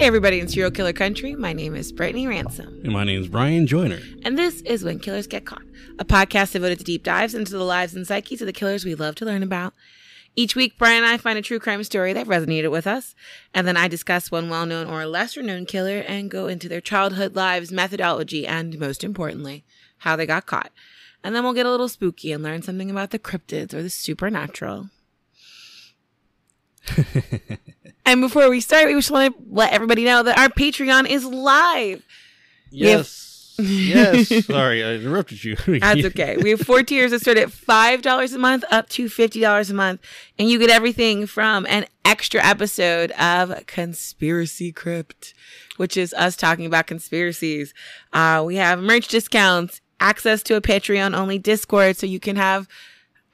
Hey, everybody in Serial Killer Country. My name is Brittany Ransom. And my name is Brian Joyner. And this is When Killers Get Caught, a podcast devoted to deep dives into the lives and psyches of the killers we love to learn about. Each week, Brian and I find a true crime story that resonated with us, and then I discuss one well known or lesser known killer and go into their childhood lives, methodology, and most importantly, how they got caught. And then we'll get a little spooky and learn something about the cryptids or the supernatural. and before we start, we just want to let everybody know that our Patreon is live. Yes. yes. Sorry, I interrupted you. That's okay. We have four tiers that start at $5 a month up to $50 a month. And you get everything from an extra episode of Conspiracy Crypt, which is us talking about conspiracies. Uh, we have merch discounts, access to a Patreon only Discord. So you can have,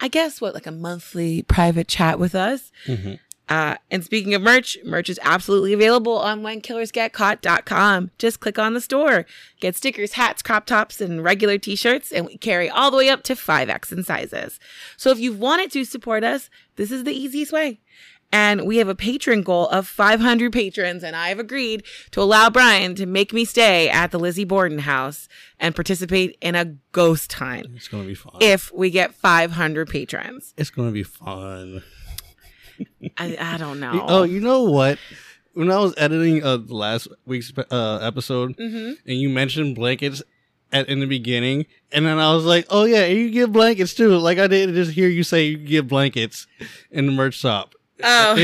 I guess, what, like a monthly private chat with us. Mm-hmm. Uh, and speaking of merch, merch is absolutely available on whenkillersgetcaught.com. Just click on the store. Get stickers, hats, crop tops, and regular t-shirts, and we carry all the way up to 5X in sizes. So if you've wanted to support us, this is the easiest way. And we have a patron goal of 500 patrons, and I have agreed to allow Brian to make me stay at the Lizzie Borden house and participate in a ghost hunt. It's going to be fun. if we get 500 patrons. it's going to be fun. I, I don't know. Oh, you know what? When I was editing uh, last week's uh, episode, Mm-hmm. and you mentioned blankets at in the beginning, and then I was like, "Oh yeah, you give blankets too." Like I didn't just hear you say you give blankets in the merch shop. Oh.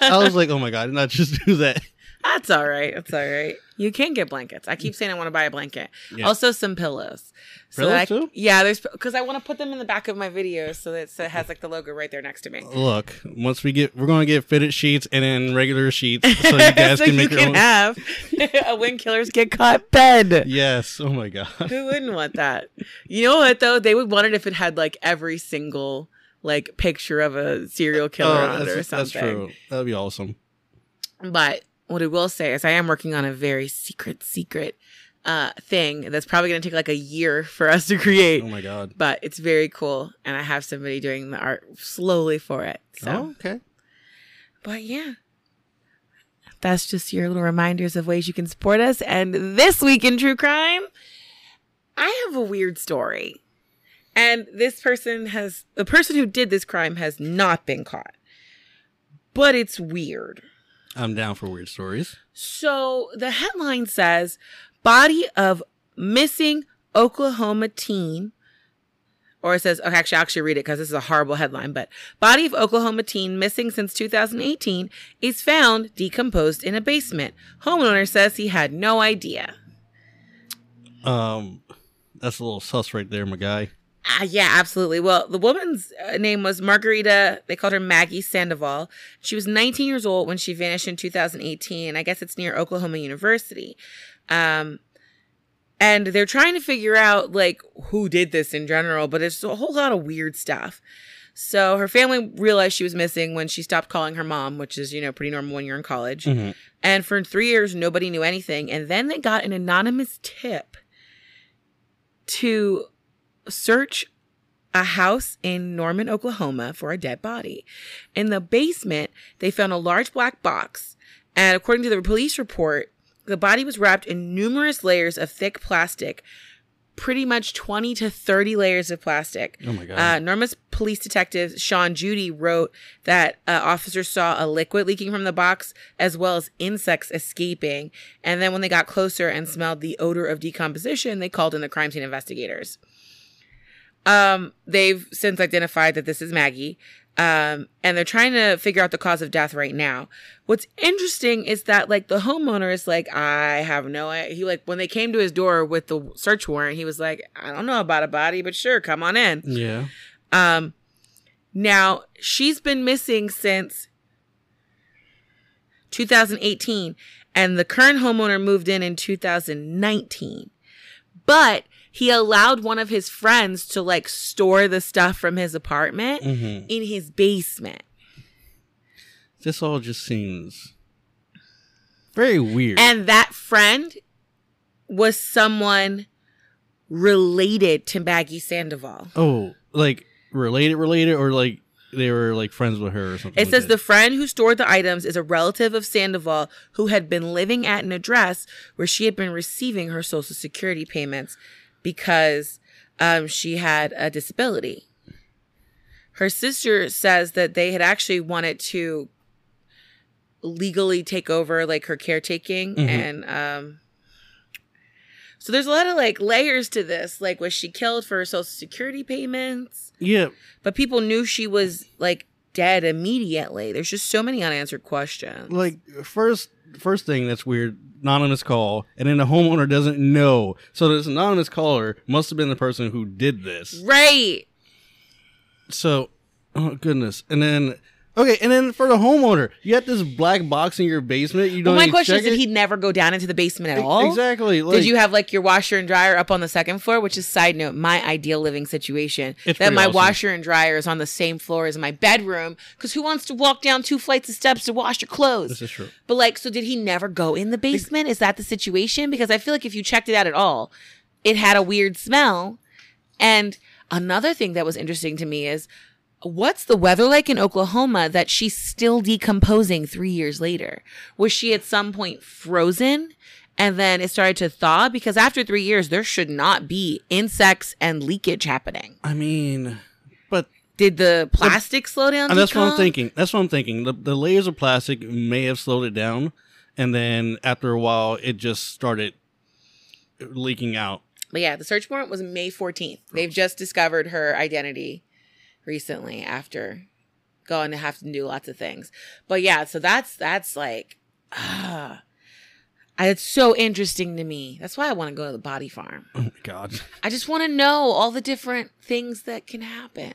I was like, "Oh my god, did not just do that." That's all right. That's all right. You can get blankets. I keep saying I want to buy a blanket. Yeah. Also, some pillows. So Pillows I- too? Yeah, there's because I want to put them in the back of my videos so that so it has like the logo right there next to me. Look, once we get, we're going to get fitted sheets and then regular sheets, so you guys so can you make your can own. have a when killers get caught bed. yes. Oh my god. Who wouldn't want that? You know what though? They would want it if it had like every single like picture of a serial killer Oh, on it or something. that's true. That'd be awesome. But what I will say is I am working on a very secret, secret uh thing that's probably gonna take like a year for us to create. Oh my god. But it's very cool and I have somebody doing the art slowly for it. So Oh, okay. but yeah. That's just your little reminders of ways you can support us. And this week in True Crime, I have a weird story. And this person has, the person who did this crime has not been caught. But it's weird. I'm down for weird stories. So the headline says body of missing Oklahoma teen. Or it says, okay, actually, I'll actually read it because this is a horrible headline. But body of Oklahoma teen missing since 2018 is found decomposed in a basement. Homeowner says he had no idea. Um, that's a little sus right there, my guy. Ah, yeah, absolutely. Well, the woman's uh, name was Margarita. They called her Maggie Sandoval. She was 19 years old when she vanished in 2018. I guess it's near Oklahoma University. Um, and they're trying to figure out like who did this in general, but it's a whole lot of weird stuff. So her family realized she was missing when she stopped calling her mom, which is, you know, pretty normal when you're in college. Mhm. And for three years, nobody knew anything. And then they got an anonymous tip to search a house in Norman, Oklahoma for a dead body. In the basement, they found a large black box. And according to the police report, the body was wrapped in numerous layers of thick plastic, pretty much 20 to 30 layers of plastic. Oh my god. Uh, Norman's police detective Sean Judy wrote that uh, officers saw a liquid leaking from the box as well as insects escaping. And then when they got closer and smelled the odor of decomposition, they called in the crime scene investigators. Um, they've since identified that this is Maggie. Um, and they're trying to figure out the cause of death right now. What's interesting is that like the homeowner is like, I have no idea. He like when they came to his door with the search warrant, he was like, I don't know about a body, but sure, come on in. yeah. Um, now she's been missing since 2018, and the current homeowner moved in in 2019. But he allowed one of his friends to like store the stuff from his apartment hmm in his basement. This all just seems very weird. And that friend was someone related to Maggie Sandoval. oh, like related, related, or like they were like friends with her or something. It like says that. the friend who stored the items is a relative of Sandoval who had been living at an address where she had been receiving her social security payments because um, she had a disability. Her sister says that they had actually wanted to legally take over like her caretaking Mhm. and um so there's a lot of like layers to this like was she killed for her social security payments yeah, but people knew she was like dead immediately. There's just so many unanswered questions. like first first thing that's weird anonymous call and then the homeowner doesn't know. So this anonymous caller must have been the person who did this. Right. so oh goodness. And then okay and then for the homeowner you got this black box in your basement you don't my even question is, did he never go down into the basement at all? exactly like, did you have like your washer and dryer up on the second floor? Which is side note, my ideal living situation. That my awesome. washer and dryer is on the same floor as my bedroom. Because who wants to walk down two flights of steps to wash your clothes? this is true But like, so did he never go in the basement? Is that the situation? Because I feel like if you checked it out at all, it had a weird smell. And another thing that was interesting to me is what's the weather like in Oklahoma that she's still decomposing three years later? Was she at some point frozen? And then it started to thaw because after three years, there should not be insects and leakage happening. i mean but Did the plastic slow down? And that's what I'm thinking. That's what I'm thinking. The, the layers of plastic may have slowed it down, and then after a while, it just started leaking out. But yeah, the search warrant was May 14th. They've just discovered her identity recently after going to have to do lots of things. But yeah, so that's that's like ah it's so interesting to me. That's why I want to go to the body farm. Oh my god! I just want to know all the different things that can happen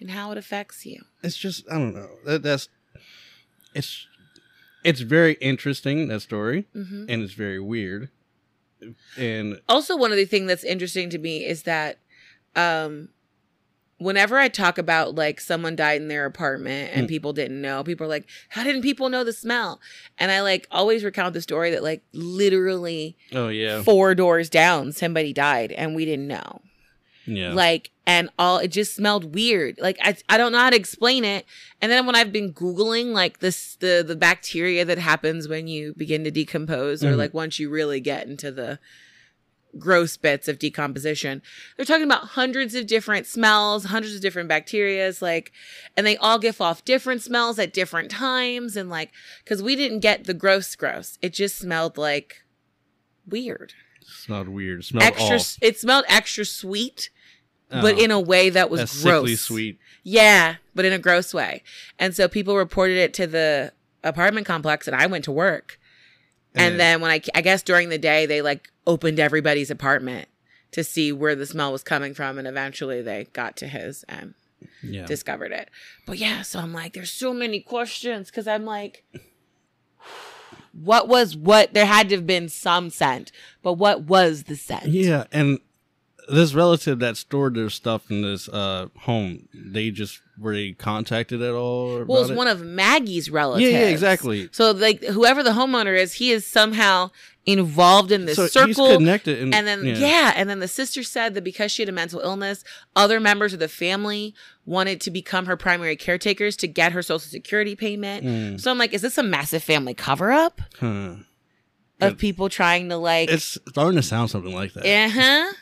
and how it affects you. It's just I don't know. That, that's it's it's very interesting that story, hmm and it's very weird. And also one of the things that's interesting to me is that um whenever i talk about like someone died in their apartment and Mm. people didn't know people are like how didn't people know the smell? And i like always recount the story that like literally oh yeah, four doors down somebody died and we didn't know. Yeah, like and all it just smelled weird. Like I, I don't know how to explain it. And then when i've been googling like this the the bacteria that happens when you begin to decompose or Mhm. like once you really get into the gross bits of decomposition they're talking about hundreds of different smells hundreds of different bacterias like and they all give off different smells at different times and like because we didn't get the gross gross it just smelled like weird smelled weird. It Smelled extra off. it smelled extra sweet but Oh, in a way that was gross. sickly sweet. Yeah, but in a gross way. And so people reported it to the apartment complex, and I went to work. And then when I, I guess during the day, they like opened everybody's apartment to see where the smell was coming from, and eventually they got to his and Yeah, discovered it. But yeah, so I'm like, there's so many questions because I'm like, what was what? There had to have been some scent, but what was the scent? yeah, and this relative that stored their stuff in this uh home, they just were they contacted at all? Well, it's it? one of Maggie's relatives. Yeah, yeah, exactly. So, like, whoever the homeowner is, he is somehow involved in this so circle. he's connected, and, and then, yeah. and then the sister said that because she had a mental illness, other members of the family wanted to become her primary caretakers to get her social security payment. Mm, So I'm like, is this a massive family cover up huh. of people trying to like? It's starting to sound something like that. Uh huh.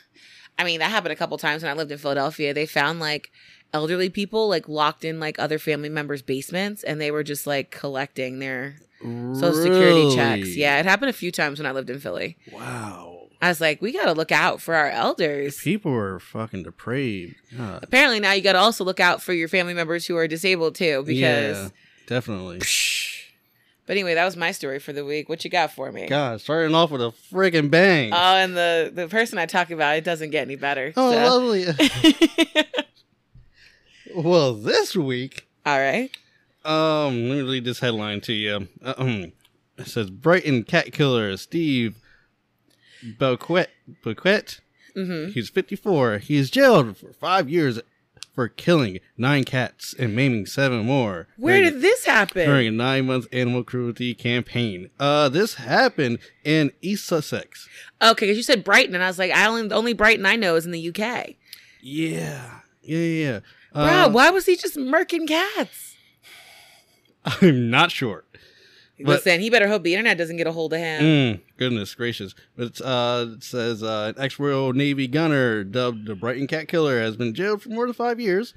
I mean, that happened a couple times when I lived in Philadelphia. They found like elderly people like locked in like other family members' basements, and they were just like collecting their social security checks. Yeah, it happened a few times when I lived in Philly. Wow. I was like, we got to look out for our elders. People are fucking depraved. God. Apparently, now you got to also look out for your family members who are disabled too, because. yeah, definitely. But anyway, that was my story for the week. What you got for me? God, starting off with a friggin' bang. Oh, and the the person I talk about, it doesn't get any better. oh, so. lovely. well, this week, All right. um, let me read this headline to you. Um, it says Brighton cat killer Steve Bouquet. Bouquet. Mm-hmm. He's 54. He's jailed for five years for killing nine cats and maiming seven more. Where during- did this happen? during a nine month animal cruelty campaign. Uh, this happened in East Sussex. Okay, because you said Brighton, and I was like, I only the only Brighton I know is in the UK. Yeah, yeah, yeah. Bro, Um, why was he just murking cats? I'm not sure. Listen, he better hope the internet doesn't get a hold of him. Mm, goodness gracious. But it's, uh, it says uh, an ex Royal Navy gunner dubbed the Brighton Cat Killer has been jailed for more than five years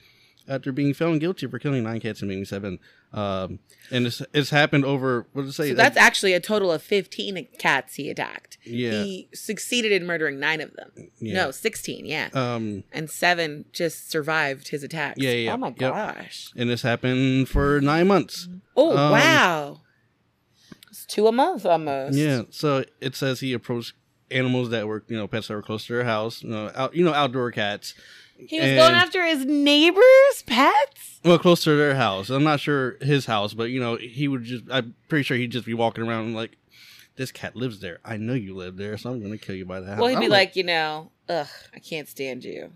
after being found guilty for killing nine cats and maiming seven. Um, and it's, it's happened over, what did it say? So that's actually a total of 15 cats he attacked. Yeah. He succeeded in murdering nine of them. Yeah. No, 16, yeah. um, and seven just survived his attacks. Yeah, yeah, Oh my yep. gosh. and this happened for nine months. Oh, Um, wow. Two a month almost. Yeah. So it says he approached animals that were, you know, pets that were close to their house, you know, out, you know, outdoor cats. He was And- going after his neighbors' pets? Well, close to their house. I'm not sure his house, but you know, he would just. I'm pretty sure he'd just be walking around like, "This cat lives there. I know you live there, so I'm gonna kill you by the house." Well, he'd be don't like, you know, ugh, I can't stand you.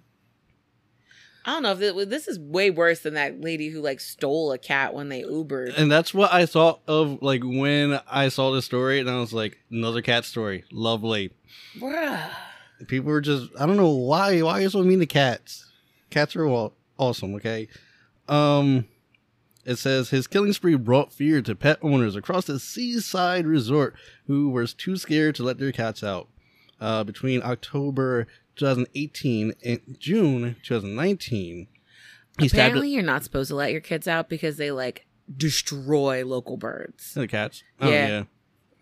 I don't know if this, this is way worse than that lady who like stole a cat when they Ubered. and that's what I thought of like when I saw this story, and I was like, another cat story, lovely. Bruh. People were just, I don't know why. Why you so mean to cats? Cats are all awesome. Okay. Um, it says his killing spree brought fear to pet owners across the seaside resort who were too scared to let their cats out. Uh, between October 2018 and June 2019, he stabbed Apparently, you're not supposed to let your kids out because they like destroy local birds. the cats. Oh, Yeah. yeah.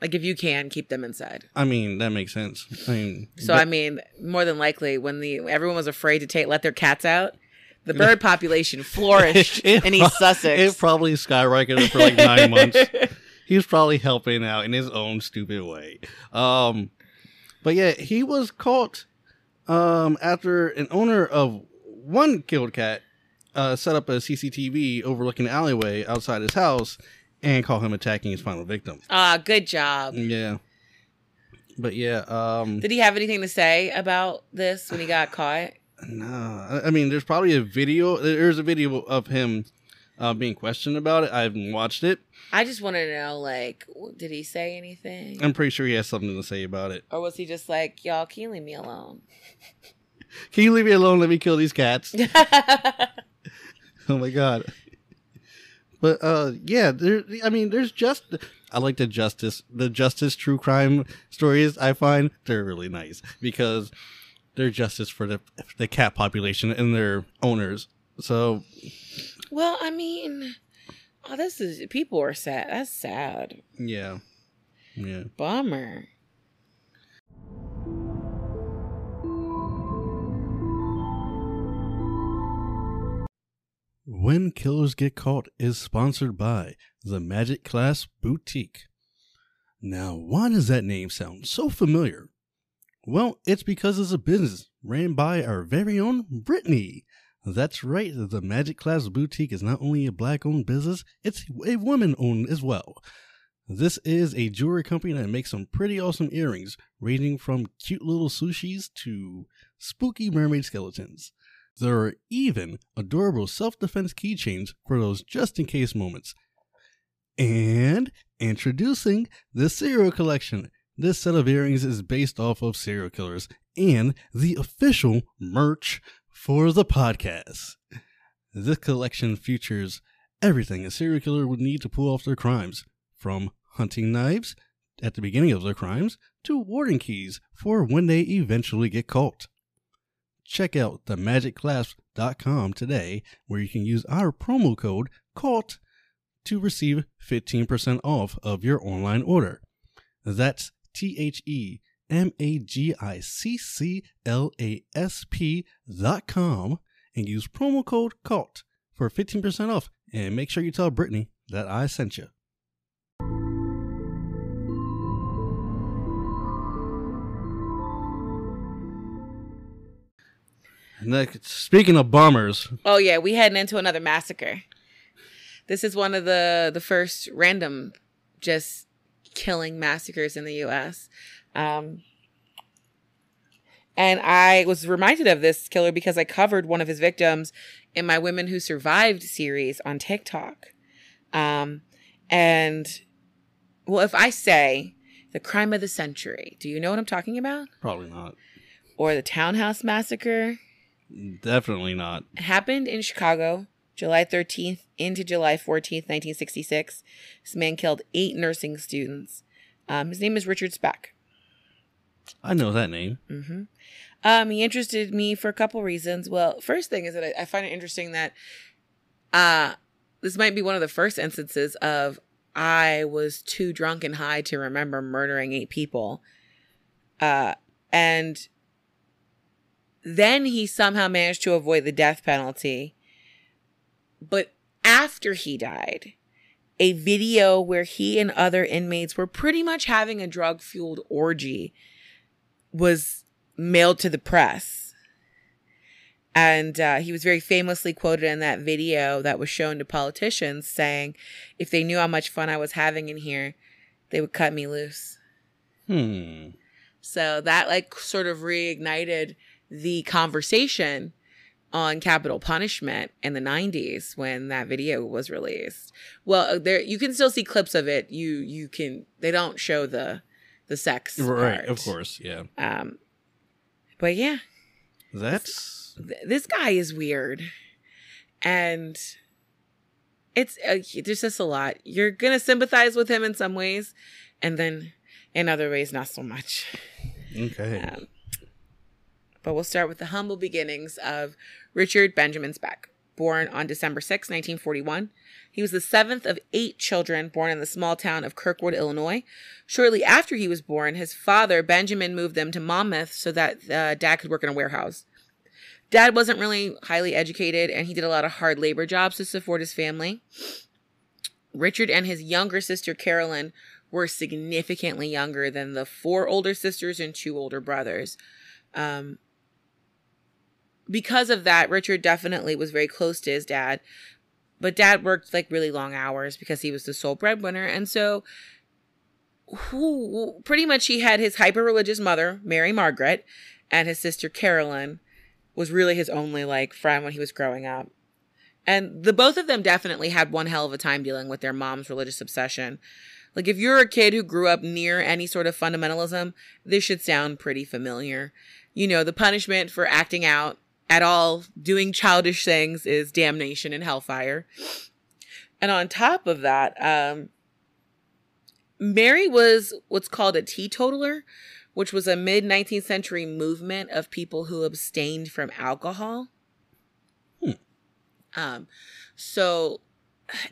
Like if you can, keep them inside. I mean, that makes sense. I mean, So I mean, more than likely, when the everyone was afraid to take let their cats out, the bird population flourished It in East Sussex. It probably skyrocketed for like nine months. He was probably helping out in his own stupid way. Um, but yeah, he was caught um, after an owner of one killed cat uh, set up a CCTV overlooking the alleyway outside his house and caught him attacking his final victim. Ah, good job. Yeah. But yeah, um, Did he have anything to say about this when he got caught? No, I- I mean, there's probably a video. There's a video of him uh, being questioned about it. I haven't watched it. I just wanted to know, like, did he say anything, I'm pretty sure he has something to say about it. or was he just like, "Y'all, can you leave me alone"? Can you leave me alone? Let me kill these cats. oh my god. But uh, yeah, there. I mean, there's just. I like the justice, the justice true crime stories. I find they're really nice because they're justice for the the cat population and their owners. So well, I mean, oh, this is people are sad. That's sad. yeah, yeah. Bummer. When Killers Get Caught is sponsored by the Magic Clasp Boutique. Now, why does that name sound so familiar? Well, it's because it's a business ran by our very own Brittany. That's right, the Magic Clasp Boutique is not only a black owned business, it's a woman owned as well. This is a jewelry company that makes some pretty awesome earrings, ranging from cute little sushis to spooky mermaid skeletons. There are even adorable self defense keychains for those just in case moments. And introducing the Serial Collection. This set of earrings is based off of serial killers and the official merch for the podcast. This collection features everything a serial killer would need to pull off their crimes, from hunting knives at the beginning of their crimes to warning keys for when they eventually get caught check out themagicclasp.com today where you can use our promo code CAUGHT to receive 15% off of your online order. That's T H E M A G I C C L A S P dot com and use promo code CAUGHT for 15% off. And make sure you tell Brittany that I sent you. Next, speaking of bombers, Oh yeah, we heading into another massacre. This is one of the the first random just killing massacres in the U.S. Um, and I was reminded of this killer because I covered one of his victims in my Women Who Survived series on TikTok. Um, and well, if I say the crime of the century, do you know what I'm talking about? probably not. Or the Townhouse Massacre? Definitely not. It happened in Chicago, July 13th into July 14th, 1966. This man killed eight nursing students. Um, his name is Richard Speck. I know that name. hmm Um, he interested me for a couple reasons. Well, first thing is that I, I find it interesting that uh, this might be one of the first instances of I was too drunk and high to remember murdering eight people. Uh, and then he somehow managed to avoid the death penalty. But after he died, a video where he and other inmates were pretty much having a drug fueled orgy was mailed to the press. And uh, he was very famously quoted in that video that was shown to politicians saying, if they knew how much fun I was having in here, they would cut me loose. Hmm. So that like sort of reignited the conversation on capital punishment in the 90s when that video was released. Well, uh, there you can still see clips of it. You you can they don't show the the sex Right. part. Of course. Yeah. Um but yeah, That's th- this guy is weird. And it's uh, there's just a lot. You're going to sympathize with him in some ways and then in other ways not so much. okay. Um, but we'll start with the humble beginnings of Richard Benjamin Speck, born on December 6, 1941. He was the seventh of eight children born in the small town of Kirkwood, Illinois. Shortly after he was born, his father, Benjamin, moved them to Monmouth so that uh, dad could work in a warehouse. Dad wasn't really highly educated and he did a lot of hard labor jobs to support his family. Richard and his younger sister, Carolyn, were significantly younger than the four older sisters and two older brothers. Um, because of that, Richard definitely was very close to his dad, but dad worked like really long hours because he was the sole breadwinner. And so, who, pretty much, he had his hyper religious mother, Mary Margaret, and his sister, Carolyn, was really his only like friend when he was growing up. And the both of them definitely had one hell of a time dealing with their mom's religious obsession. Like if you're a kid who grew up near any sort of fundamentalism, this should sound pretty familiar. You know, the punishment for acting out at all, doing childish things is damnation and hellfire. And on top of that, um, Mary was what's called a teetotaler, which was a mid 19th century movement of people who abstained from alcohol. Hmm. Um, so,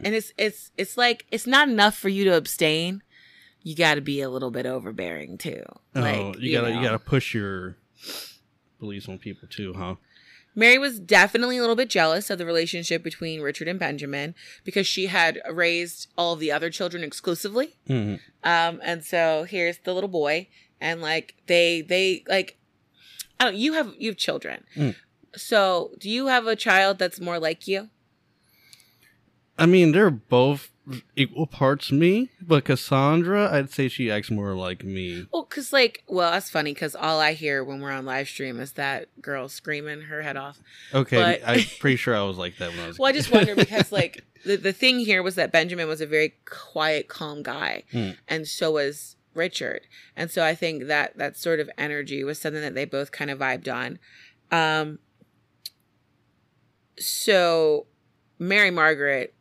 and it's it's it's like it's not enough for you to abstain. You got to be a little bit overbearing too. oh, Like, you gotta you know. gotta push your beliefs on people too, huh? Mary was definitely a little bit jealous of the relationship between Richard and Benjamin because she had raised all of the other children exclusively. hmm Um, and so here's the little boy, and like they they like, I don't. You have you have children, Mm. so do you have a child that's more like you? I mean, they're both equal parts me, but Cassandra, I'd say she acts more like me. Well, cause like, well, that's funny because all I hear when we're on live stream is that girl screaming her head off. Okay, But- I'm pretty sure I was like that when I was. Well, I just wonder because like the the thing here was that Benjamin was a very quiet, calm guy, Hmm. and so was Richard, and so I think that that sort of energy was something that they both kind of vibed on. Um, so Mary Margaret,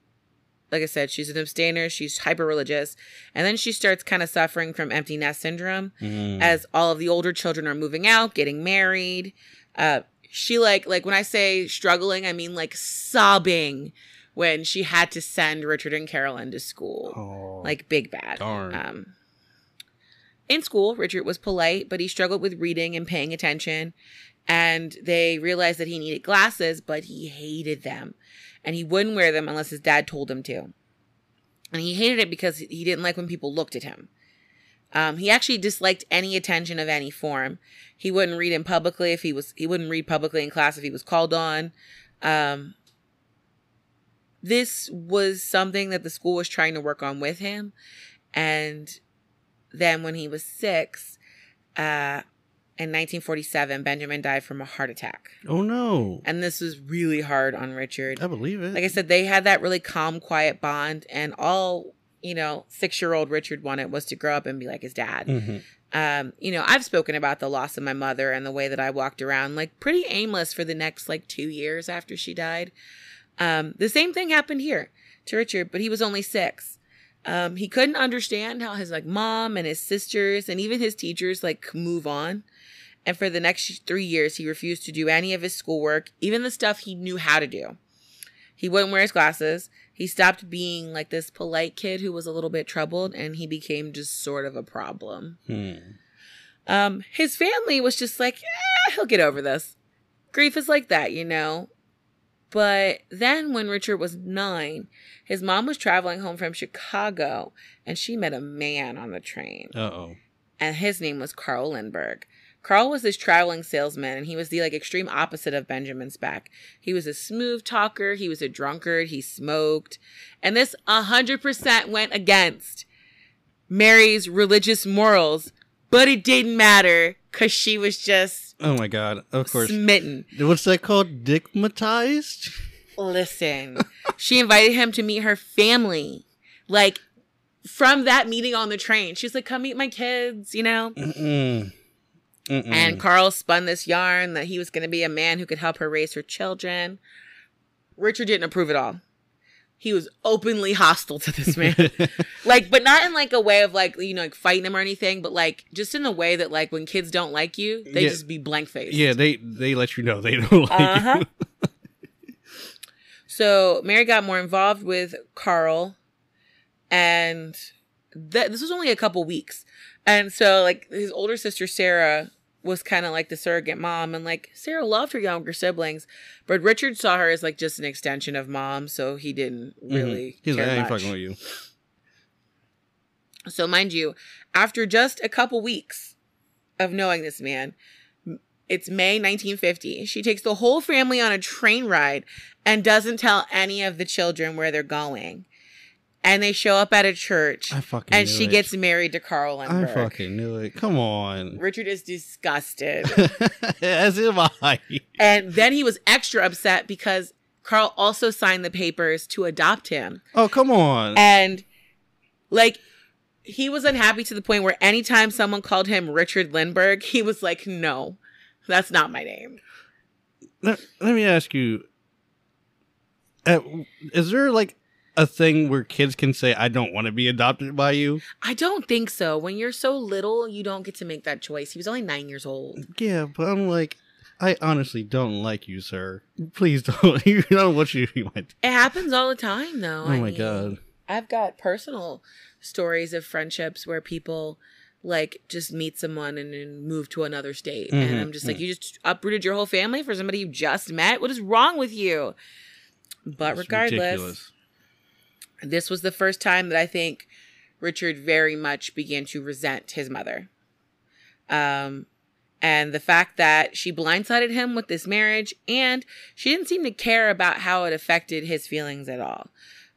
like I said, she's an abstainer. She's hyper religious, and then she starts kind of suffering from empty nest syndrome Mm. as all of the older children are moving out, getting married. Uh, she like like when I say struggling, I mean like sobbing when she had to send Richard and Carolyn to school, oh, like big bad. darn. Um, in school, Richard was polite, but he struggled with reading and paying attention. And they realized that he needed glasses, but he hated them. And he wouldn't wear them unless his dad told him to. And he hated it because he didn't like when people looked at him. Um, he actually disliked any attention of any form. He wouldn't read in publicly if he was. He wouldn't read publicly in class if he was called on. Um, this was something that the school was trying to work on with him, and then when he was six, uh, in 1947, Benjamin died from a heart attack, oh no, and this was really hard on Richard I believe it. like I said, they had that really calm, quiet bond, and all you know, six year old Richard wanted was to grow up and be like his dad. Mhm. Um, you know, I've spoken about the loss of my mother and the way that I walked around like pretty aimless for the next like two years after she died. Um, the same thing happened here to Richard, but he was only six. Um, he couldn't understand how his like mom and his sisters and even his teachers like move on. And for the next three years, he refused to do any of his schoolwork, even the stuff he knew how to do. He wouldn't wear his glasses. He stopped being like this polite kid who was a little bit troubled, and he became just sort of a problem. Hmm. Um, his family was just like, eh, he'll get over this. Grief is like that, you know. But then when Richard was nine, his mom was traveling home from Chicago and she met a man on the train. Uh oh. And his name was Carl Lindberg. Carl was this traveling salesman and he was the like extreme opposite of Benjamin Speck. He was a smooth talker, he was a drunkard, he smoked. And this 100% went against Mary's religious morals, but it didn't matter cuz she was just Oh my god. Of course. smitten. What's that called? Digmatized? Listen, she invited him to meet her family. Like from that meeting on the train, she's like, "Come meet my kids," you know. Mm-mm. Mm-mm. And Carl spun this yarn that he was going to be a man who could help her raise her children. Richard didn't approve at all. He was openly hostile to this man. like, but not in like a way of like, you know, like fighting him or anything, but like just in a way that like when kids don't like you, they Yeah. just be blank faced. yeah, they they let you know they don't like Uh-huh. you. So Mary got more involved with Carl, and that this was only a couple weeks. And so, like his older sister Sarah was kind of like the surrogate mom, and like Sarah loved her younger siblings, but Richard saw her as like just an extension of mom, so he didn't really. Mhm. He's like, I ain't much. fucking with you. So, mind you, after just a couple weeks of knowing this man, it's May 1950. She takes the whole family on a train ride and doesn't tell any of the children where they're going. And they show up at a church, I fucking and she it. gets married to Carl I Lindberg. fucking knew it. Come on. Richard is disgusted. As am I. and then he was extra upset because Carl also signed the papers to adopt him. Oh, come on. And like he was unhappy to the point where anytime someone called him Richard Lindberg, he was like, "No, that's not my name." let, let me ask you uh, is there like a thing where kids can say i don't want to be adopted by you I don't think so. When you're so little, you don't get to make that choice. He was only 9 years old. yeah but i'm like i honestly don't like you sir please don't you know what you want It happens all the time though. oh I my mean, god I've got personal stories of friendships where people like just meet someone and then move to another state and Mhm, i'm just like you just uprooted your whole family for somebody you just met what is wrong with you but It's regardless ridiculous. This was the first time that I think Richard very much began to resent his mother. Um, and the fact that she blindsided him with this marriage and she didn't seem to care about how it affected his feelings at all.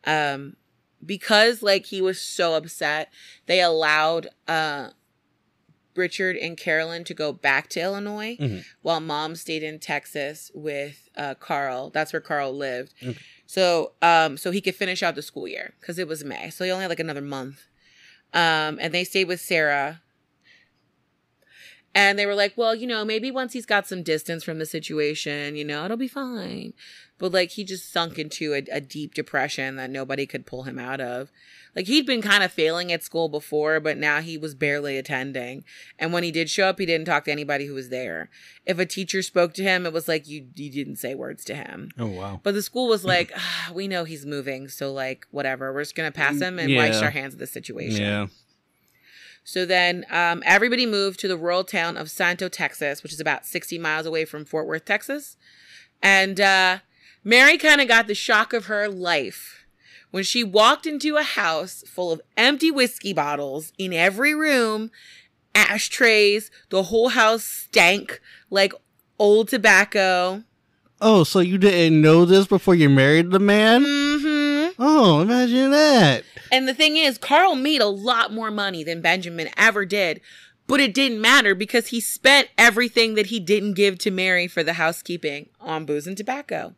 Um, because like he was so upset, they allowed uh Richard and Carolyn to go back to Illinois Mhm. while mom stayed in Texas with uh Carl. That's where Carl lived. Okay. So um so he could finish out the school year because it was May. So he only had like another month. Um and they stayed with Sarah. And they were like, well, you know, maybe once he's got some distance from the situation, you know, it'll be fine. But like he just sunk into a, a deep depression that nobody could pull him out of. Like he'd been kind of failing at school before, but now he was barely attending. And when he did show up, he didn't talk to anybody who was there. If a teacher spoke to him, it was like you you didn't say words to him. oh wow But the school was like, ah, we know he's moving, so like whatever, we're just gonna pass him and wash our hands of the situation. yeah So then um, everybody moved to the rural town of Santo, Texas, which is about 60 miles away from Fort Worth, Texas. And uh, Mary kind of got the shock of her life when she walked into a house full of empty whiskey bottles in every room, ashtrays, the whole house stank like old tobacco. oh so you didn't know this before you married the man hmm oh imagine that And the thing is, Carl made a lot more money than Benjamin ever did. But it didn't matter because he spent everything that he didn't give to Mary for the housekeeping on booze and tobacco.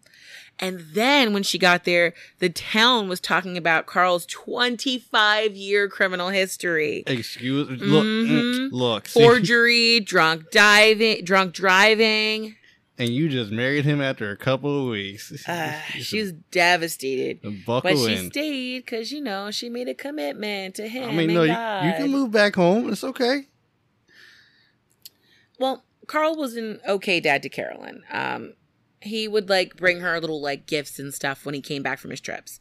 And then when she got there, the town was talking about Carl's 25 year criminal history. Excuse look Mhm. look see, Forgery, drunk diving, drunk driving. And you just married him after a couple of weeks. Uh, she was devastated. buckle But she in. stayed because, you know, she made a commitment to him. I mean, no, you, you can move back home. It's okay. Well, Carl was an okay dad to Carolyn. Um, he would like bring her little like gifts and stuff when he came back from his trips,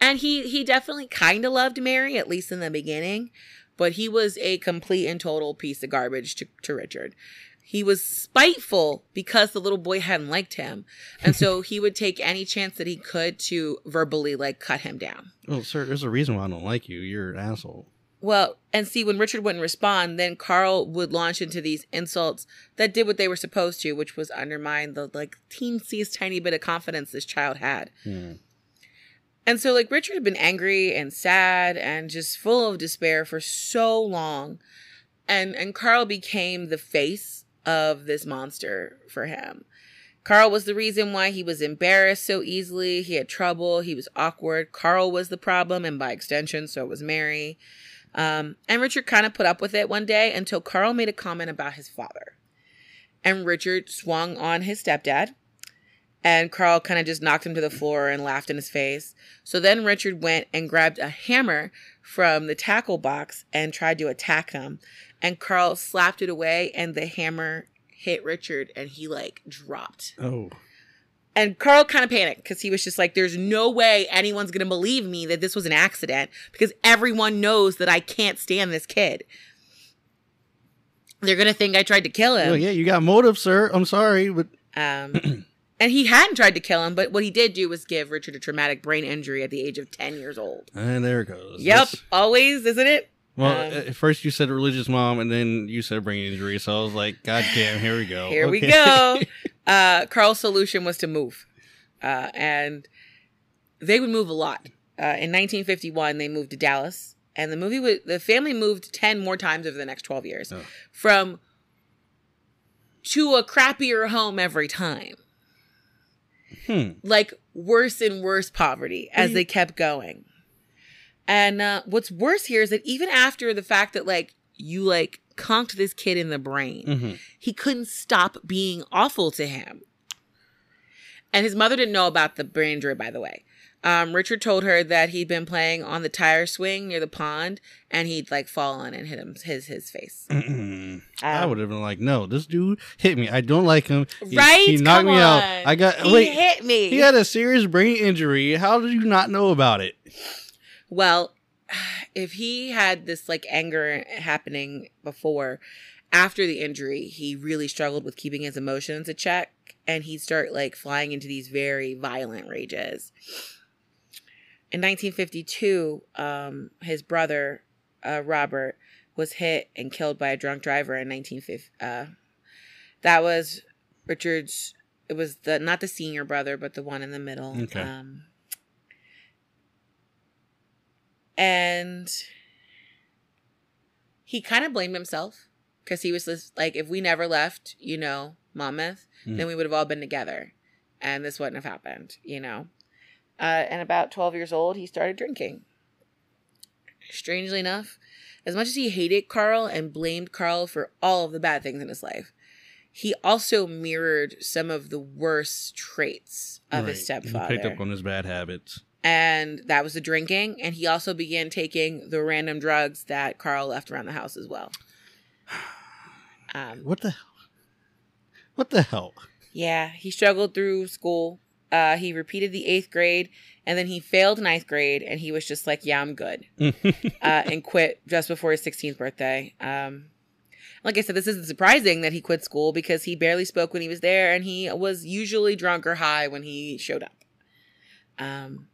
and he he definitely kind of loved Mary at least in the beginning, but he was a complete and total piece of garbage to, to Richard. He was spiteful because the little boy hadn't liked him, and so he would take any chance that he could to verbally like cut him down. Well, sir, there's a reason why I don't like you. You're an asshole. Well, and see, when Richard wouldn't respond, then Carl would launch into these insults that did what they were supposed to, which was undermine the like teensiest tiny bit of confidence this child had. Hmm. And so, like, Richard had been angry and sad and just full of despair for so long. And and Carl became the face of this monster for him. Carl was the reason why he was embarrassed so easily. He had trouble. He was awkward. Carl was the problem, and by extension, so was Mary. Um, and Richard kind of put up with it one day until Carl made a comment about his father. And Richard swung on his stepdad. And Carl kind of just knocked him to the floor and laughed in his face. So then Richard went and grabbed a hammer from the tackle box and tried to attack him. And Carl slapped it away, and the hammer hit Richard, and he like dropped. Oh, And Carl kind of panicked because he was just like, there's no way anyone's going to believe me that this was an accident because everyone knows that I can't stand this kid. They're going to think I tried to kill him. well, yeah, you got motive, sir. I'm sorry, but Um, and he hadn't tried to kill him, but what he did do was give Richard a traumatic brain injury at the age of 10 years old. and there it goes. Yep, This- always, isn't it? Well, Um, at first you said religious mom, and then you said brain injury. So I was like, God damn, here we go. Here we go. Uh, Carl's solution was to move. Uh, and they would move a lot. Uh, in 1951, they moved to Dallas. And the movie would, the family moved 10 more times over the next 12 years Oh. from to a crappier home every time. Hmm. like worse and worse poverty as they kept going. And uh, what's worse here is that even after the fact that like you like conked this kid in the brain, hmm he couldn't stop being awful to him. And his mother didn't know about the brain injury, by the way. Um, Richard told her that he'd been playing on the tire swing near the pond, and he'd like fallen and hit him his his face. I Um, would have been like, no, this dude hit me. I don't like him. He, right? He knocked Come me out. I got He wait. hit me. He had a serious brain injury. How did you not know about it? Well, if he had this like anger happening before, after the injury, he really struggled with keeping his emotions in check and he'd start like flying into these very violent rages. In 1952, um, his brother, uh, Robert, was hit and killed by a drunk driver in 1950. Uh, that was Richard's. It was the not the senior brother, but the one in the middle. Okay. Um, and he kind of blamed himself because he was just like, if we never left, you know, Monmouth, Mm. then we would have all been together, and this wouldn't have happened, you know. Uh, and about 12 years old, he started drinking. Strangely enough, as much as he hated Carl and blamed Carl for all of the bad things in his life, he also mirrored some of the worst traits of his Right. stepfather He picked up on his bad habits. And that was the drinking and he also began taking the random drugs that carl left around the house as well um, What the hell? What the hell? yeah he struggled through school uh, he repeated the eighth grade and then he failed ninth grade and he was just like yeah i'm good uh, and quit just before his 16th birthday um, like i said this isn't surprising that he quit school because he barely spoke when he was there and he was usually drunk or high when he showed up um,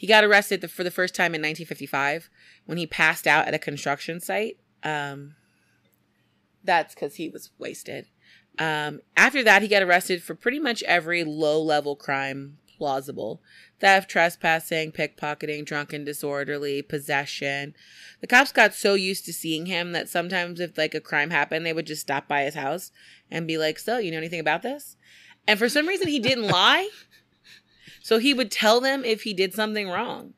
he got arrested the, for the first time in 1955 when he passed out at a construction site. Um, that's because he was wasted. Um, after that he got arrested for pretty much every low level crime plausible. Theft trespassing pickpocketing drunken disorderly possession. The cops got so used to seeing him that sometimes if like a crime happened they would just stop by his house and be like so you know anything about this? And for some reason he didn't lie So he would tell them if he did something wrong.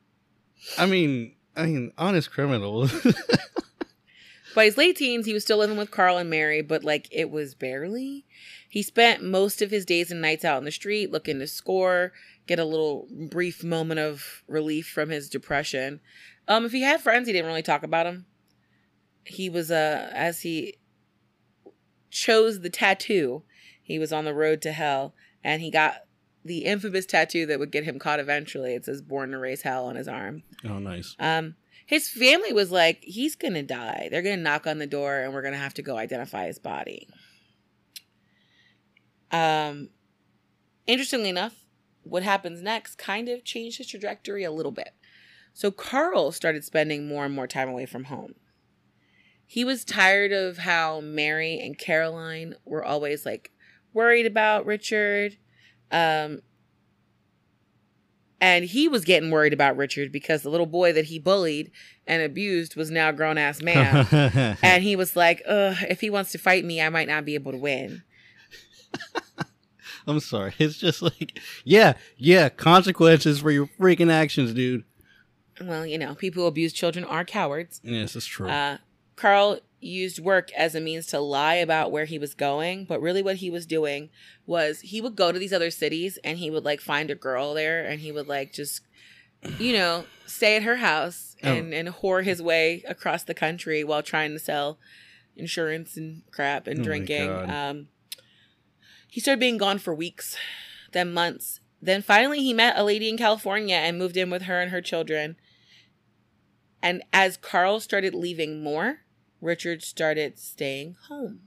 I mean, I mean, honest criminal. By his late teens, he was still living with Carl and Mary, but like it was barely. He spent most of his days and nights out in the street looking to score, get a little brief moment of relief from his depression. Um, if he had friends, he didn't really talk about them. He was uh as he chose the tattoo, he was on the road to hell, and he got the infamous tattoo that would get him caught eventually. It says "Born to Raise Hell" on his arm. oh, nice. Um, his family was like, he's gonna die. They're gonna knock on the door, and we're gonna have to go identify his body. Um, interestingly enough, what happens next kind of changed his trajectory a little bit. So Carl started spending more and more time away from home. He was tired of how Mary and Caroline were always like worried about Richard. Um, and he was getting worried about Richard because the little boy that he bullied and abused was now a grown ass man. and he was like, Ugh, if he wants to fight me, I might not be able to win. I'm sorry. It's just like, yeah, yeah, consequences for your freaking actions, dude. Well, you know, people who abuse children are cowards. Yes, it's true. Uh, Carl used work as a means to lie about where he was going, but really what he was doing was he would go to these other cities and he would like find a girl there and he would like just you know, stay at her house Oh. and and whore his way across the country while trying to sell insurance and crap and Oh drinking. Um he started being gone for weeks, then months. Then finally he met a lady in California and moved in with her and her children. And as Carl started leaving more, Richard started staying home.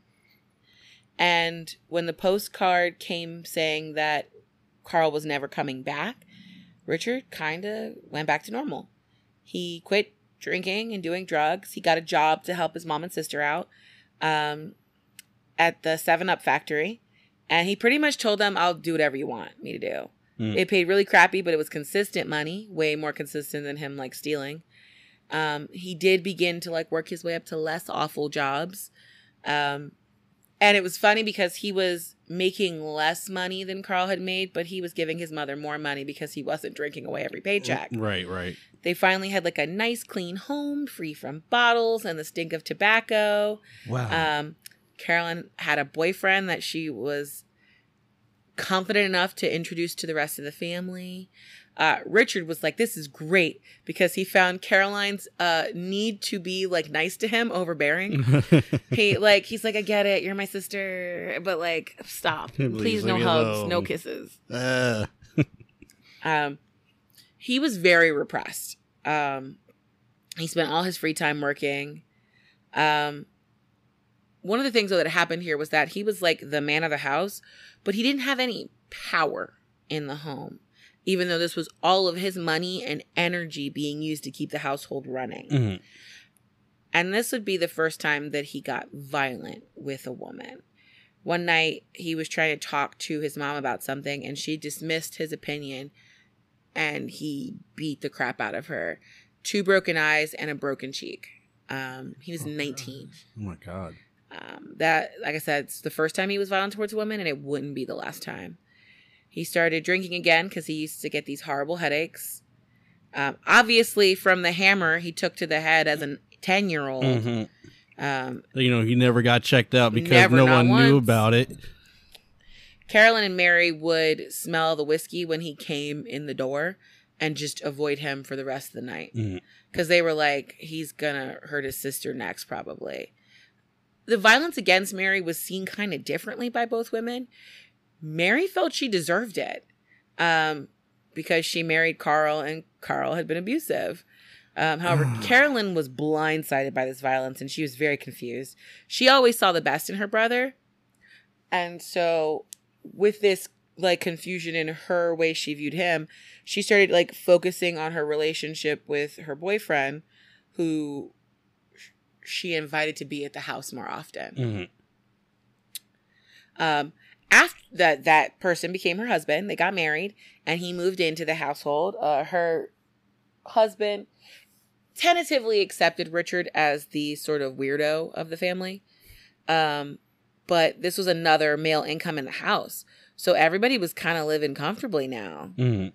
And when the postcard came saying that Carl was never coming back, Richard kind of went back to normal. He quit drinking and doing drugs. He got a job to help his mom and sister out um, at the 7 Up factory. And he pretty much told them, I'll do whatever you want me to do. Mm. It paid really crappy, but it was consistent money, way more consistent than him like stealing. Um, he did begin to like work his way up to less awful jobs. Um, and it was funny because he was making less money than Carl had made, but he was giving his mother more money because he wasn't drinking away every paycheck. Right, right. They finally had like a nice, clean home, free from bottles and the stink of tobacco. Wow. Um, Carolyn had a boyfriend that she was confident enough to introduce to the rest of the family. Uh, Richard was like, "This is great" because he found Caroline's uh, need to be like nice to him overbearing. he like he's like, "I get it, you're my sister, but like, stop, Please please, no hugs, no kisses." uh, Um, he was very repressed. Um, he spent all his free time working. Um, one of the things though that happened here was that he was like the man of the house, but he didn't have any power in the home, even though this was all of his money and energy being used to keep the household running. mhm. And this would be the first time that he got violent with a woman. One night, he was trying to talk to his mom about something, and she dismissed his opinion, and he beat the crap out of her. Two broken eyes and a broken cheek. Um, he was Oh, 19. gosh. Oh my god. Um, that, like I said, it's the first time he was violent towards a woman, and it wouldn't be the last time. He started drinking again because he used to get these horrible headaches. Um, obviously, from the hammer he took to the head as a 10 year old. Mhm. Um, You know, he never got checked out because Never, no one knew about it. Carolyn and Mary would smell the whiskey when he came in the door and just avoid him for the rest of the night because they were like, he's gonna hurt his sister next, probably. The violence against Mary was seen kind of differently by both women. Mary felt she deserved it um, because she married Carl and Carl had been abusive. Um, however, Carolyn was blindsided by this violence and she was very confused. She always saw the best in her brother. And so, with this like confusion in her way she viewed him, she started like focusing on her relationship with her boyfriend, who she invited to be at the house more often. Mhm. Um, after that, that person became her husband. They got married, and he moved into the household. Uh, her husband tentatively accepted Richard as the sort of weirdo of the family. Um, but this was another male income in the house, so everybody was kind of living comfortably now. Mhm.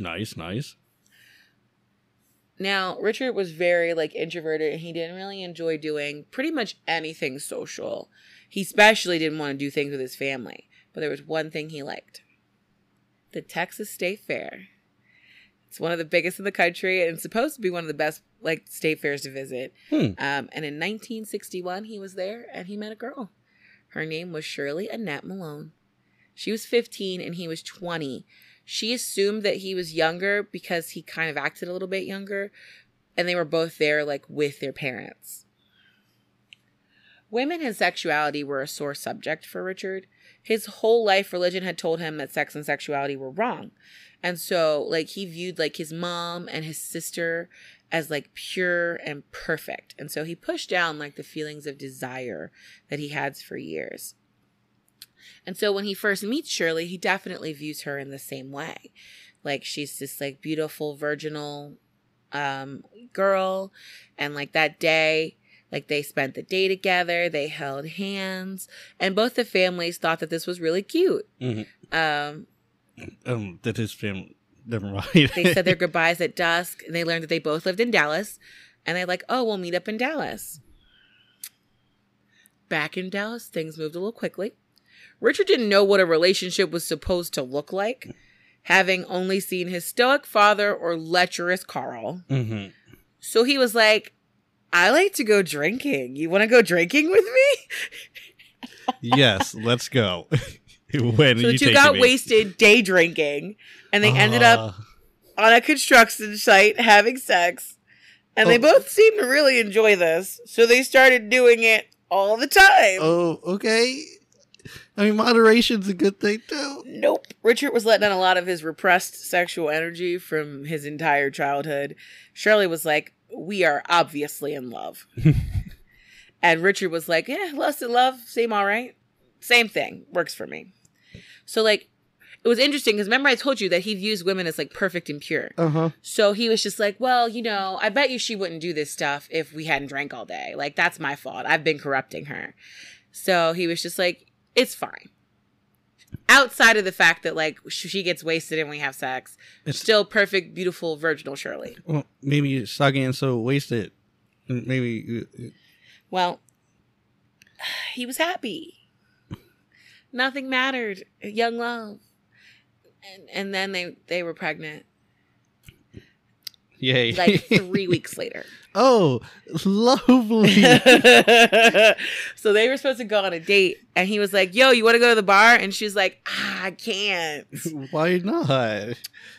Nice, nice. Now, Richard was very like introverted and he didn't really enjoy doing pretty much anything social. He especially didn't want to do things with his family, but there was one thing he liked. The Texas State Fair. It's one of the biggest in the country and supposed to be one of the best like state fairs to visit. Hmm. Um, and in 1961, he was there and he met a girl. Her name was Shirley Annette Malone. She was 15 and he was 20. She assumed that he was younger because he kind of acted a little bit younger, and they were both there, like with their parents. Women and sexuality were a sore subject for Richard. His whole life, religion had told him that sex and sexuality were wrong. And so, like, he viewed like his mom and his sister as like pure and perfect. And so he pushed down like the feelings of desire that he had for years. And so when he first meets Shirley, he definitely views her in the same way. Like she's this like beautiful virginal um girl and like that day like they spent the day together, they held hands, and both the families thought that this was really cute. Mhm. Um Um, that his family. Never mind. they said their goodbyes at dusk and they learned that they both lived in Dallas and they're like, "Oh, we'll meet up in Dallas." Back in Dallas, things moved a little quickly. Richard didn't know what a relationship was supposed to look like, having only seen his stoic father or lecherous Carl. hmm So he was like, I like to go drinking. You want to go drinking with me? yes, let's go. when So the you two got me? wasted day drinking, and they ended up Ah. on a construction site having sex. And they Oh. both seemed to really enjoy this. So they started doing it all the time. Oh, okay. I mean, moderation's a good thing too. Nope. Richard was letting out a lot of his repressed sexual energy from his entire childhood. Shirley was like, We are obviously in love. and Richard was like, Yeah, lust and love seem all right. Same thing. Works for me. So, like, it was interesting because remember I told you that he views women as like perfect and pure. Uh huh. So he was just like, well, you know, I bet you she wouldn't do this stuff if we hadn't drank all day. Like, that's my fault. I've been corrupting her. So he was just like, it's fine. Outside of the fact that, like, she gets wasted and we have sex, It's- still perfect, beautiful, virginal Shirley. Well, maybe soggy and so wasted. Maybe. Well, he was happy. Nothing mattered. Young love. And, and then they, they were pregnant Yay. like three weeks later. oh, lovely. so they were supposed to go on a date, and he was like, "Yo, you want to go to the bar?" And she's like, ah, "I can't." Why not? so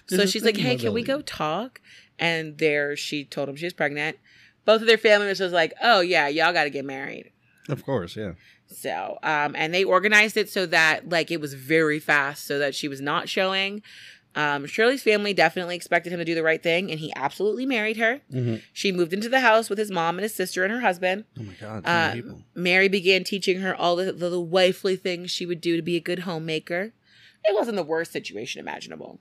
There's a she's like, "Hey, can we go talk?" And there, she told him she was pregnant. Both of their families was like, "Oh yeah, y'all got to get married." Of course, yeah. So, um, and they organized it so that like it was very fast, so that she was not showing. Um, Shirley's family definitely expected him to do the right thing, and he absolutely married her. Mm-hmm. She moved into the house with his mom and his sister and her husband. Oh my god, so Uh, people. Mary began teaching her all the, the, the wifely things she would do to be a good homemaker. It wasn't the worst situation imaginable.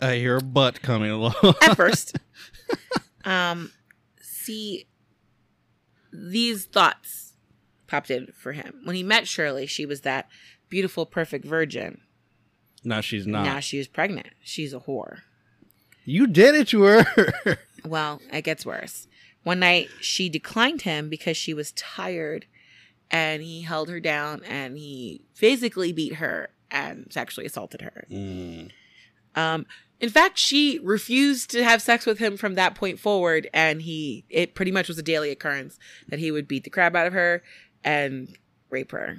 I hear a butt coming along. At first. um, see, these thoughts popped in for him. When he met Shirley, she was that beautiful, perfect virgin. No, she's not. Now she was pregnant. She's a whore. you did it to her. Well, it gets worse. One night, she declined him because she was tired, and he held her down and he physically beat her and sexually assaulted her. Mm. Um, in fact, she refused to have sex with him from that point forward, and he it pretty much was a daily occurrence that he would beat the crap out of her and rape her.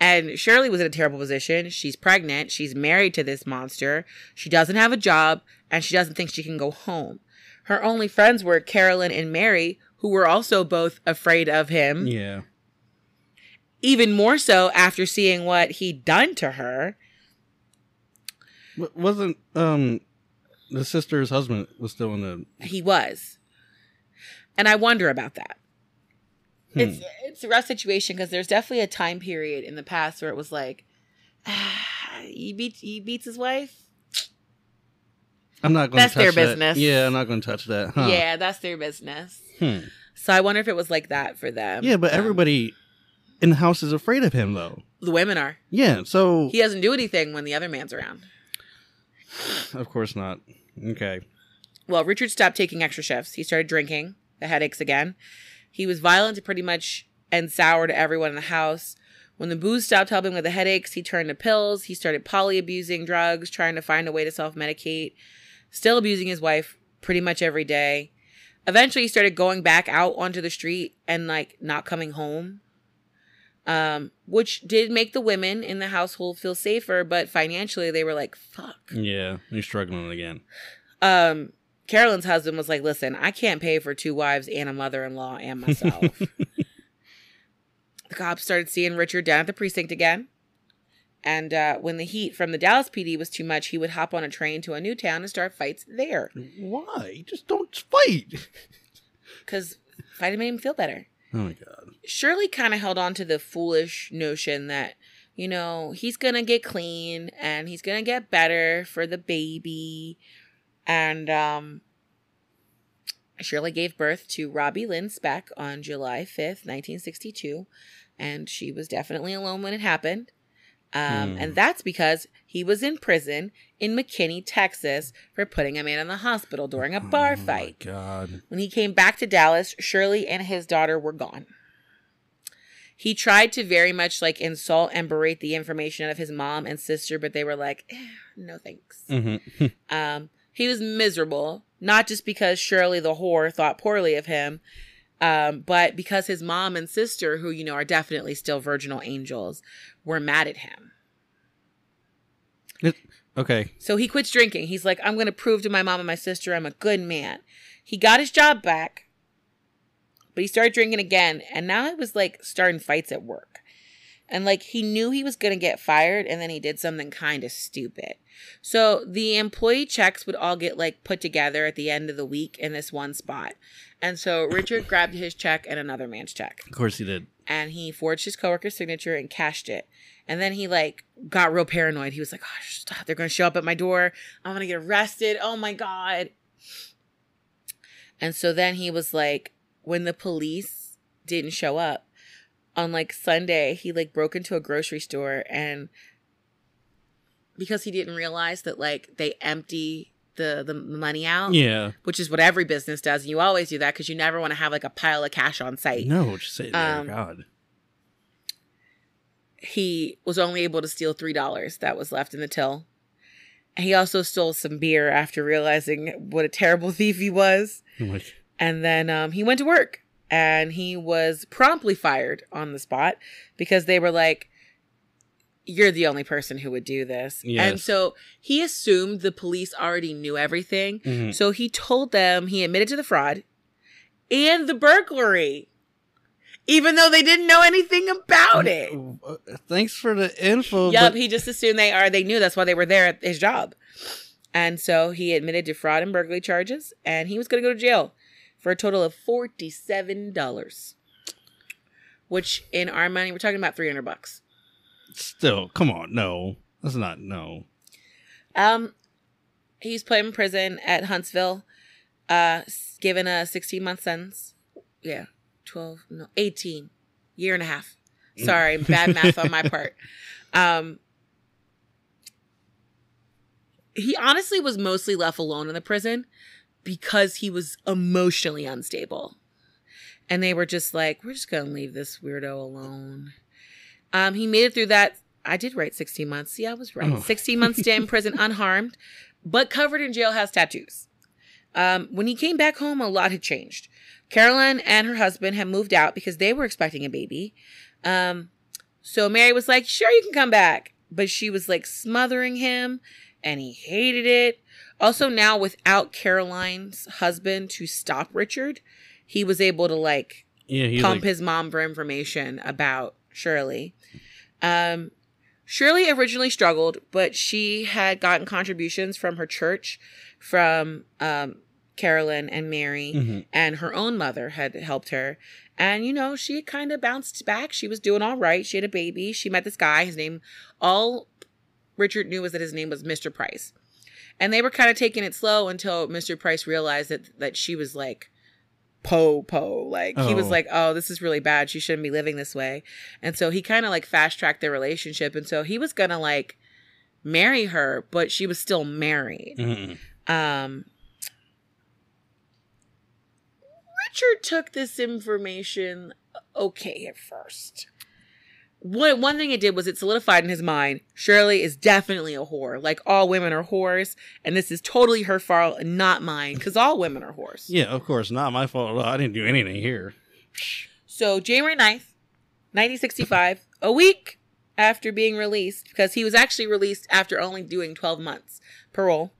And Shirley was in a terrible position. She's pregnant. She's married to this monster. She doesn't have a job, and she doesn't think she can go home. Her only friends were Carolyn and Mary, who were also both afraid of him Yeah. even more so after seeing what he'd done to her. W- wasn't um the sister's husband was still in the He was. And I wonder about that. Hmm. It's it's a rough situation because there's definitely a time period in the past where it was like, ah, he beats he beats his wife. I'm not going to That's touch their that. business. Yeah, I'm not going to touch that. Huh. Yeah, that's their business. Hmm. So I wonder if it was like that for them. Yeah, but Um, everybody in the house is afraid of him though. The women are. Yeah, so He doesn't do anything when the other man's around. of course not. Okay. Well, Richard stopped taking extra shifts. He started drinking, the headaches again. He was violent to pretty much and sour to everyone in the house. When the booze stopped helping with the headaches, he turned to pills. He started poly abusing drugs, trying to find a way to self medicate, still abusing his wife pretty much every day. Eventually, he started going back out onto the street and like not coming home, um, which did make the women in the household feel safer. But financially, they were like, "Fuck." Yeah, you're struggling again. um Carolyn's husband was like, "Listen, I can't pay for two wives and a mother-in-law and myself." the cops started seeing Richard down at the precinct again. And uh, when the heat from the Dallas PD was too much, he would hop on a train to a new town and start fights there Why? Just don't fight. because fighting made him feel better. Oh my god. Shirley kind of held on to the foolish notion that, you know, he's going to get clean and he's going to get better for the baby. And um, Shirley gave birth to Robbie Lynn Speck on July 5th, 1962. And she was definitely alone when it happened. Um, Hmm. And that's because he was in prison in McKinney, Texas, for putting a man in the hospital during a bar Oh my fight. god. When he came back to Dallas, Shirley and his daughter were gone. He tried to very much like insult and berate the information of his mom and sister, but they were like, eh, no thanks. Mm-hmm. Um, he was miserable, not just because Shirley the whore thought poorly of him, um, but because his mom and sister, who, you know, are definitely still virginal angels, were mad at him. okay. So he quits drinking. He's like, I'm going to prove to my mom and my sister I'm a good man. He got his job back, but he started drinking again. And now it was like starting fights at work. And like he knew he was going to get fired and then he did something kind of stupid. So the employee checks would all get like put together at the end of the week in this one spot. And so Richard grabbed his check and another man's check Of course he did. and he forged his coworker's signature and cashed it. And then he like got real paranoid. He was like, "Oh, stop! They're gonna show up at my door. I'm gonna get arrested. Oh my god!" And so then he was like, when the police didn't show up on like Sunday, he like broke into a grocery store and because he didn't realize that like they empty the the money out, Yeah. which is what every business does. And you always do that because you never want to have like a pile of cash on site No, just say. Um, God. he was only able to steal three dollars that was left in the till. He also stole some beer after realizing what a terrible thief he was. Like, And then um, he went to work and he was promptly fired on the spot because they were like, You're the only person who would do this. And so he assumed the police already knew everything. mhm. So he told them he admitted to the fraud and the burglary, even though they didn't know anything about it. Uh, Thanks for the info. Yep, but- he just assumed they are. They knew that's why they were there at his job, and so he admitted to fraud and burglary charges, and he was going to go to jail for a total of forty-seven dollars, which in our money we're talking about three hundred bucks. Still, come on. No. That's not, no. Um, he's put in prison at Huntsville, uh, given a sixteen-month sentence. Yeah, twelve, no, eighteen, year and a half. Sorry, bad math on my part. Um, he honestly was mostly left alone in the prison because he was emotionally unstable. And they were just like, we're just going to leave this weirdo alone. Um, he made it through that. I did write 16 months. See, I was right. Oh. 16 months stay in prison unharmed, but covered in jailhouse tattoos. Um, when he came back home, a lot had changed. Carolyn and her husband had moved out because they were expecting a baby. Um, so Mary was like, sure, you can come back. But she was like smothering him and he hated it. Also, now without Caroline's husband to stop Richard, he was able to like Yeah, pump like, his mom for information about Shirley. Um, Shirley originally struggled, but she had gotten contributions from her church, from um, Carolyn and Mary, Mhm. and her own mother had helped her. And, you know, she kind of bounced back. She was doing all right. She had a baby. She met this guy. His name, all Richard knew was that his name was Mr. Price. And they were kind of taking it slow until Mr. Price realized that, that she was like po po. Like he was Oh. like, "Oh, this is really bad. She shouldn't be living this way." And so he kind of like fast tracked their relationship, and so he was gonna like marry her, but she was still married. Mhm. Um, Richard took this information okay at first. One, one thing it did was it solidified in his mind Shirley is definitely a whore. Like all women are whores, and this is totally her fault and not mine, because all women are whores. Yeah, of course, not my fault. I didn't do anything here. So January 9th, 1965, a week after being released, because he was actually released after only doing 12 months parole.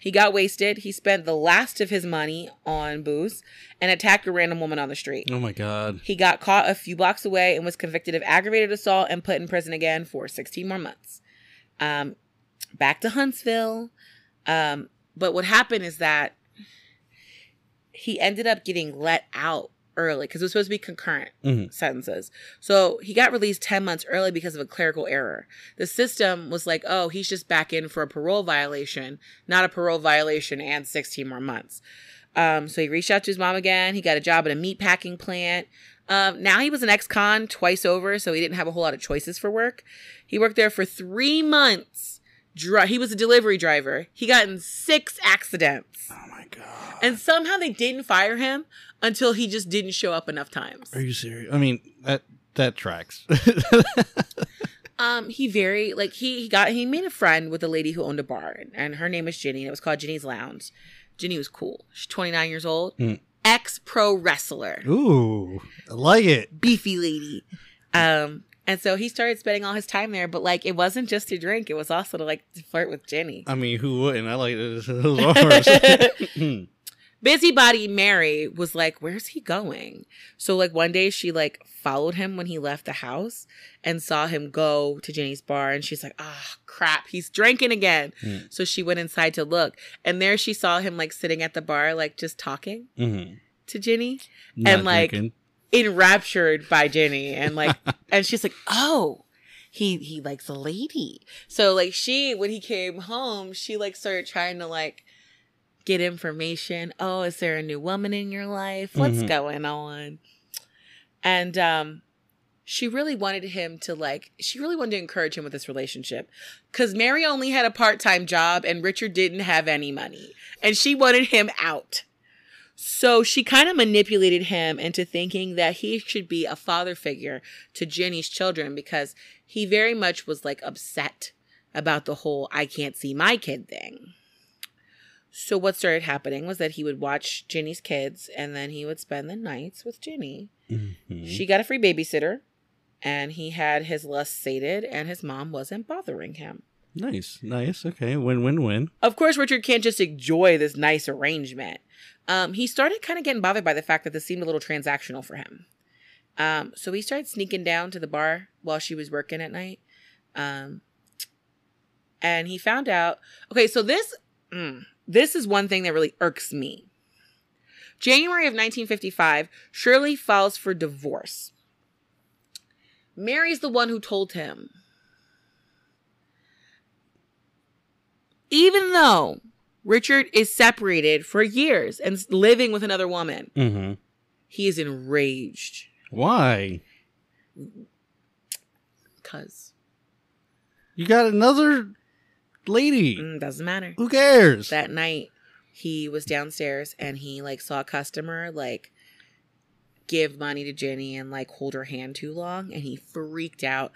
He got wasted. He spent the last of his money on booze and attacked a random woman on the street. Oh my god. He got caught a few blocks away and was convicted of aggravated assault and put in prison again for 16 more months. Um, back to Huntsville. Um, but what happened is that he ended up getting let out early because it was supposed to be concurrent Mhm. sentences. So he got released 10 months early because of a clerical error. The system was like, oh, he's just back in for a parole violation, not a parole violation and 16 more months. Um, so he reached out to his mom again. He got a job at a meat packing plant. Um, now he was an ex-con twice over, so he didn't have a whole lot of choices for work. He worked there for three months. Dri- he was a delivery driver. He got in six accidents, Oh god. and somehow they didn't fire him until he just didn't show up enough times. Are you serious? I mean, that that tracks. Um, he very like he, he got he made a friend with a lady who owned a bar, and, her name was Ginny, and it was called Ginny's Lounge. Ginny was cool. She's 29 years old, Mm. ex pro wrestler. Ooh, I like it. beefy lady. Um, and so he started spending all his time there, but like it wasn't just to drink; it was also to like to flirt with Jenny. I mean, who wouldn't? I like those. Busybody Mary was like, "Where's he going?" So like one day she like followed him when he left the house and saw him go to Jenny's bar, and she's like, "Ah, crap, he's drinking again." Mm. So she went inside to look, and there she saw him like sitting at the bar, like just talking mm-hmm. to Jenny. Not like, drinking. Enraptured by Jenny and like and she's like, "Oh, he he likes a lady." So like she when he came home, she like started trying to like get information. Oh, is there a new woman in your life? What's Mhm. going on? And um she really wanted him to like she really wanted to encourage him with this relationship cuz Mary only had a part-time job and Richard didn't have any money and she wanted him out. So she kind of manipulated him into thinking that he should be a father figure to Jenny's children because he very much was like upset about the whole I can't see my kid thing. So what started happening was that he would watch Jenny's kids and then he would spend the nights with Jenny. Mhm. She got a free babysitter and he had his lust sated and his mom wasn't bothering him. Nice, nice. Okay, win, win, win. Of course, Richard can't just enjoy this nice arrangement. Um, he started kind of getting bothered by the fact that this seemed a little transactional for him. Um, so he started sneaking down to the bar while she was working at night. Um, and he found out. Okay, so this mm, this is one thing that really irks me. January of 1955, Shirley files for divorce. Mary's the one who told him. Even though Richard is separated for years and living with another woman, Mm-hmm. he is enraged Why? because You got another lady. mm, doesn't matter. Who cares? That night, he was downstairs and he like saw a customer like give money to Jenny and like hold her hand too long, and he freaked out.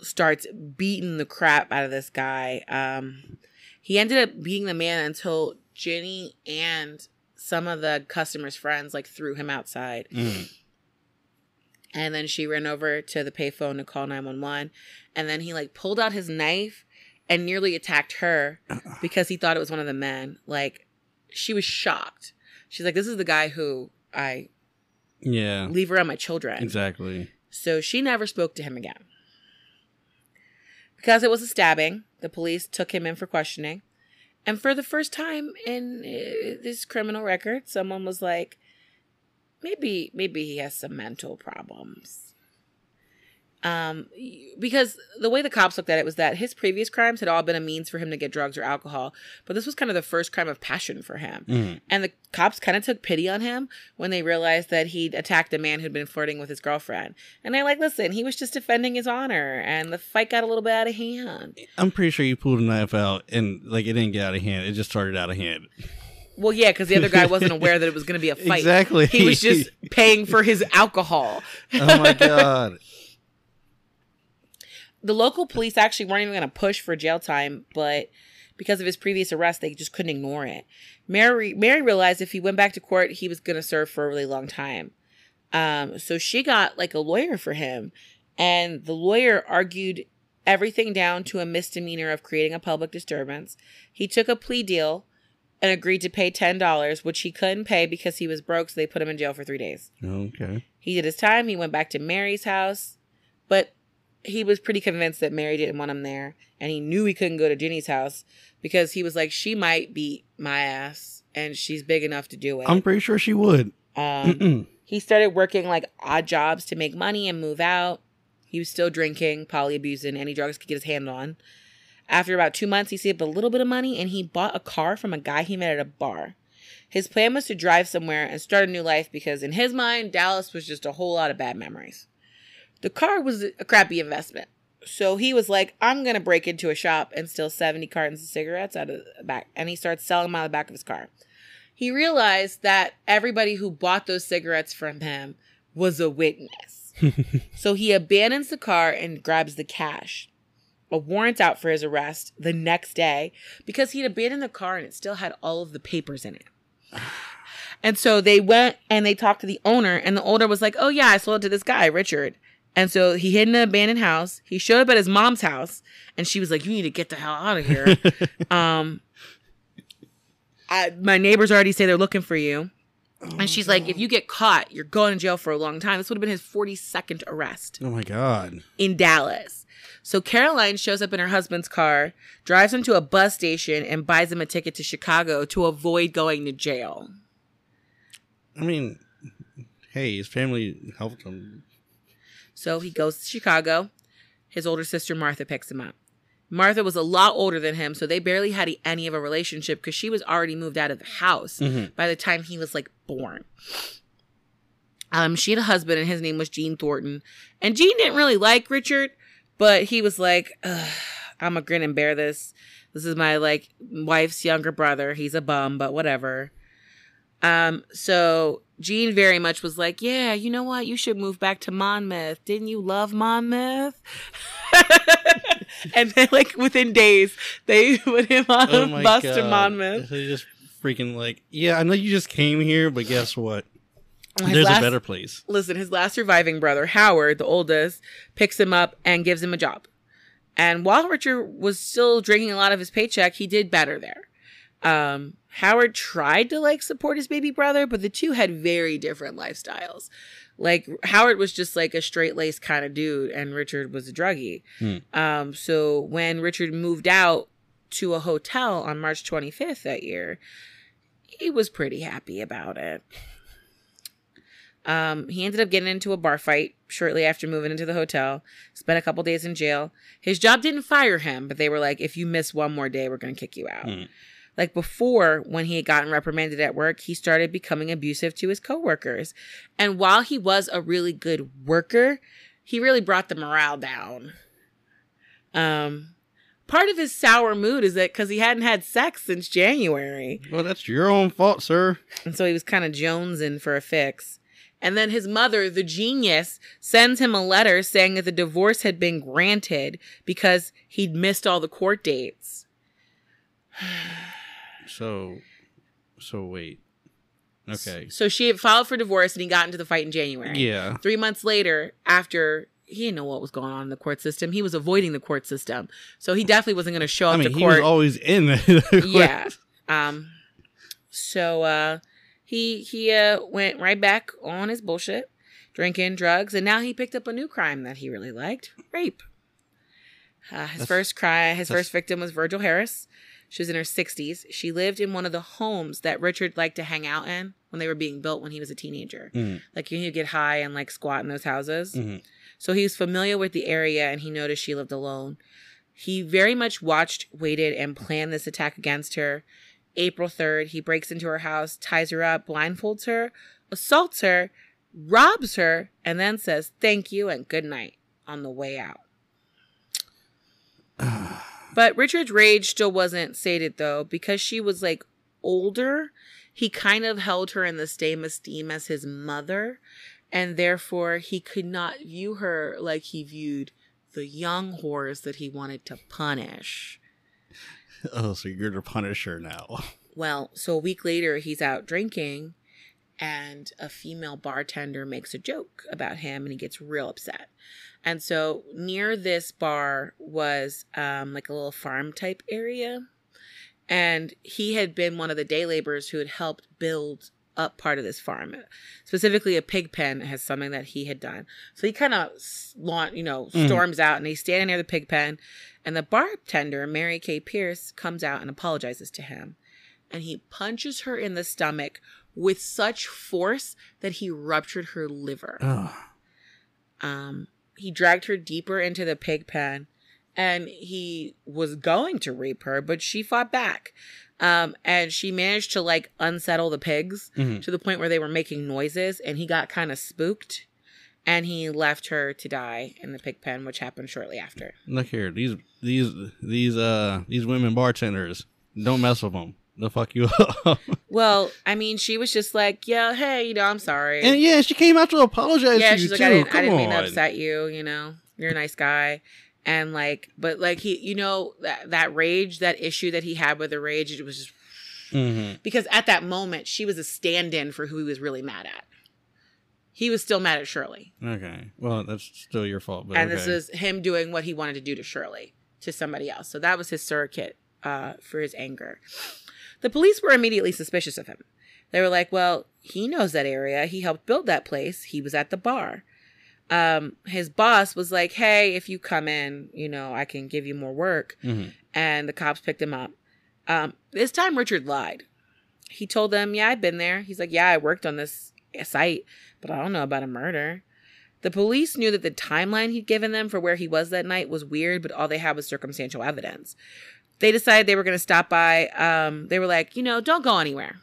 Starts beating the crap out of this guy. Um, he ended up being the man until Jenny and some of the customers' friends like threw him outside. Mm. And then she ran over to the payphone to call 911. And then he like pulled out his knife and nearly attacked her because he thought it was one of the men. Like she was shocked. She's like, this is the guy who I Yeah, leave around my children. exactly. So she never spoke to him again. Because it was a stabbing, the police took him in for questioning. And for the first time in uh, this criminal record, someone was like, maybe maybe he has some mental problems. Um, because the way the cops looked at it was that his previous crimes had all been a means for him to get drugs or alcohol, but this was kind of the first crime of passion for him. Mhm. And the cops kind of took pity on him when they realized that he'd attacked a man who'd been flirting with his girlfriend. And they're like, listen, he was just defending his honor, and the fight got a little bit out of hand. I'm pretty sure you pulled a knife out and like it didn't get out of hand. It just started out of hand. Well, yeah, because the other guy wasn't aware that it was going to be a fight. Exactly. He was just paying for his alcohol. oh my god. the local police actually weren't even going to push for jail time, but because of his previous arrest, they just couldn't ignore it. Mary Mary realized if he went back to court, he was going to serve for a really long time. Um, so she got like a lawyer for him, and the lawyer argued everything down to a misdemeanor of creating a public disturbance. He took a plea deal and agreed to pay ten dollars, which he couldn't pay because he was broke. So they put him in jail for three days. Okay. He did his time. He went back to Mary's house, but he was pretty convinced that Mary didn't want him there, and he knew he couldn't go to Jenny's house because he was like, she might beat my ass, and she's big enough to do it. I'm pretty sure she would. um, he started working like odd jobs to make money and move out. He was still drinking, poly abusing any drugs he could get his hand on. After about two months, he saved a little bit of money and he bought a car from a guy he met at a bar. His plan was to drive somewhere and start a new life because, in his mind, Dallas was just a whole lot of bad memories. The car was a crappy investment. So he was like, I'm going to break into a shop and steal 70 cartons of cigarettes out of the back. And he starts selling them out of the back of his car. He realized that everybody who bought those cigarettes from him was a witness. so he abandons the car and grabs the cash. A warrant out for his arrest the next day because he'd abandoned the car and it still had all of the papers in it. And so they went and they talked to the owner, and the owner was like, Oh, yeah, I sold it to this guy, Richard. And so he hid in an abandoned house. He showed up at his mom's house, and she was like, You need to get the hell out of here. um, I, my neighbors already say they're looking for you. And she's like, If you get caught, you're going to jail for a long time. This would have been his 42nd arrest Oh my god. in Dallas. So Caroline shows up in her husband's car, drives him to a bus station, and buys him a ticket to Chicago to avoid going to jail. I mean, hey, his family helped him. So he goes to Chicago. His older sister Martha picks him up. Martha was a lot older than him, so they barely had any of a relationship because she was already moved out of the house Mhm. by the time he was like born. Um, she had a husband, and his name was Gene Thornton. And Gene didn't really like Richard, but he was like, Ugh, "I'm a grin and bear this. This is my like wife's younger brother. He's a bum, but whatever." Um, so Gene very much was like, "Yeah, you know what? You should move back to Monmouth. Didn't you love Monmouth?" and then, like within days, they put him on Oh a bus god. to Monmouth. They just freaking like, yeah, I know you just came here, but guess what? His There's last- a better place. listen, his last surviving brother, Howard, the oldest, picks him up and gives him a job. And while Richard was still drinking a lot of his paycheck, he did better there. Um, Howard tried to like support his baby brother, but the two had very different lifestyles. Like Howard was just like a straight laced kind of dude, and Richard was a druggie. Hmm. Um, so when Richard moved out to a hotel on March 25th that year, he was pretty happy about it. Um, he ended up getting into a bar fight shortly after moving into the hotel. Spent a couple days in jail. His job didn't fire him, but they were like, "If you miss one more day, we're gonna kick you out." Hmm. Like before, when he had gotten reprimanded at work, he started becoming abusive to his coworkers. And while he was a really good worker, he really brought the morale down. Um, part of his sour mood is that because he hadn't had sex since January. Well, that's your own fault, sir. And so he was kind of jonesing for a fix. And then his mother, the genius, sends him a letter saying that the divorce had been granted because he'd missed all the court dates. So, so wait. Okay. So she had filed for divorce and he got into the fight in January. Yeah. Three months later, after he didn't know what was going on in the court system, he was avoiding the court system. So he definitely wasn't going to show up I mean, to he was always in the yeah. Um. So uh, he he uh went right back on his bullshit, drinking drugs, and now he picked up a new crime that he really liked: rape. Uh, his That's- first crime, his first victim was Virgil Harris. She was in her 60s. She lived in one of the homes that Richard liked to hang out in when they were being built when he was a teenager. Mhm. Like he'd get high and like squat in those houses. Mhm. So he was familiar with the area and he noticed she lived alone. He very much watched, waited, and planned this attack against her. April 3rd, he breaks into her house, ties her up, blindfolds her, assaults her, robs her, and then says thank you and good night on the way out. But Richard's rage still wasn't sated though, because she was like older. He kind of held her in the same esteem as his mother, and therefore he could not view her like he viewed the young whores that he wanted to punish. Oh, so you're the Punisher now. Well, so a week later, he's out drinking, and a female bartender makes a joke about him, and he gets real upset. And so near this bar was um, like a little farm type area, and he had been one of the day laborers who had helped build up part of this farm, specifically a pig pen has something that he had done. So he kind of, you know, Mhm. storms out, and he's standing near the pig pen, and the bartender, Mary Kay Pierce, comes out and apologizes to him and he punches her in the stomach with such force that he ruptured her liver. Um, he dragged her deeper into the pig pen and he was going to rape her, but she fought back. Um, and she managed to like unsettle the pigs Mhm. to the point where they were making noises and he got kind of spooked and he left her to die in the pig pen, which happened shortly after. Look here, these these these uh these women bartenders. Don't mess with them. They'll fuck you up. Well, I mean, she was just like, yeah, hey, you know, I'm sorry. and yeah, she came out to apologize yeah, to you she's like, too. I didn't, Come I didn't mean to on. upset you. You know, you're a nice guy, and like, but like he, you know, that that rage, that issue that he had with the rage, it was just Mhm. because at that moment she was a stand-in for who he was really mad at. He was still mad at Shirley, Okay. Well, that's still your fault. But and okay. this is him doing what he wanted to do to Shirley to somebody else. So that was his surrogate uh, for his anger. The police were immediately suspicious of him. They were like, "Well, he knows that area. He helped build that place. He was at the bar." Um, his boss was like, "Hey, if you come in, you know, I can give you more work." Mhm. And the cops picked him up. Um, this time, Richard lied. He told them, "Yeah, I've been there." He's like, "Yeah, I worked on this site, but I don't know about a murder." The police knew that the timeline he'd given them for where he was that night was weird, but all they had was circumstantial evidence. They decided they were going to stop by. Um, they were like, you know, don't go anywhere.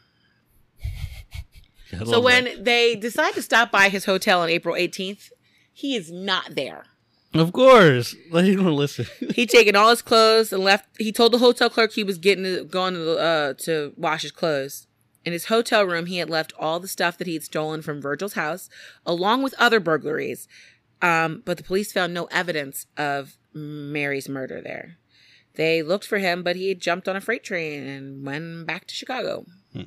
So when that. they decide to stop by his hotel on April 18th, he is not there. of course, let him listen. He'd taken all his clothes and left. He told the hotel clerk he was getting to, going to uh, to wash his clothes. In his hotel room, he had left all the stuff that he had stolen from Virgil's house, along with other burglaries. Um, but the police found no evidence of Mary's murder there. They looked for him, but he had jumped on a freight train and went back to Chicago. Hmm.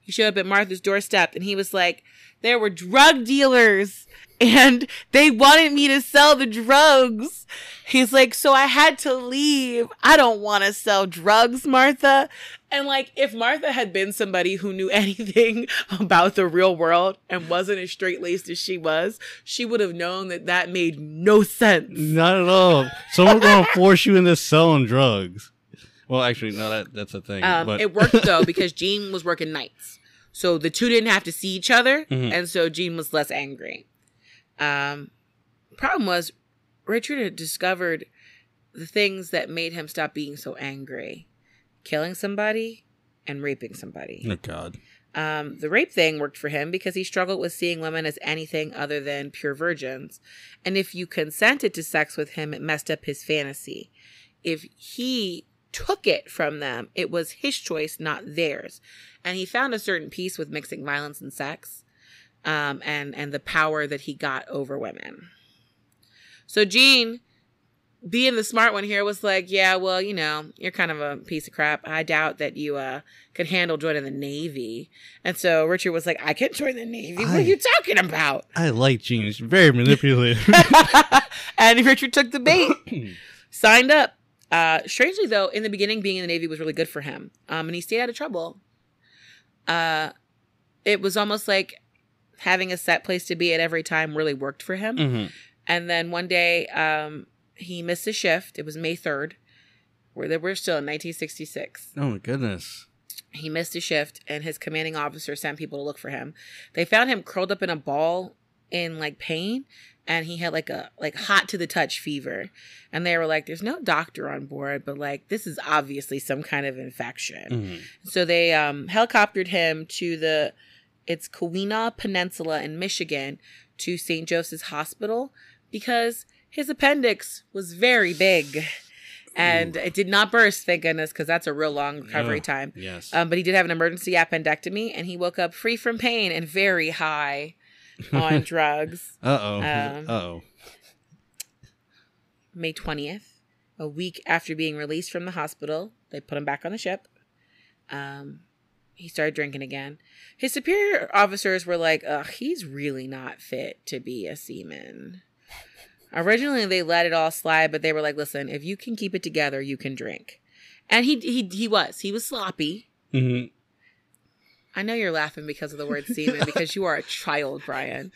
He showed up at Martha's doorstep and he was like, There were drug dealers and they wanted me to sell the drugs. He's like, So I had to leave. I don't want to sell drugs, Martha. And like, if Martha had been somebody who knew anything about the real world and wasn't as straight laced as she was, she would have known that that made no sense. Not at all. Someone's gonna force you into selling drugs. Well, actually, no, that that's a thing. Um, but it worked though because Gene was working nights, so the two didn't have to see each other, Mhm. and so Gene was less angry. Um, problem was, Richard had discovered the things that made him stop being so angry: killing somebody and raping somebody. oh god, Um, the rape thing worked for him because he struggled with seeing women as anything other than pure virgins. And if you consented to sex with him, it messed up his fantasy. If he took it from them, it was his choice, not theirs. And he found a certain peace with mixing violence and sex, um, and and the power that he got over women. So Gene, being the smart one here, was like, "Yeah, well, you know, you're kind of a piece of crap. I doubt that you uh could handle joining the Navy." And so Richard was like, "I can join the Navy. What are you talking about?" I like Gene. He's very manipulative. and Richard took the bait, signed up. Uh, strangely, though, in the beginning, being in the Navy was really good for him, um, and he stayed out of trouble. Uh, it was almost like having a set place to be at every time really worked for him. Mhm. And then one day, um, he missed a shift. It was May 3rd. We're, we're still in 1966. Oh my goodness. He missed a shift, and his commanding officer sent people to look for him. They found him curled up in a ball in like pain, and he had like a like hot to the touch fever. And they were like, "There's no doctor on board, but like this is obviously some kind of infection." Mhm. So they um, helicoptered him to the it's Keweenaw Peninsula in Michigan to St. Joseph's Hospital because his appendix was very big. And it did not burst, thank goodness, because that's a real long recovery Yeah. time. Yes. Um, but he did have an emergency appendectomy, and he woke up free from pain and very high on drugs. uh oh. um, uh oh. May 20th, a week after being released from the hospital, they put him back on the ship. Um, he started drinking again. His superior officers were like, ugh, he's really not fit to be a seaman. Originally, they let it all slide, but they were like, listen, if you can keep it together, you can drink. And he, he, he was. He was sloppy. hmm I know you're laughing because of the word seaman because you are a child, Brian.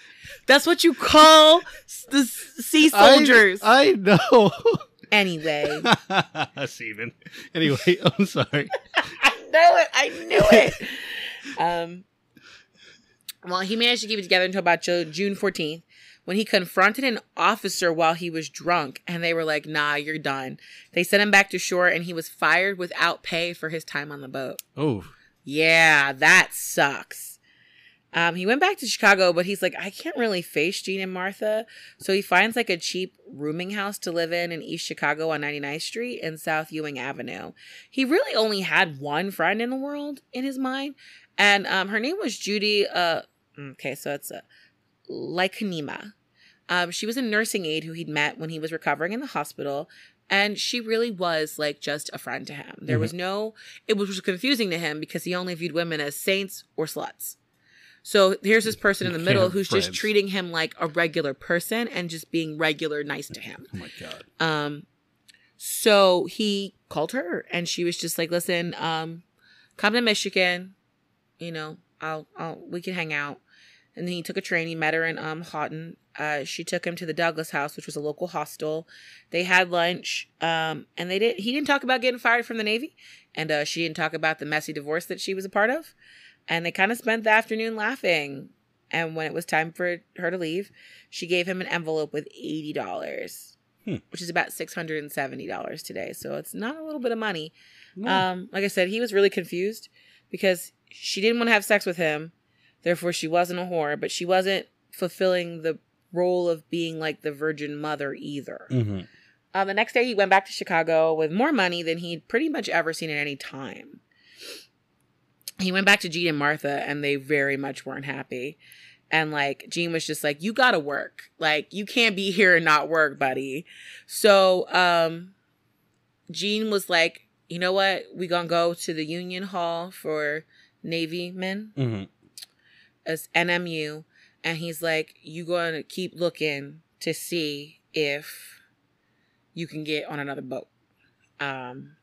That's what you call the sea soldiers. I, I know. anyway. Seaman. Anyway, I'm sorry. I know it. I knew it. um, well, he managed to keep it together until about June 14th when he confronted an officer while he was drunk, and they were like, nah, you're done. They sent him back to shore, and he was fired without pay for his time on the boat. Oh. Yeah, that sucks. Um, he went back to Chicago, but he's like, I can't really face Gene and Martha. So he finds like a cheap rooming house to live in in East Chicago on 99th Street and South Ewing Avenue. He really only had one friend in the world in his mind, and um, her name was Judy. Uh, okay, so it's a Laakaniemi. Um, she was a nursing aide who he'd met when he was recovering in the hospital, and she really was like just a friend to him. There was no, it was confusing to him because he only viewed women as saints or sluts. So here's this person in the middle who's friends. just treating him like a regular person and just being regular nice to him. Oh my god. Um, so he called her and she was just like, listen, um, come to Michigan, you know, I'll, I'll, we can hang out. And then he took a train. He met her in, um, Houghton. Uh, she took him to the Douglas house, which was a local hostel. They had lunch. Um, and they did, he didn't talk about getting fired from the Navy. And, uh, she didn't talk about the messy divorce that she was a part of. And they kind of spent the afternoon laughing. And when it was time for her to leave, she gave him an envelope with $80 which is about six hundred and seventy dollars today. So it's not a little bit of money. Um, like I said, he was really confused because she didn't want to have sex with him, therefore she wasn't a whore, but she wasn't fulfilling the role of being like the virgin mother either. hmm Um, the next day, he went back to Chicago with more money than he'd pretty much ever seen at any time. He went back to Gene and Martha, and they very much weren't happy. And like Gene was just like, "You gotta work. Like you can't be here and not work, buddy." So um, Gene was like, "You know what? We gonna go to the Union Hall for Navy men." hmm as NMU, and he's like, "You gonna keep looking to see if you can get on another boat." Um,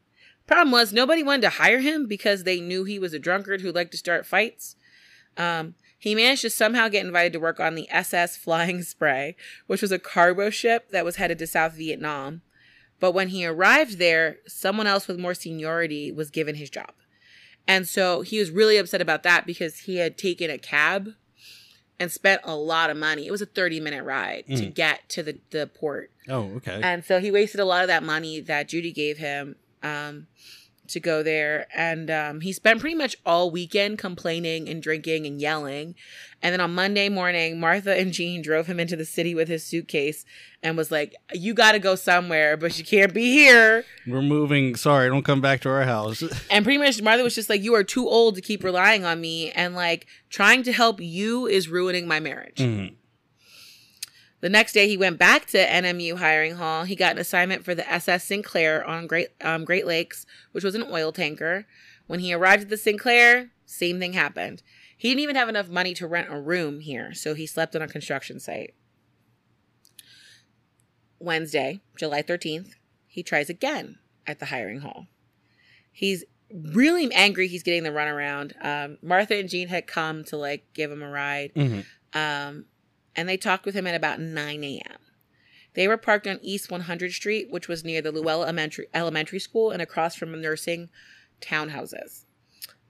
problem was nobody wanted to hire him because they knew he was a drunkard who liked to start fights. Um, he managed to somehow get invited to work on the SS Flying Spray, which was a cargo ship that was headed to South Vietnam. But when he arrived there, someone else with more seniority was given his job. And so he was really upset about that because he had taken a cab and spent a lot of money. It was a 30 minute ride to Mm. get to the, the port. Oh, okay. And so he wasted a lot of that money that Judy gave him um, to go there. And um, he spent pretty much all weekend complaining and drinking and yelling. And then on Monday morning, Martha and Gene drove him into the city with his suitcase and was like, You got to go somewhere, but you can't be here. We're moving. Sorry, don't come back to our house. And pretty much Martha was just like, You are too old to keep relying on me. And like, trying to help you is ruining my marriage. Mhm. The next day, he went back to NMU hiring hall. He got an assignment for the SS Sinclair on Great um, Great Lakes, which was an oil tanker. When he arrived at the Sinclair, same thing happened. He didn't even have enough money to rent a room here, so he slept on a construction site. Wednesday, July 13th, he tries again at the hiring hall. He's really angry he's getting the runaround. Um, Martha and Gene had come to like give him a ride Mhm. um, and they talked with him at about 9 a.m. They were parked on East 100 Street, which was near the Llewellyn Elementary, Elementary School and across from nursing townhouses.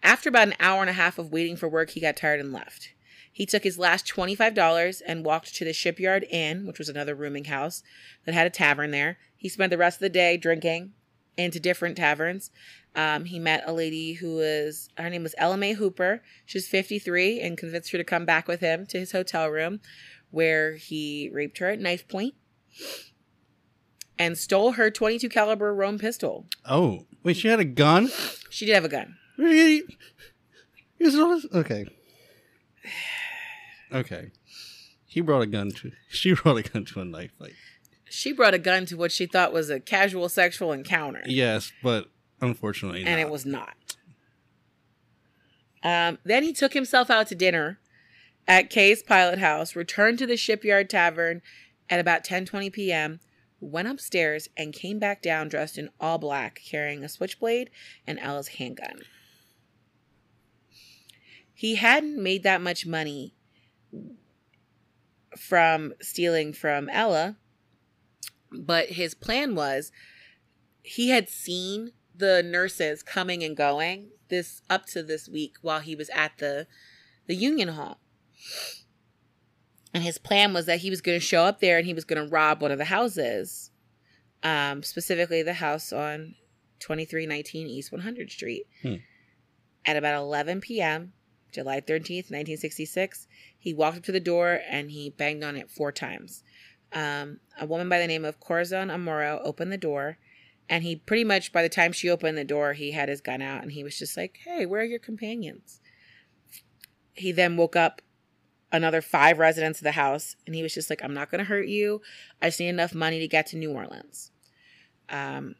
After about an hour and a half of waiting for work, he got tired and left. He took his last $25 and walked to the Shipyard Inn, which was another rooming house that had a tavern there. He spent the rest of the day drinking into different taverns. Um, he met a lady who was, her name was Ella Mae Hooper. She was 53 and convinced her to come back with him to his hotel room where he raped her at knife point and stole her 22 caliber Rome pistol. Oh, wait, she had a gun? She did have a gun. Really? Is it all- Okay. Okay. He brought a gun to. She brought a gun to a knife fight. She brought a gun to what she thought was a casual sexual encounter. Yes, but unfortunately, and not. it was not. Um, then he took himself out to dinner at Kay's Pilot House, returned to the Shipyard Tavern at about 10:20 p.m., went upstairs and came back down dressed in all black, carrying a switchblade and Ella's handgun. He hadn't made that much money from stealing from Ella, but his plan was he had seen the nurses coming and going this up to this week while he was at the the union hall. And his plan was that he was going to show up there and he was going to rob one of the houses, um, specifically the house on 2319 East 100 Street. Hmm. At about 11 p.m., July 13th, 1966, he walked up to the door and he banged on it four times. Um, a woman by the name of Corazon Amurao opened the door and he pretty much, by the time she opened the door, he had his gun out and he was just like, Hey, where are your companions? He then woke up another five residents of the house and he was just like, I'm not going to hurt you. I just need enough money to get to New Orleans. Um,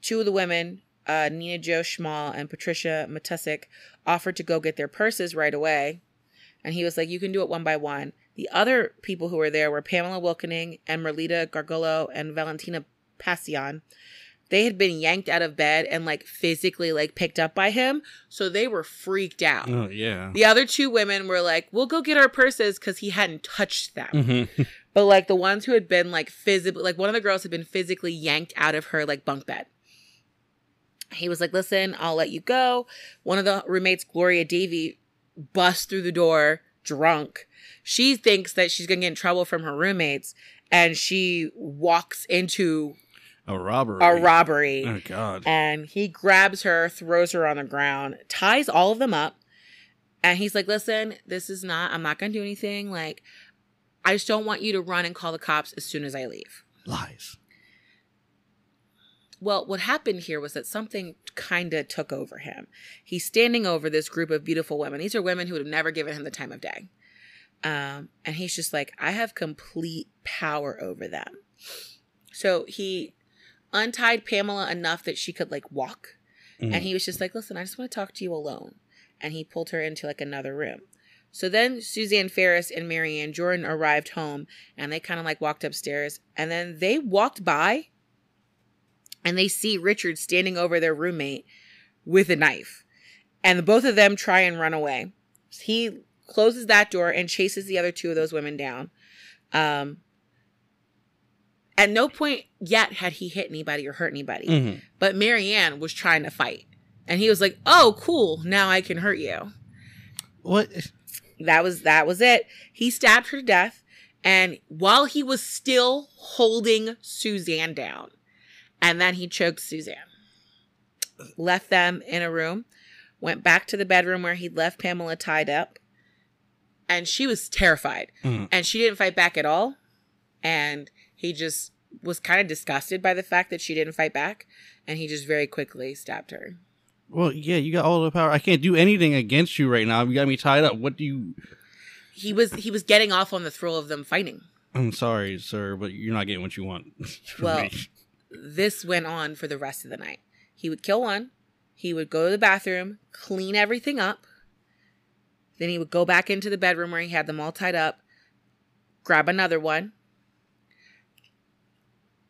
two of the women, uh, Nina Jo Schmale and Patricia Matusek, offered to go get their purses right away. And he was like, You can do it one by one. The other people who were there were Pamela Wilkening and Merlita Gargullo and Valentina Pasion they had been yanked out of bed and like physically like picked up by him so they were freaked out Oh yeah. the other two women were like we'll go get our purses because he hadn't touched them hmm but like the ones who had been like physically like one of the girls had been physically yanked out of her like bunk bed he was like listen i'll let you go one of the roommates gloria davy busts through the door drunk she thinks that she's gonna get in trouble from her roommates and she walks into A robbery. a robbery Oh god. and he grabs her, throws her on the ground, ties all of them up, and he's like, "Listen, this is not. I'm not gonna do anything. Like, I just don't want you to run and call the cops as soon as I leave." Lies. Well, what happened here was that something kind of took over him. He's standing over this group of beautiful women. These are women who would have never given him the time of day. Um, and he's just like, I have complete power over them. So he untied Pamela enough that she could like walk. Mhm. And he was just like, listen, I just want to talk to you alone. And he pulled her into like another room. So then Suzanne Farris and Marianne Jordan arrived home and they kind of like walked upstairs. And then they walked by and they see Richard standing over their roommate with a knife. And the both of them try and run away. He closes that door and chases the other two of those women down. Um, at no point yet had he hit anybody or hurt anybody. Mhm. But Marianne was trying to fight. And he was like, "Oh, cool. Now I can hurt you." What? That was that was it. He stabbed her to death and while he was still holding Suzanne down. And then he choked Suzanne. Left them in a room, went back to the bedroom where he'd left Pamela tied up. And she was terrified. Mhm. And she didn't fight back at all. And he just was kind of disgusted by the fact that she didn't fight back. And he just very quickly stabbed her. Well, yeah, you got all the power. I can't do anything against you right now. You got me tied up. What do you? He was he was getting off on the thrill of them fighting. I'm sorry, sir, but you're not getting what you want. Well, me. This went on for the rest of the night. He would kill one, he would go to the bathroom, clean everything up, then he would go back into the bedroom where he had them all tied up, grab another one.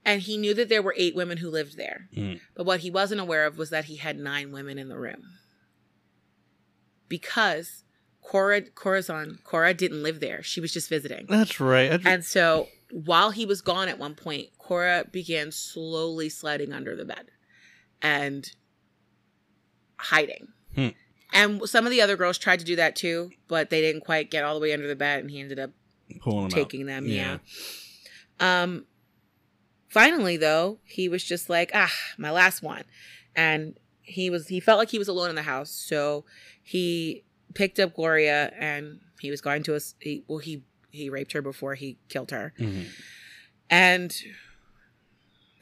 And he knew that there were eight women who lived there. Mhm. But what he wasn't aware of was that he had nine women in the room. Because Cora Corazon, Cora didn't live there. She was just visiting. That's right. Ju- And so while he was gone at one point, Cora began slowly sliding under the bed and hiding. Hmm. And some of the other girls tried to do that too, but they didn't quite get all the way under the bed, and he ended up Pulling them taking out. them. Yeah. Um. Finally, though, he was just like, ah, my last one, and he was he felt like he was alone in the house, so he picked up Gloria and he was going to us. He, well, he he raped her before he killed her, Mhm. and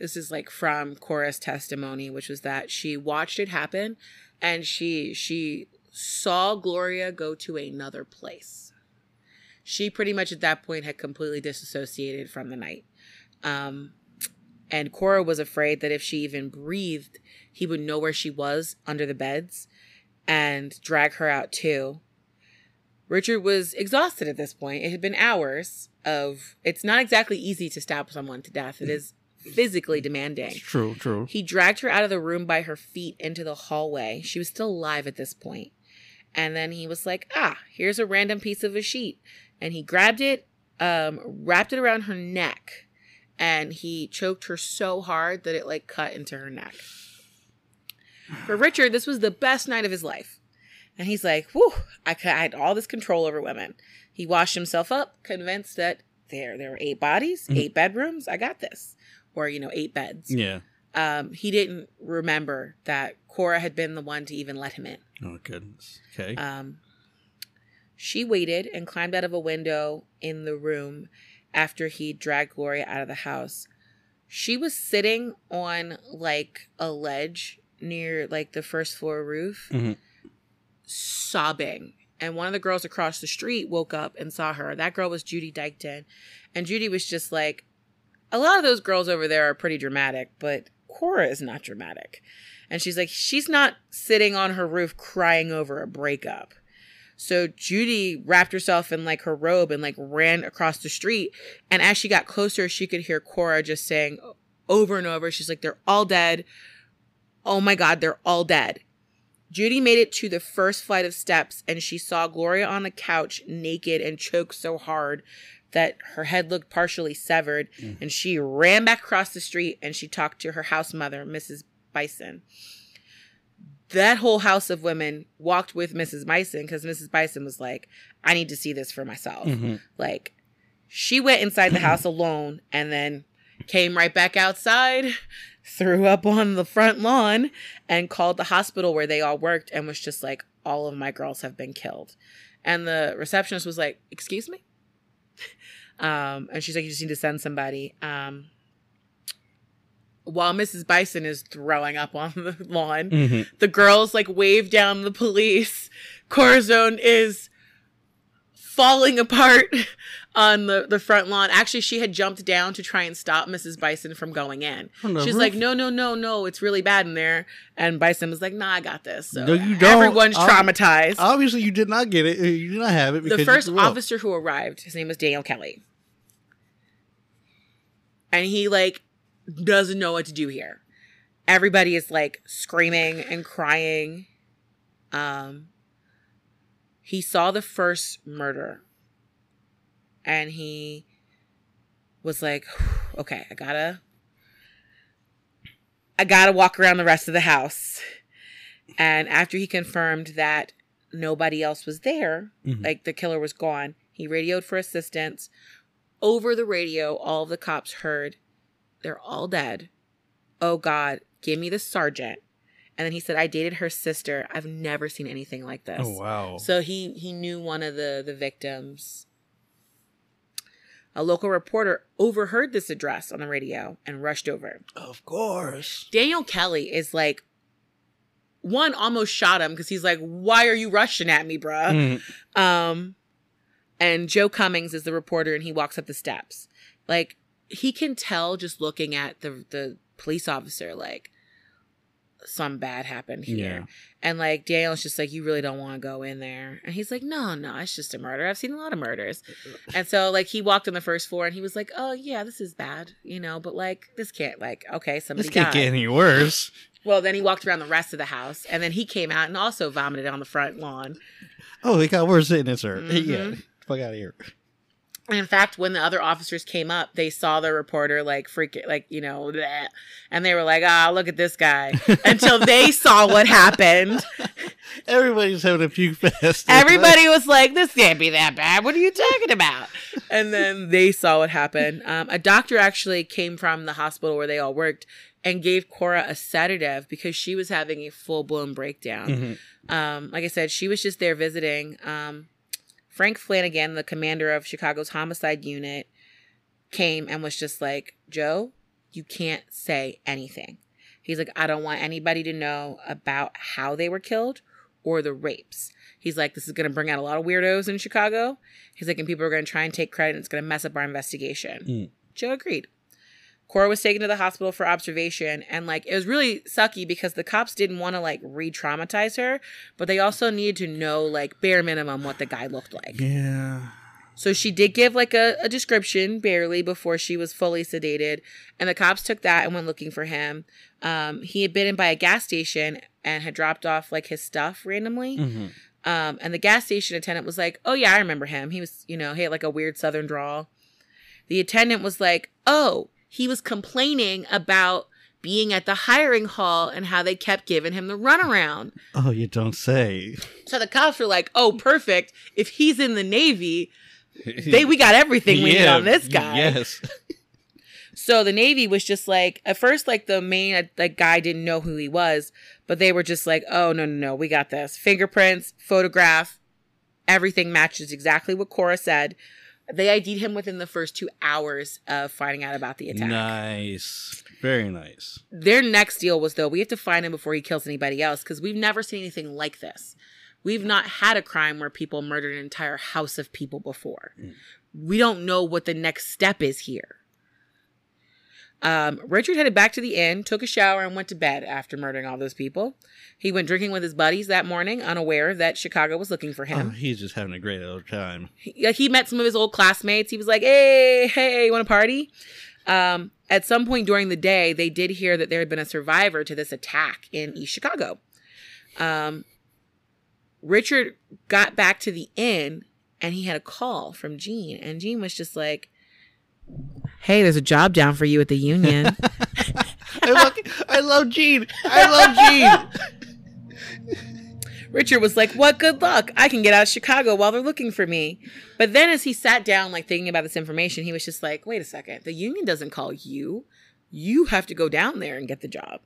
this is like from Cora's testimony, which was that she watched it happen, and she she saw Gloria go to another place. She pretty much at that point had completely disassociated from the night. Um, and Cora was afraid that if she even breathed, he would know where she was under the beds and drag her out too. Richard was exhausted at this point. It had been hours of. It's not exactly easy to stab someone to death. It is physically demanding. True, true. He dragged her out of the room by her feet into the hallway. She was still alive at this point. And then he was like, ah, here's a random piece of a sheet. And he grabbed it, um, wrapped it around her neck, and he choked her so hard that it like cut into her neck. For Richard, this was the best night of his life. And he's like, whew, I, I had all this control over women. He washed himself up, convinced that there, there were eight bodies, Mhm. eight bedrooms. I got this. Or, you know, eight beds Yeah. um, he didn't remember that Cora had been the one to even let him in. Oh goodness. Okay. Um, she waited and climbed out of a window in the room after he dragged Gloria out of the house. She was sitting on like a ledge near like the first floor roof, Mhm. sobbing. And one of the girls across the street woke up and saw her. That girl was Judy Dykton. And Judy was just like, a lot of those girls over there are pretty dramatic, but Cora is not dramatic. And she's like, she's not sitting on her roof crying over a breakup. So Judy wrapped herself in like her robe and like ran across the street. And as she got closer, she could hear Cora just saying over and over, she's like, they're all dead. Oh my God, they're all dead. Judy made it to the first flight of steps and she saw Gloria on the couch naked and choked so hard that her head looked partially severed. And she ran back across the street and she talked to her house mother, Mrs. Bison. That whole house of women walked with Mrs. Bison because Mrs. Bison was like, I need to see this for myself. Mhm. Like, she went inside the house alone and then came right back outside, threw up on the front lawn, and called the hospital where they all worked and was just like, All of my girls have been killed. And the receptionist was like, Excuse me? Um, and she's like, You just need to send somebody. Um, while Mrs. Bison is throwing up on the lawn, Mhm. the girls like wave down the police. Corazon is falling apart on the, the front lawn. Actually, she had jumped down to try and stop Mrs. Bison from going in. She's roof? like, no, no, no, no, it's really bad in there. And Bison was like, nah, I got this. So No, you don't. everyone's traumatized. Obviously, you did not get it. You did not have it. Because the first officer who arrived, his name was Daniel Kelly. And he like doesn't know what to do here. Everybody is like screaming and crying. Um he saw the first murder and he was like, okay, I gotta I gotta walk around the rest of the house. And after he confirmed that nobody else was there, Mhm. like the killer was gone, he radioed for assistance. Over the radio, all of the cops heard, they're all dead. Oh God, give me the sergeant. And then he said, I dated her sister. I've never seen anything like this. Oh wow. So he he knew one of the the victims. A local reporter overheard this address on the radio and rushed over. of course. Daniel Kelly is like one almost shot him because he's like, "Why are you rushing at me, bruh?" Mhm. Um, and Joe Cummings is the reporter, and he walks up the steps. Like he can tell just looking at the the police officer, like some bad happened here. Yeah. And like Daniel's just like, you really don't want to go in there. And he's like, no, no, it's just a murder. I've seen a lot of murders. and so like he walked on the first floor and he was like, oh yeah, this is bad, you know, but like this can't like okay, somebody This can't died. get any worse. Well, then he walked around the rest of the house and then he came out and also vomited on the front lawn. Oh, it got worse, didn't it, sir? Mhm. Yeah. Fuck out of here. And in fact, when the other officers came up, they saw the reporter like freaking, like, you know, bleh, and they were like, ah, look at this guy. Until they saw what happened. Everybody's having a puke fest. Everybody was like, this can't be that bad. What are you talking about? And then they saw what happened. Um, a doctor actually came from the hospital where they all worked and gave Cora a sedative because she was having a full blown breakdown. Mhm. Um, like I said, she was just there visiting. Um, Frank Flanagan, the commander of Chicago's homicide unit, came and was just like, Joe, you can't say anything. He's like, I don't want anybody to know about how they were killed or the rapes. He's like, this is going to bring out a lot of weirdos in Chicago. He's like, and people are going to try and take credit and it's going to mess up our investigation. Mm. Joe agreed. Cora was taken to the hospital for observation and like it was really sucky because the cops didn't want to like re-traumatize her, but they also needed to know like bare minimum what the guy looked like. Yeah. So she did give like a, a description barely before she was fully sedated, and the cops took that and went looking for him. Um, he had been in by a gas station and had dropped off like his stuff randomly. hmm Um, and the gas station attendant was like, "Oh yeah, I remember him. He was, you know, he had like a weird Southern drawl." The attendant was like, "Oh, he was complaining about being at the hiring hall and how they kept giving him the runaround." Oh, you don't say. So the cops were like, "Oh, perfect. If he's in the Navy, they we got everything we need on this guy." Yes. So the Navy was just like at first, like the main like guy didn't know who he was, but they were just like, "Oh no, no, no, we got this. Fingerprints, photograph, everything matches exactly what Cora said." They ID'd him within the first two hours of finding out about the attack. Nice. Very nice. Their next deal was though we have to find him before he kills anybody else because we've never seen anything like this. We've not had a crime where people murdered an entire house of people before. Mm. We don't know what the next step is here. Um, Richard headed back to the inn, took a shower, and went to bed after murdering all those people. He went drinking with his buddies that morning, unaware that Chicago was looking for Oh, him. he's just having a great old time. He, he met some of his old classmates. He was like, "Hey, hey, you want to party?" Um, at some point during the day, they did hear that there had been a survivor to this attack in East Chicago. Um, Richard got back to the inn and he had a call from Gene, and Gene was just like, "Hey, there's a job down for you at the union." I, look, I love Gene. I love Gene. Richard was like, "What good luck! I can get out of Chicago while they're looking for me." But then, as he sat down, like thinking about this information, he was just like, "Wait a second! The union doesn't call you. You have to go down there and get the job."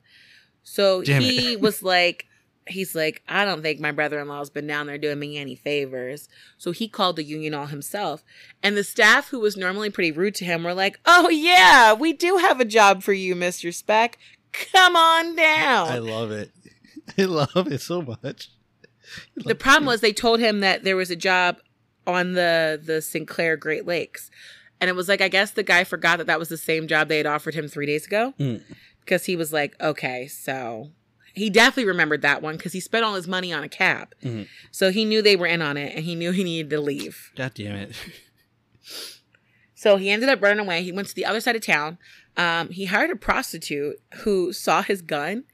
So Damn he was like, "He's like, I don't think my brother-in-law's been down there doing me any favors." So he called the union all himself, and the staff, who was normally pretty rude to him, were like, "Oh yeah, we do have a job for you, Mister Speck. Come on down." I love it. I love it so much. the problem was they told him that there was a job on the the Sinclair Great Lakes, and it was like I guess the guy forgot that that was the same job they had offered him three days ago Mm. because he was like, okay, so he definitely remembered that one because he spent all his money on a cab, Mhm. so he knew they were in on it, and he knew he needed to leave. God damn it. So he ended up running away. He went to the other side of town. Um, he hired a prostitute who saw his gun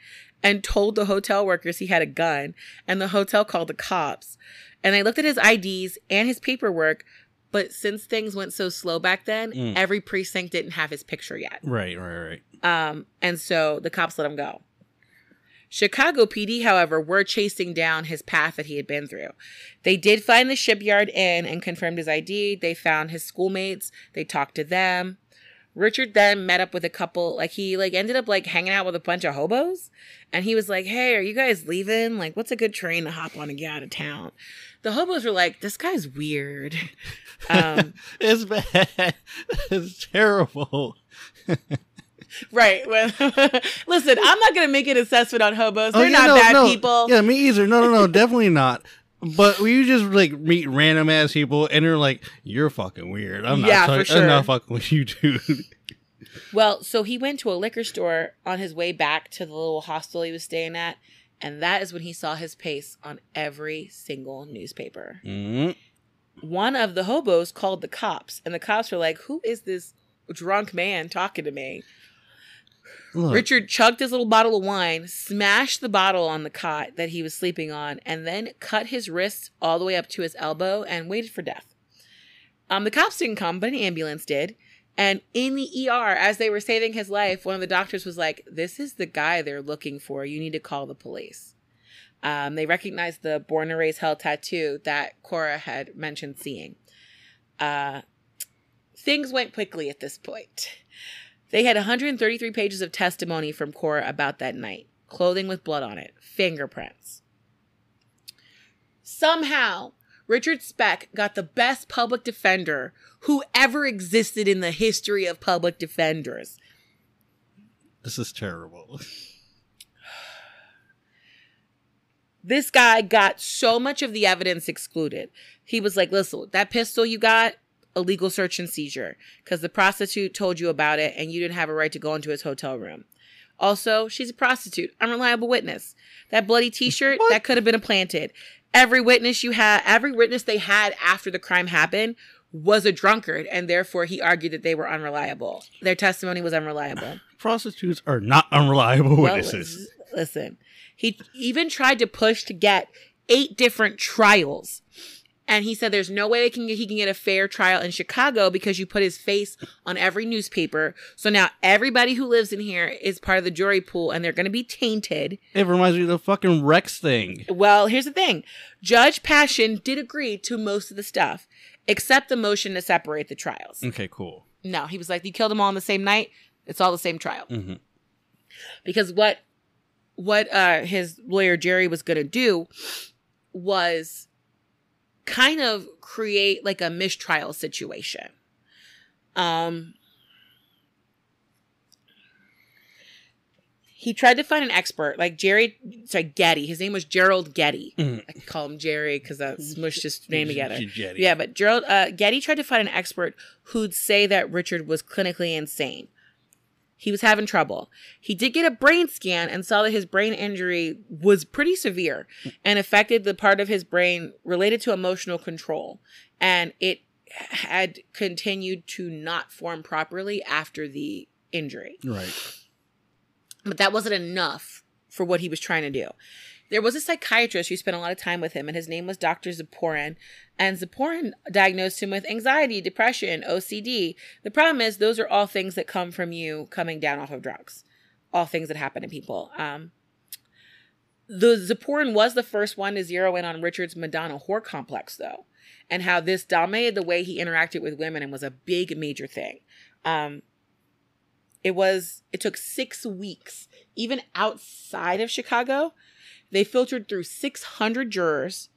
and told the hotel workers he had a gun, and the hotel called the cops. And they looked at his IDs and his paperwork, but since things went so slow back then, Mm. every precinct didn't have his picture yet. Right, right, right. Um, and so the cops let him go. Chicago PD, however, were chasing down his path that he had been through. They did find the shipyard inn and confirmed his ID. They found his schoolmates. They talked to them. Richard then met up with a couple, like he like ended up like hanging out with a bunch of hobos. And he was like, Hey, are you guys leaving? Like, what's a good train to hop on and get out of town? The hobos were like, This guy's weird. Um, It's bad. It's terrible. right. Well, listen, I'm not gonna make an assessment on hobos. They're Oh, yeah, not no, bad no. people. Yeah, me either. No, no, no, definitely not. But we just like meet random ass people and they're like, "You're fucking weird." I'm not. Yeah, talking, for I'm not fucking with you, dude. Well, so he went to a liquor store on his way back to the little hostel he was staying at, and that is when he saw his face on every single newspaper. Mm. One of the hobos called the cops, and the cops were like, Who is this drunk man talking to me? Look, Richard chugged his little bottle of wine, smashed the bottle on the cot that he was sleeping on, and then cut his wrist all the way up to his elbow and waited for death. Um, the cops didn't come, but an ambulance did. And in the ER, as they were saving his life, one of the doctors was like, This is the guy they're looking for. You need to call the police. Um, they recognized the Born to Raise Hell tattoo that Cora had mentioned seeing. Uh, things went quickly at this point. They had 133 pages of testimony from Cora about that night clothing with blood on it, fingerprints. Somehow, Richard Speck got the best public defender who ever existed in the history of public defenders. This is terrible. This guy got so much of the evidence excluded. He was like, listen, that pistol you got, illegal search and seizure, because the prostitute told you about it and you didn't have a right to go into his hotel room. Also, she's a prostitute, unreliable witness. That bloody t shirt, that could have been implanted. Every witness you had, every witness they had after the crime happened was a drunkard, and therefore he argued that they were unreliable. Their testimony was unreliable. Prostitutes are not unreliable Well, witnesses. listen, he even tried to push to get eight different trials. And he said there's no way they can get, he can get a fair trial in Chicago because you put his face on every newspaper. So now everybody who lives in here is part of the jury pool and they're going to be tainted. It reminds me of the fucking Rex thing. Well, here's the thing. Judge Paschen did agree to most of the stuff except the motion to separate the trials. Okay, cool. No, he was like, you killed them all on the same night. It's all the same trial. hmm Because what what uh his lawyer Jerry was going to do was kind of create like a mistrial situation. Um he tried to find an expert like Jerry sorry Getty. His name was Gerald Getty. Mhm. I can call him Jerry because I smushed his name together. Jetty. Yeah, but Gerald uh, Getty tried to find an expert who'd say that Richard was clinically insane. He was having trouble. He did get a brain scan and saw that his brain injury was pretty severe and affected the part of his brain related to emotional control. And it had continued to not form properly after the injury Right. but that wasn't enough for what he was trying to do. There was a psychiatrist who spent a lot of time with him, and his name was Dr. Ziporyn. And Ziporyn diagnosed him with anxiety, depression, OCD. The problem is, those are all things that come from you coming down off of drugs, all things that happen to people. Um, the Ziporyn was the first one to zero in on Richard's Madonna whore complex, though, and how this dominated the way he interacted with women and was a big, major thing. Um, it was it took six weeks even outside of chicago they filtered through 600 jurors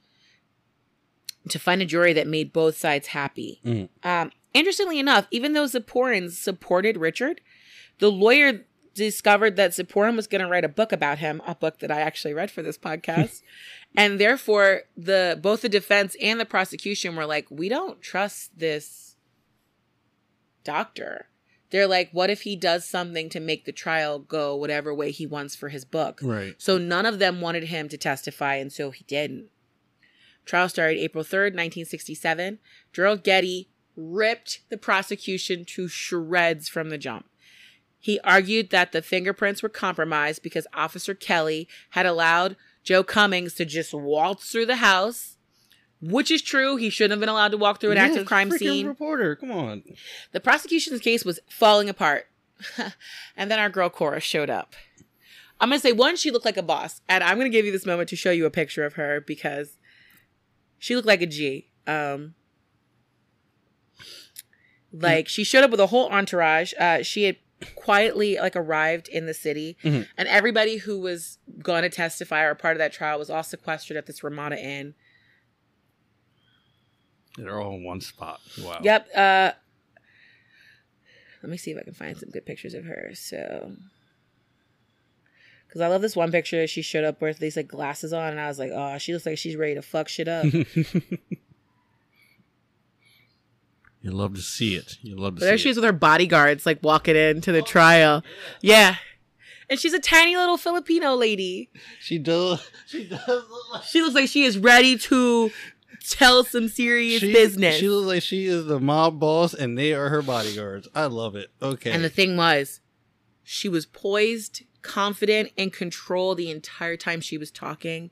to find a jury that made both sides happy. Mhm. um, interestingly enough even though ziporyn supported richard the lawyer discovered that ziporyn was going to write a book about him a book that i actually read for this podcast. And therefore the both the defense and the prosecution were like we don't trust this doctor they're like, what if he does something to make the trial go whatever way he wants for his book? Right. So none of them wanted him to testify, and so he didn't. Trial started April 3rd, 1967. Gerald Getty ripped the prosecution to shreds from the jump. He argued that the fingerprints were compromised because Officer Kelly had allowed Joe Cummings to just waltz through the house, which is true. He shouldn't have been allowed to walk through an Yeah, active crime scene. Reporter, come on. The prosecution's case was falling apart. and then our girl Cora showed up. I'm going to say, one, she looked like a boss. And I'm going to give you this moment to show you a picture of her because she looked like a G. Um, like, she showed up with a whole entourage. Uh, she had quietly, like, arrived in the city. Mhm. And everybody who was going to testify or part of that trial was all sequestered at this Ramada Inn. They're all in one spot. Wow. Yep. Uh, let me see if I can find some good pictures of her. So, because I love this one picture, she showed up with these like glasses on, and I was like, oh, she looks like she's ready to fuck shit up. you love to see it. You love to see. But there she it. is with her bodyguards, like walking into the trial. Yeah. And she's a tiny little Filipino lady. She does. She does look like She looks like she is ready to tell some serious she, business. She looks like she is the mob boss, and they are her bodyguards. I love it. Okay. And the thing was, she was poised, confident, and control the entire time she was talking.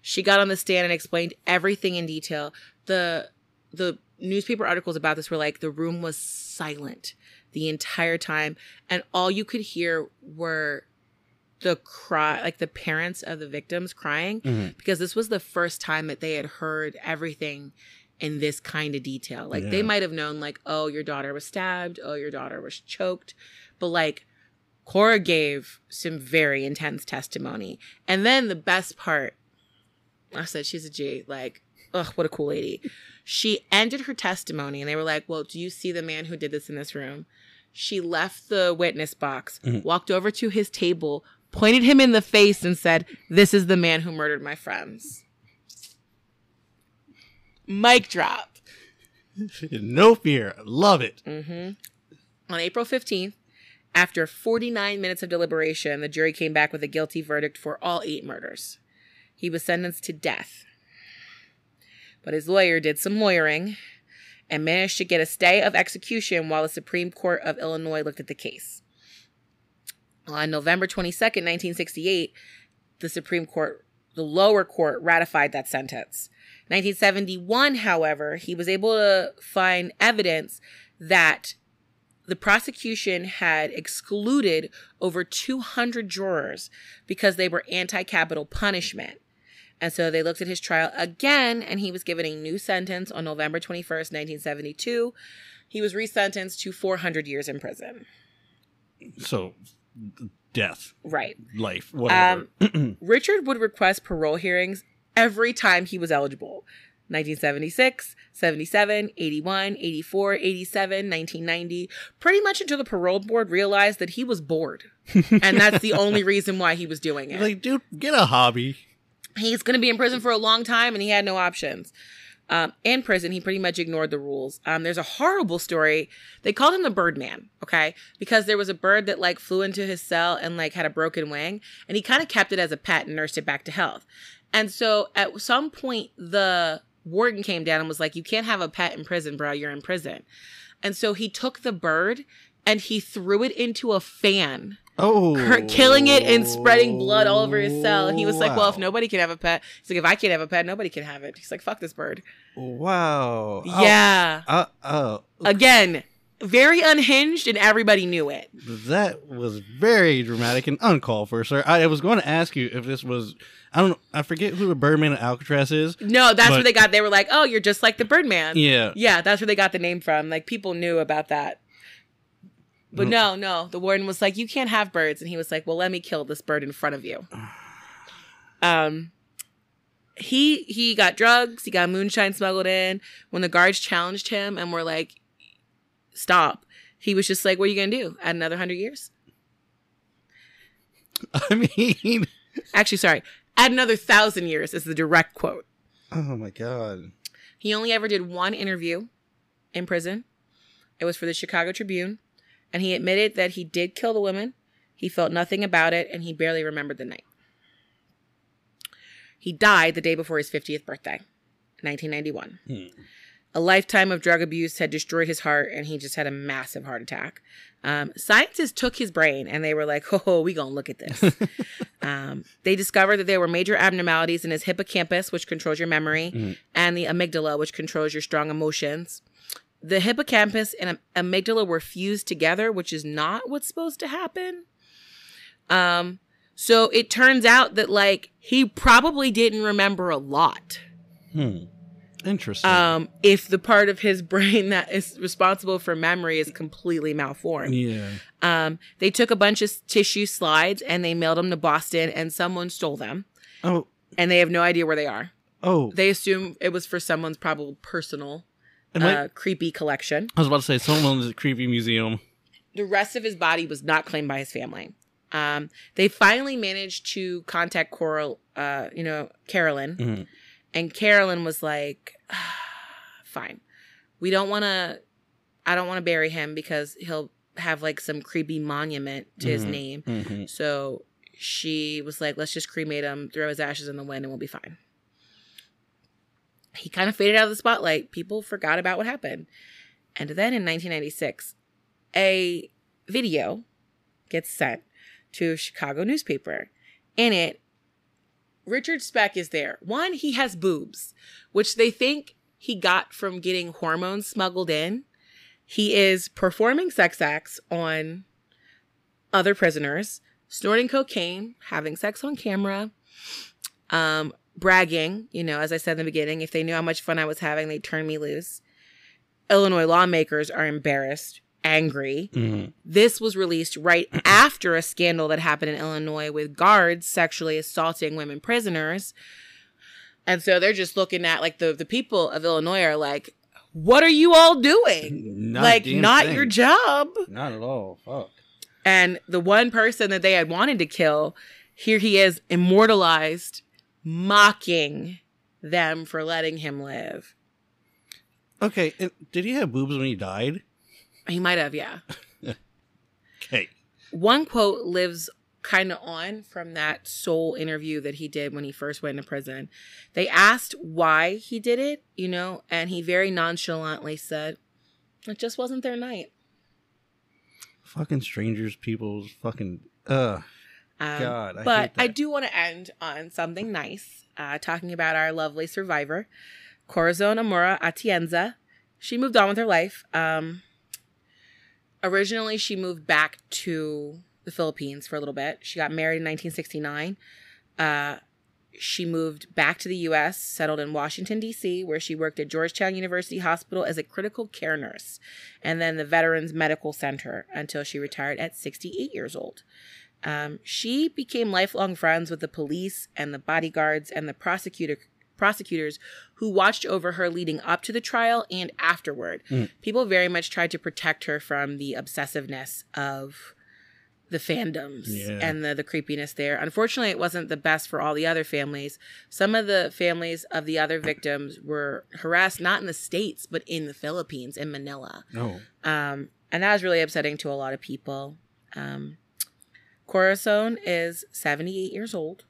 She got on the stand and explained everything in detail. The the newspaper articles about this were like the room was silent the entire time, and all you could hear were the cry, like the parents of the victims crying, Mhm. because this was the first time that they had heard everything in this kind of detail. Like they might have known, like, oh, your daughter was stabbed, oh, your daughter was choked, but like Cora gave some very intense testimony. And then the best part, I said she's a G, like, ugh, what a cool lady. She ended her testimony and they were like, Well, do you see the man who did this in this room? She left the witness box, Mhm. walked over to his table, pointed him in the face, and said, This is the man who murdered my friends. Mic drop. no fear. Love it. Mm-hmm. On April 15th, after 49 minutes of deliberation, the jury came back with a guilty verdict for all eight murders. He was sentenced to death. But his lawyer did some lawyering and managed to get a stay of execution while the Supreme Court of Illinois looked at the case. On November 22nd, 1968, the Supreme Court, the lower court, ratified that sentence. 1971, however, he was able to find evidence that the prosecution had excluded over 200 jurors because they were anti capital punishment. And so they looked at his trial again, and he was given a new sentence on November 21st, 1972. He was resentenced to 400 years in prison. So, death, Right. life, whatever. Um, Richard would request parole hearings every time he was eligible 1976, 77, 81, 84, 87, 1990, pretty much until the parole board realized that he was bored. and that's the only reason why he was doing it. like, dude, get a hobby. He's going to be in prison for a long time and he had no options. Um, in prison, he pretty much ignored the rules. Um, there's a horrible story. They called him the Birdman, okay? Because there was a bird that like flew into his cell and like had a broken wing, and he kind of kept it as a pet and nursed it back to health. And so at some point, the warden came down and was like, "You can't have a pet in prison, bro. You're in prison." And so he took the bird and he threw it into a fan Oh, killing it and spreading blood all over his cell. And he was like, "Well, if nobody can have a pet, he's like, if I can't have a pet, nobody can have it." He's like, "Fuck this bird." Wow. Yeah. Uh, uh, Again, very unhinged, and everybody knew it. that was very dramatic and uncalled for, sir. I, I was going to ask you if this was. I don't know. I forget who the Birdman of Alcatraz is. No, that's But- where they got. They were like, "Oh, you're just like the Birdman." Yeah. Yeah, that's where they got the name from. Like people knew about that. But Mm. no, no, the warden was like, "You can't have birds," and he was like, "Well, let me kill this bird in front of you." Um, he he got drugs. He got moonshine smuggled in. When the guards challenged him and were like, "Stop," he was just like, "What are you gonna do? Add another hundred years?" I mean, Actually, sorry, add another thousand years is the direct quote. oh my god. He only ever did one interview in prison. It was for the Chicago Tribune, and he admitted that he did kill the woman. He felt nothing about it, and he barely remembered the night. He died the day before his 50th birthday, 1991. Hmm. A lifetime of drug abuse had destroyed his heart, and he just had a massive heart attack. Um, scientists took his brain and they were like, "Oh, we gonna look at this." um, they discovered that there were major abnormalities in his hippocampus, which controls your memory, Mhm. and the amygdala, which controls your strong emotions. The hippocampus and amygdala were fused together, which is not what's supposed to happen. Um, so it turns out that like he probably didn't remember a lot. Hmm. Interesting. Um, if the part of his brain that is responsible for memory is completely malformed. yeah. Um, they took a bunch of tissue slides and they mailed them to Boston, and someone stole them, Oh. and they have no idea where they are. Oh. They assume it was for someone's probably personal, uh, creepy collection. I was about to say someone's a creepy museum. The rest of his body was not claimed by his family. Um, they finally managed to contact Coral, uh, you know, Carolyn, Mhm. and Carolyn was like, "Ah, "Fine, we don't want to. I don't want to bury him because he'll have like some creepy monument to his Mhm. name." Mhm. So she was like, let's just cremate him, throw his ashes in the wind, and we'll be fine. He kind of faded out of the spotlight. People forgot about what happened. And then in 1996, a video gets sent to a Chicago newspaper. In it, Richard Speck is there. One, he has boobs, which they think he got from getting hormones smuggled in. He is performing sex acts on other prisoners, snorting cocaine, having sex on camera, um, bragging. You know, as I said in the beginning, if they knew how much fun I was having, they'd turn me loose. Illinois lawmakers are embarrassed, angry. Mhm. This was released right after a scandal that happened in Illinois with guards sexually assaulting women prisoners. And so they're just looking at like the, the people of Illinois are like, what are you all doing? Not like, not thing. your job. Not at all. Fuck. And the one person that they had wanted to kill, here he is immortalized, mocking them for letting him live. Okay, and did he have boobs when he died? He might have, yeah. Okay. one quote lives kind of on from that soul interview that he did when he first went into prison. They asked why he did it, you know, and he very nonchalantly said, it just wasn't their night. Fucking strangers, people's fucking. Uh, Um, God, I but I do want to end on something nice, uh, talking about our lovely survivor, Corazon Amurao Atienza. She moved on with her life. Um, originally, she moved back to the Philippines for a little bit. She got married in 1969. Uh, she moved back to the U.S., settled in Washington, D.C., where she worked at Georgetown University Hospital as a critical care nurse and then the Veterans Medical Center until she retired at 68 years old. Um, she became lifelong friends with the police and the bodyguards and the prosecutor prosecutors who watched over her leading up to the trial and afterward. Mm. People very much tried to protect her from the obsessiveness of the fandoms Yeah. and the, the creepiness there. Unfortunately, it wasn't the best for all the other families. Some of the families of the other victims were harassed not in the States, but in the Philippines, in Manila. no. Um, and that was really upsetting to a lot of people. Um, Corazon is 78 years old.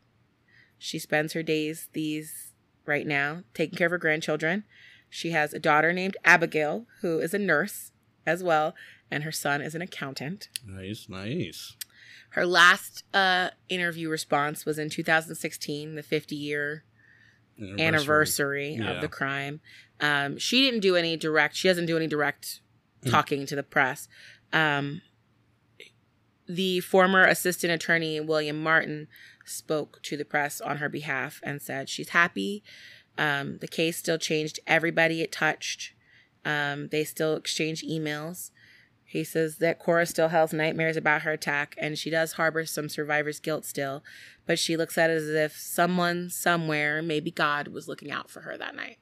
She spends her days these right now taking care of her grandchildren. She has a daughter named Abigail, who is a nurse as well, and her son is an accountant. Nice, nice. Her last uh, interview response was in 2016, the 50 year anniversary Yeah. of the crime. Um, she didn't do any direct. She doesn't do any direct Mm. talking to the press. Um, the former assistant attorney William Martin spoke to the press on her behalf and said she's happy. Um, the case still changed everybody it touched. Um, they still exchange emails. He says that Cora still has nightmares about her attack and she does harbor some survivor's guilt still, but she looks at it as if someone somewhere, maybe God, was looking out for her that night.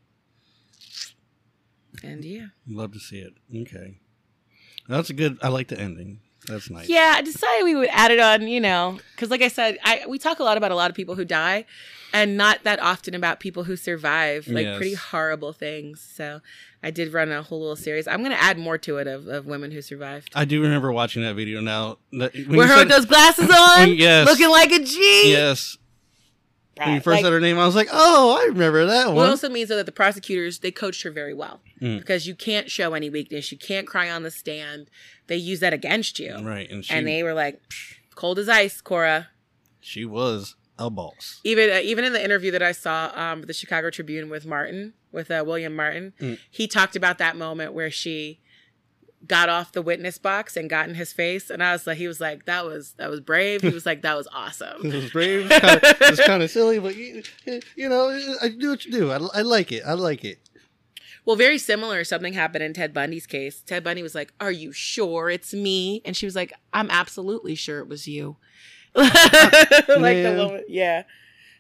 And yeah. Love to see it. Okay. That's a good. I like the ending. That's nice. Yeah, I decided we would add it on, you know, because like I said, I we talk a lot about a lot of people who die, and not that often about people who survive, like Yes. pretty horrible things. So I did run a whole little series. I'm gonna add more to it of, of women who survived. I do remember watching that video now. When With her said- with those glasses on, yes. looking like a G. Yes. When you first like- said her name, I was like, oh, I remember that Well, one. it also means though that the prosecutors they coached her very well Mm. because you can't show any weakness, you can't cry on the stand. They use that against you, right. And she, and they were like, "Cold as ice, Cora." she was a boss. even uh, even in the interview that I saw um the Chicago Tribune with Martin with uh, William Martin, Mm. he talked about that moment where she got off the witness box and got in his face, and I was like, he was like, that was that was brave. He was like, that was awesome It was brave. It's kind of, it's kind of silly, but you, you know, I do what you do. I, I like it. I like it. Well, very similar. Something happened in Ted Bundy's case. Ted Bundy was like, "Are you sure it's me?" And she was like, "I'm absolutely sure it was you." like Man. the woman, yeah.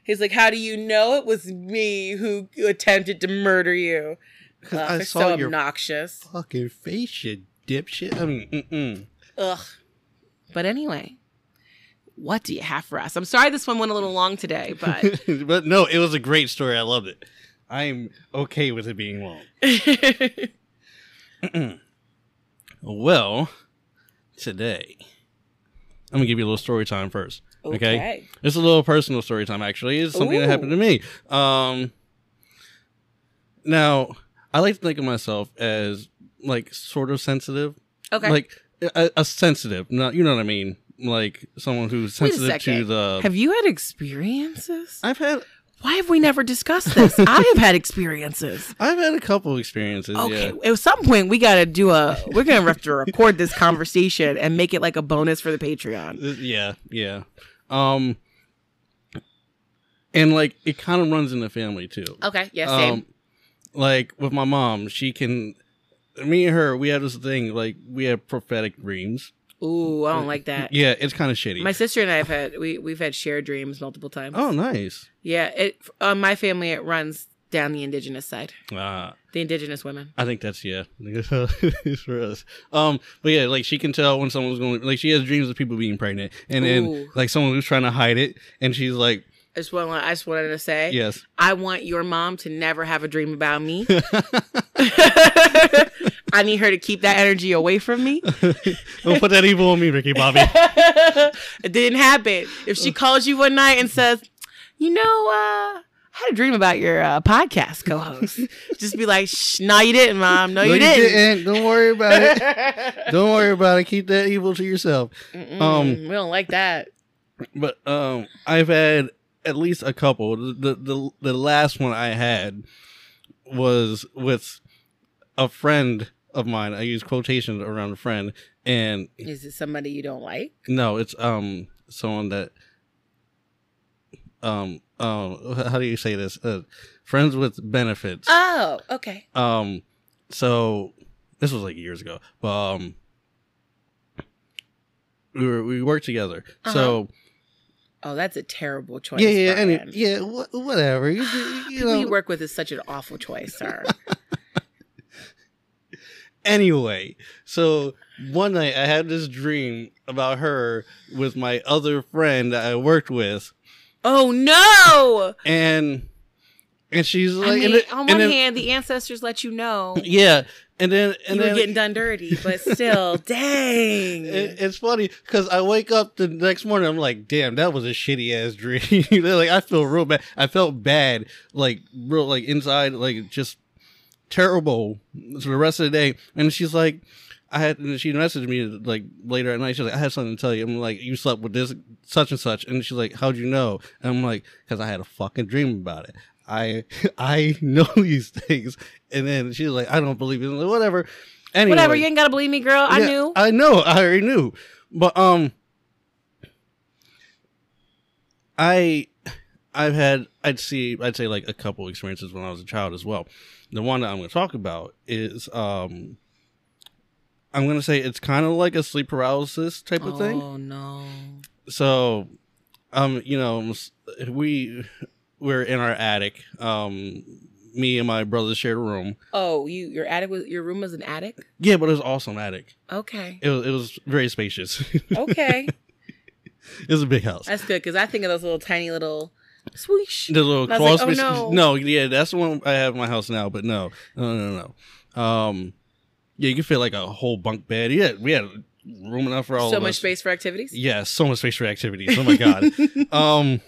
He's like, "How do you know it was me who attempted to murder you Ugh, I saw so your obnoxious. fucking face, you dipshit. I mean, mm-mm. Ugh. But anyway, what do you have for us? I'm sorry this one went a little long today, but but no, it was a great story. I loved it. I'm okay with it being long. Well, today, I'm gonna give you a little story time first. Okay. okay. It's a little personal story time. Actually, it's something that happened to me. Um, now I like to think of myself as like sort of sensitive, Okay. like a, a sensitive. Not you know what I mean? Like someone who's sensitive to the. have you had experiences? I've had Why have we never discussed this? I have had experiences. I've had a couple experiences. Okay, Yeah. at some point we got to do a. We're gonna have to record this conversation and make it like a bonus for the Patreon. Uh, Yeah, yeah. Um, and like it kind of runs in the family too. Okay, yeah, same. Um, like with my mom, she can. Me and her, we have this thing. Like we have prophetic dreams. Ooh, I don't like that. Yeah, it's kind of shitty. My sister and I have had we we've had shared dreams multiple times. oh, nice. Yeah, it on my family it runs down the indigenous side, Uh, the indigenous women. I think that's yeah. it's for us. Um, but yeah, like she can tell when someone's going. Like she has dreams of people being pregnant, and then Ooh. like someone who's trying to hide it, and she's like, I just I just wanted to say, "Yes, I want your mom to never have a dream about me. I need her to keep that energy away from me. don't put that evil on me, Ricky Bobby." it didn't happen. If she calls you one night and says, "You know, uh, I had a dream about your uh, podcast co-host," just be like, Shh, "No, you didn't, mom. No, No, you, didn't." Don't worry about it. don't worry about it. Keep that evil to yourself. Um, we don't like that. But um, I've had at least a couple. The, the the last one I had was with a friend of mine. I use quotations around a friend, and Is it somebody you don't like? no, it's um someone that um um how do you say this? Uh, friends with benefits. Oh, okay. Um, so this was like years ago, but um, we were we worked together. So Oh, that's a terrible choice. yeah, yeah, any, yeah, wha- whatever. You, you People you work with is such an awful choice, sir. Anyway, so one night I had this dream about her with my other friend that I worked with, oh no! and and she's like, I mean, and on and one then- hand, the ancestors let you know yeah, and then and you then were getting done dirty, but still, dang. It, it's funny because I wake up the next morning. I'm like, damn, that was a shitty ass dream. like I feel real bad. I felt bad, like real, like inside, like just terrible for the rest of the day. And she's like, I had. And she messaged me like later at night. She's like, I had something to tell you. I'm like, you slept with this such and such. And she's like, how'd you know? And I'm like, because I had a fucking dream about it. I I know these things. And then she's like, I don't believe it. Like, Whatever. Anyway, Whatever, you ain't gotta believe me, girl. I yeah, knew. I know. I already knew. But um I I've had I'd see I'd say like a couple experiences when I was a child as well. The one that I'm going to talk about is um I'm going to say it's kind of like a sleep paralysis type of thing. Oh no. So um you know we we're in our attic. Um me and my brother shared a room. Oh, you your attic was your room was an attic? Yeah, but it was awesome attic. Okay. It was, it was very spacious. Okay. it was a big house. That's good because I think of those little tiny little swoosh. The little crawl like, oh, no. no, yeah, that's the one I have in my house now. But no, no, no, no. Um, yeah, you can fit like a whole bunk bed. Yeah, we had room enough for all So much us. space for activities. Yeah, so much space for activities. Oh my god. um,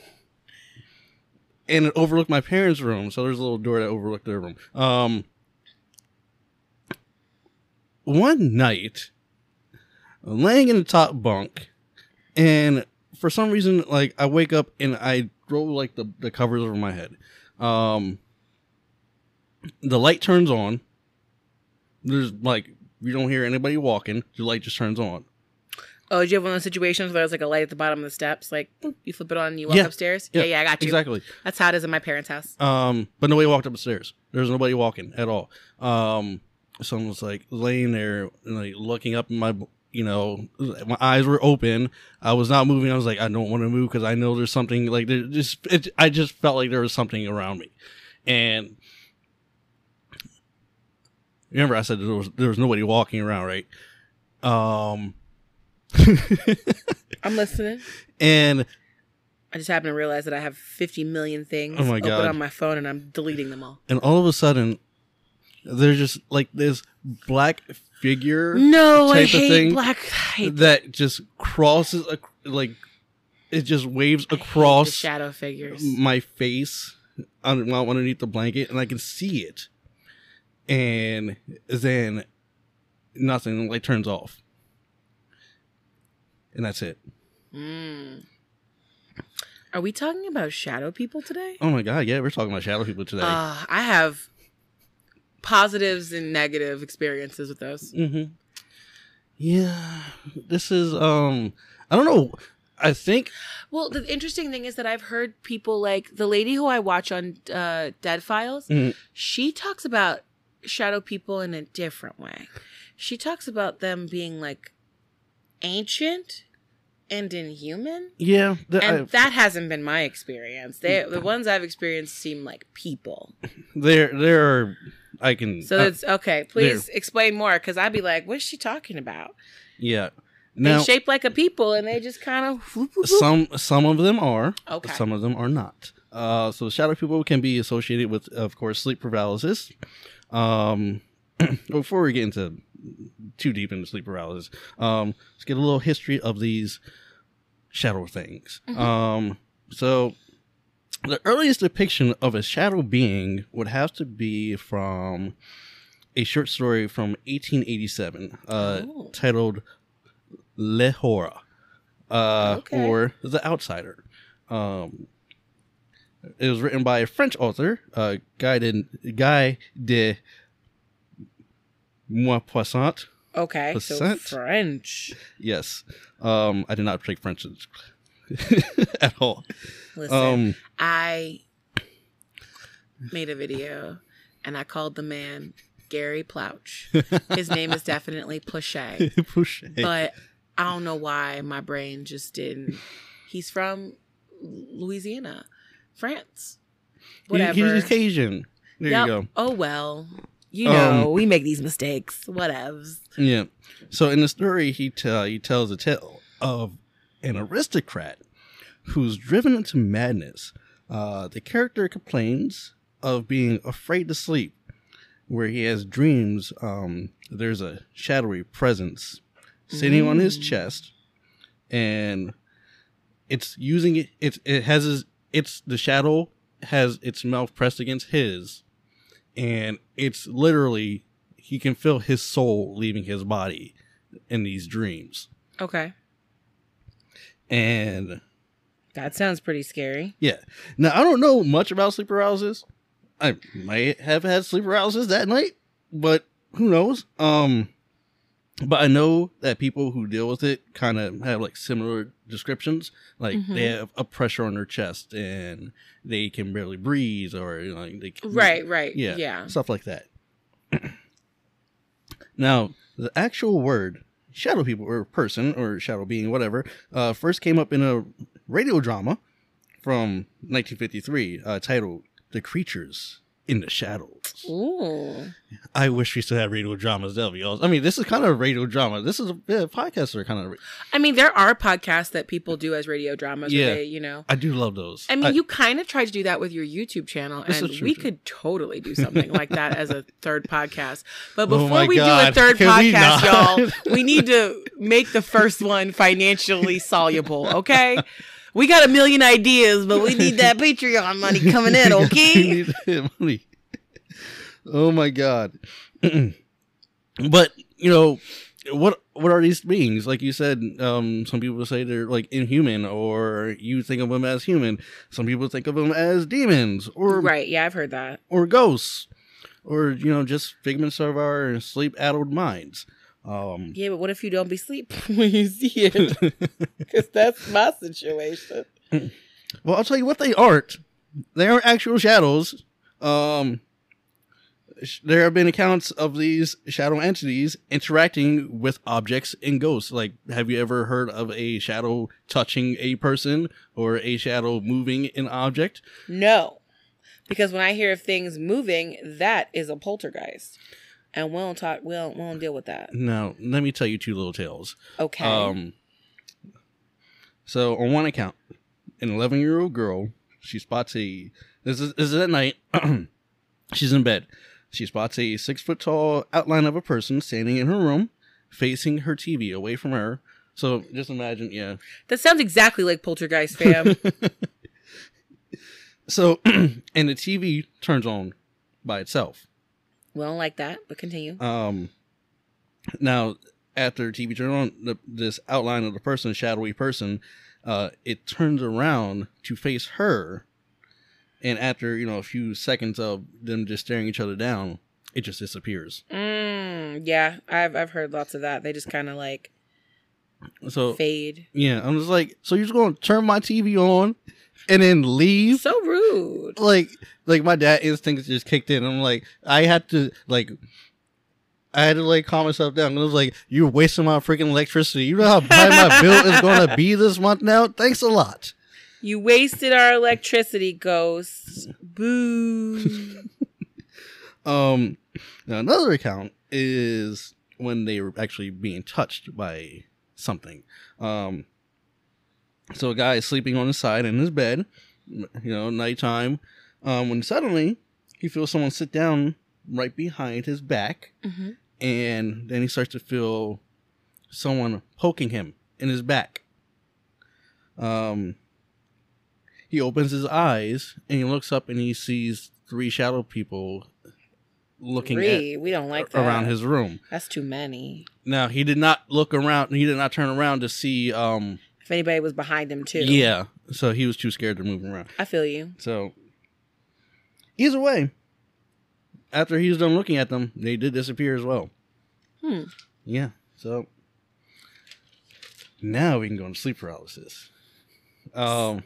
and it overlooked my parents' room, so there's a little door that overlooked their room. Um, one night, I'm laying in the top bunk, and for some reason, like I wake up and I throw like the the covers over my head. Um, the light turns on. There's like you don't hear anybody walking. The light just turns on. Oh, did you have one of those situations where there's like a light at the bottom of the steps, like boop, you flip it on and you walk Yeah. upstairs? Yeah, Yeah, yeah, I got you. Exactly. That's how it is in my parents' house. Um, but nobody walked up the stairs. There was nobody walking at all. Um, someone was like laying there, and, like looking up in my, you know, my eyes were open. I was not moving. I was like, I don't want to move because I know there's something like there. Just, it, I just felt like there was something around me, and remember I said there was there was nobody walking around, right? Um, I'm listening. and I just happen to realize that I have 50 million things Oh my open God. on my phone and I'm deleting them all. and all of a sudden, there's just like this black figure. No, I hate thing black. I hate, that just crosses ac- like it just waves across shadow figures. my face un- underneath the blanket and I can see it and then nothing like turns off and that's it Mm. Are we talking about shadow people today? Oh my god, yeah, we're talking about shadow people today. Uh, I have positives and negative experiences with those. mm-hmm. Yeah, this is um, I don't know. I think Well, the interesting thing is that I've heard people like the lady who I watch on uh, Dead Files. Mhm. She talks about shadow people in a different way. She talks about them being like ancient and inhuman, yeah, the, and I, that hasn't been my experience. They, the ones I've experienced seem like people. there there are I can So uh, it's okay. Please explain more, because I'd be like, "What's she talking about?" yeah. They Now shape like a people, and they just kind of some some of them are Okay. some of them are not. Uh, so shadow people can be associated with, of course, sleep paralysis. Um, before we get into too deep into sleep paralysis, um, let's get a little history of these shadow things. Um, so the earliest depiction of a shadow being would have to be from a short story from 1887 uh, Oh. titled Le Horla, uh, Okay. or The Outsider. Um, it was written by a French author, uh, Guy de, Guy de Maupassant. okay. So French. Yes. Um, I did not take French at all. Listen, Um, I made a video and I called the man Gary Plouch. His name is definitely Plouche, push but I don't know why my brain just didn't. He's from Louisiana, France. He- Whatever. He's Cajun. There Yep. you go. Oh well. You know, Um, we make these mistakes. Whatevs. Yeah. So in the story, he tell he tells a tale of an aristocrat who's driven into madness. Uh, the character complains of being afraid to sleep, where he has dreams. Um, there's a shadowy presence sitting on his Mm. chest, and it's using it. It it has his. It's the shadow has its mouth pressed against his, and it's literally he can feel his soul leaving his body in these dreams. Okay. And That sounds pretty scary. yeah, now I don't know much about sleep paralysis. I might have had sleep paralysis that night, but who knows? Um, but I know that people who deal with it kind of have like similar descriptions. Like they Mhm. have a pressure on their chest and they can barely breathe, or you know, like they Right, right. yeah, Yeah. stuff like that. now, the actual word shadow people or person or shadow being, whatever, uh, first came up in a radio drama from 1953 uh, titled "The Creatures in the Shadows." Ooh. I wish we still had radio dramas. That'll be awesome. I mean, this is kind of a radio drama. This is a yeah, podcasts are kind of. I mean, there are podcasts that people do as radio dramas. Yeah. They, you know. I do love those. I mean, you kind of tried to do that with your YouTube channel, and is true, we could totally do something like that as a third podcast. But Oh before my we do a third Can podcast, y'all, we need to make the first one financially soluble. Okay, we got a million ideas, but we need that Patreon money coming in. We Okay. need that money. Oh my god. but you know what? What are these beings? Like you said, um, some people say they're like inhuman, or you think of them as human. Some people think of them as demons, or Right? Yeah, I've heard that. or ghosts, or you know, just figments of our sleep-addled minds. Um, Yeah, but what if you don't be asleep when you see it? Because that's my situation. Well, I'll tell you what they aren't. They aren't actual shadows. Um, sh- there have been accounts of these shadow entities interacting with objects and ghosts. Like, have you ever heard of a shadow touching a person or a shadow moving an object? No, because when I hear of things moving, that is a poltergeist, and we don't talk. We don't. We don't deal with that. Now, let me tell you two little tales. Okay. Um, so on one account, an 11 year old girl, she spots a this is this is at night. she's in bed. She spots a six foot tall outline of a person standing in her room, facing her TV away from her. So just imagine, yeah. that sounds exactly like poltergeist, fam. So and the TV turns on by itself. We don't like that, but continue. Um, now after TV turned on, the, this outline of the person, shadowy person, uh, it turns around to face her, and after you know a few seconds of them just staring each other down, it just disappears. Mm, yeah, I've I've heard lots of that. They just kind of like So fade. yeah, I'm just like, so you're just gonna turn my TV on and then leave? So rude. like like my dad instincts just kicked in. I'm like, I had to like I had to like calm myself down. I was like, you're wasting my freaking electricity. You know how high my bill is gonna be this month now? Thanks a lot. You wasted our electricity, ghosts. Boo. Um now another account is when they were actually being touched by something. Um so a guy is sleeping on his side in his bed, you know, nighttime. Um when suddenly he feels someone sit down right behind his back. hmm and then he starts to feel someone poking him in his back. Um, he opens his eyes and he looks up and he sees three shadow people looking Three. We don't like that. around his room. That's too many. Now he did not look around. He did not turn around to see. Um, If anybody was behind him too. yeah, so he was too scared to move around. I feel you. So either way, after he was done looking at them, they did disappear as well. Hmm. Yeah. So now we can go into sleep paralysis. Um.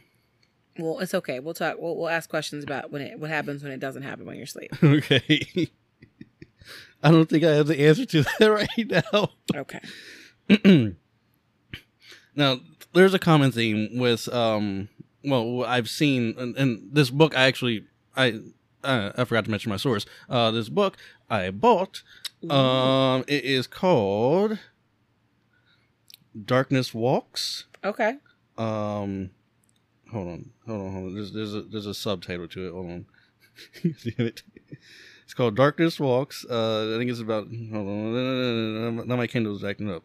Well, it's okay. We'll talk. We'll, we'll ask questions about when it what happens when it doesn't happen when you're asleep. Okay. I don't think I have the answer to that right now. Okay. now, there's a common theme with um. Well, I've seen in, in this book. I actually I uh, I forgot to mention my source. Uh, this book I bought. Um, it is called Darkness Walks. Okay. Um, hold on, hold on, hold on. There's there's a there's a subtitle to it. Hold on. Damn it. It's called Darkness Walks. Uh, I think it's about. Hold on. Now my Kindle's acting up.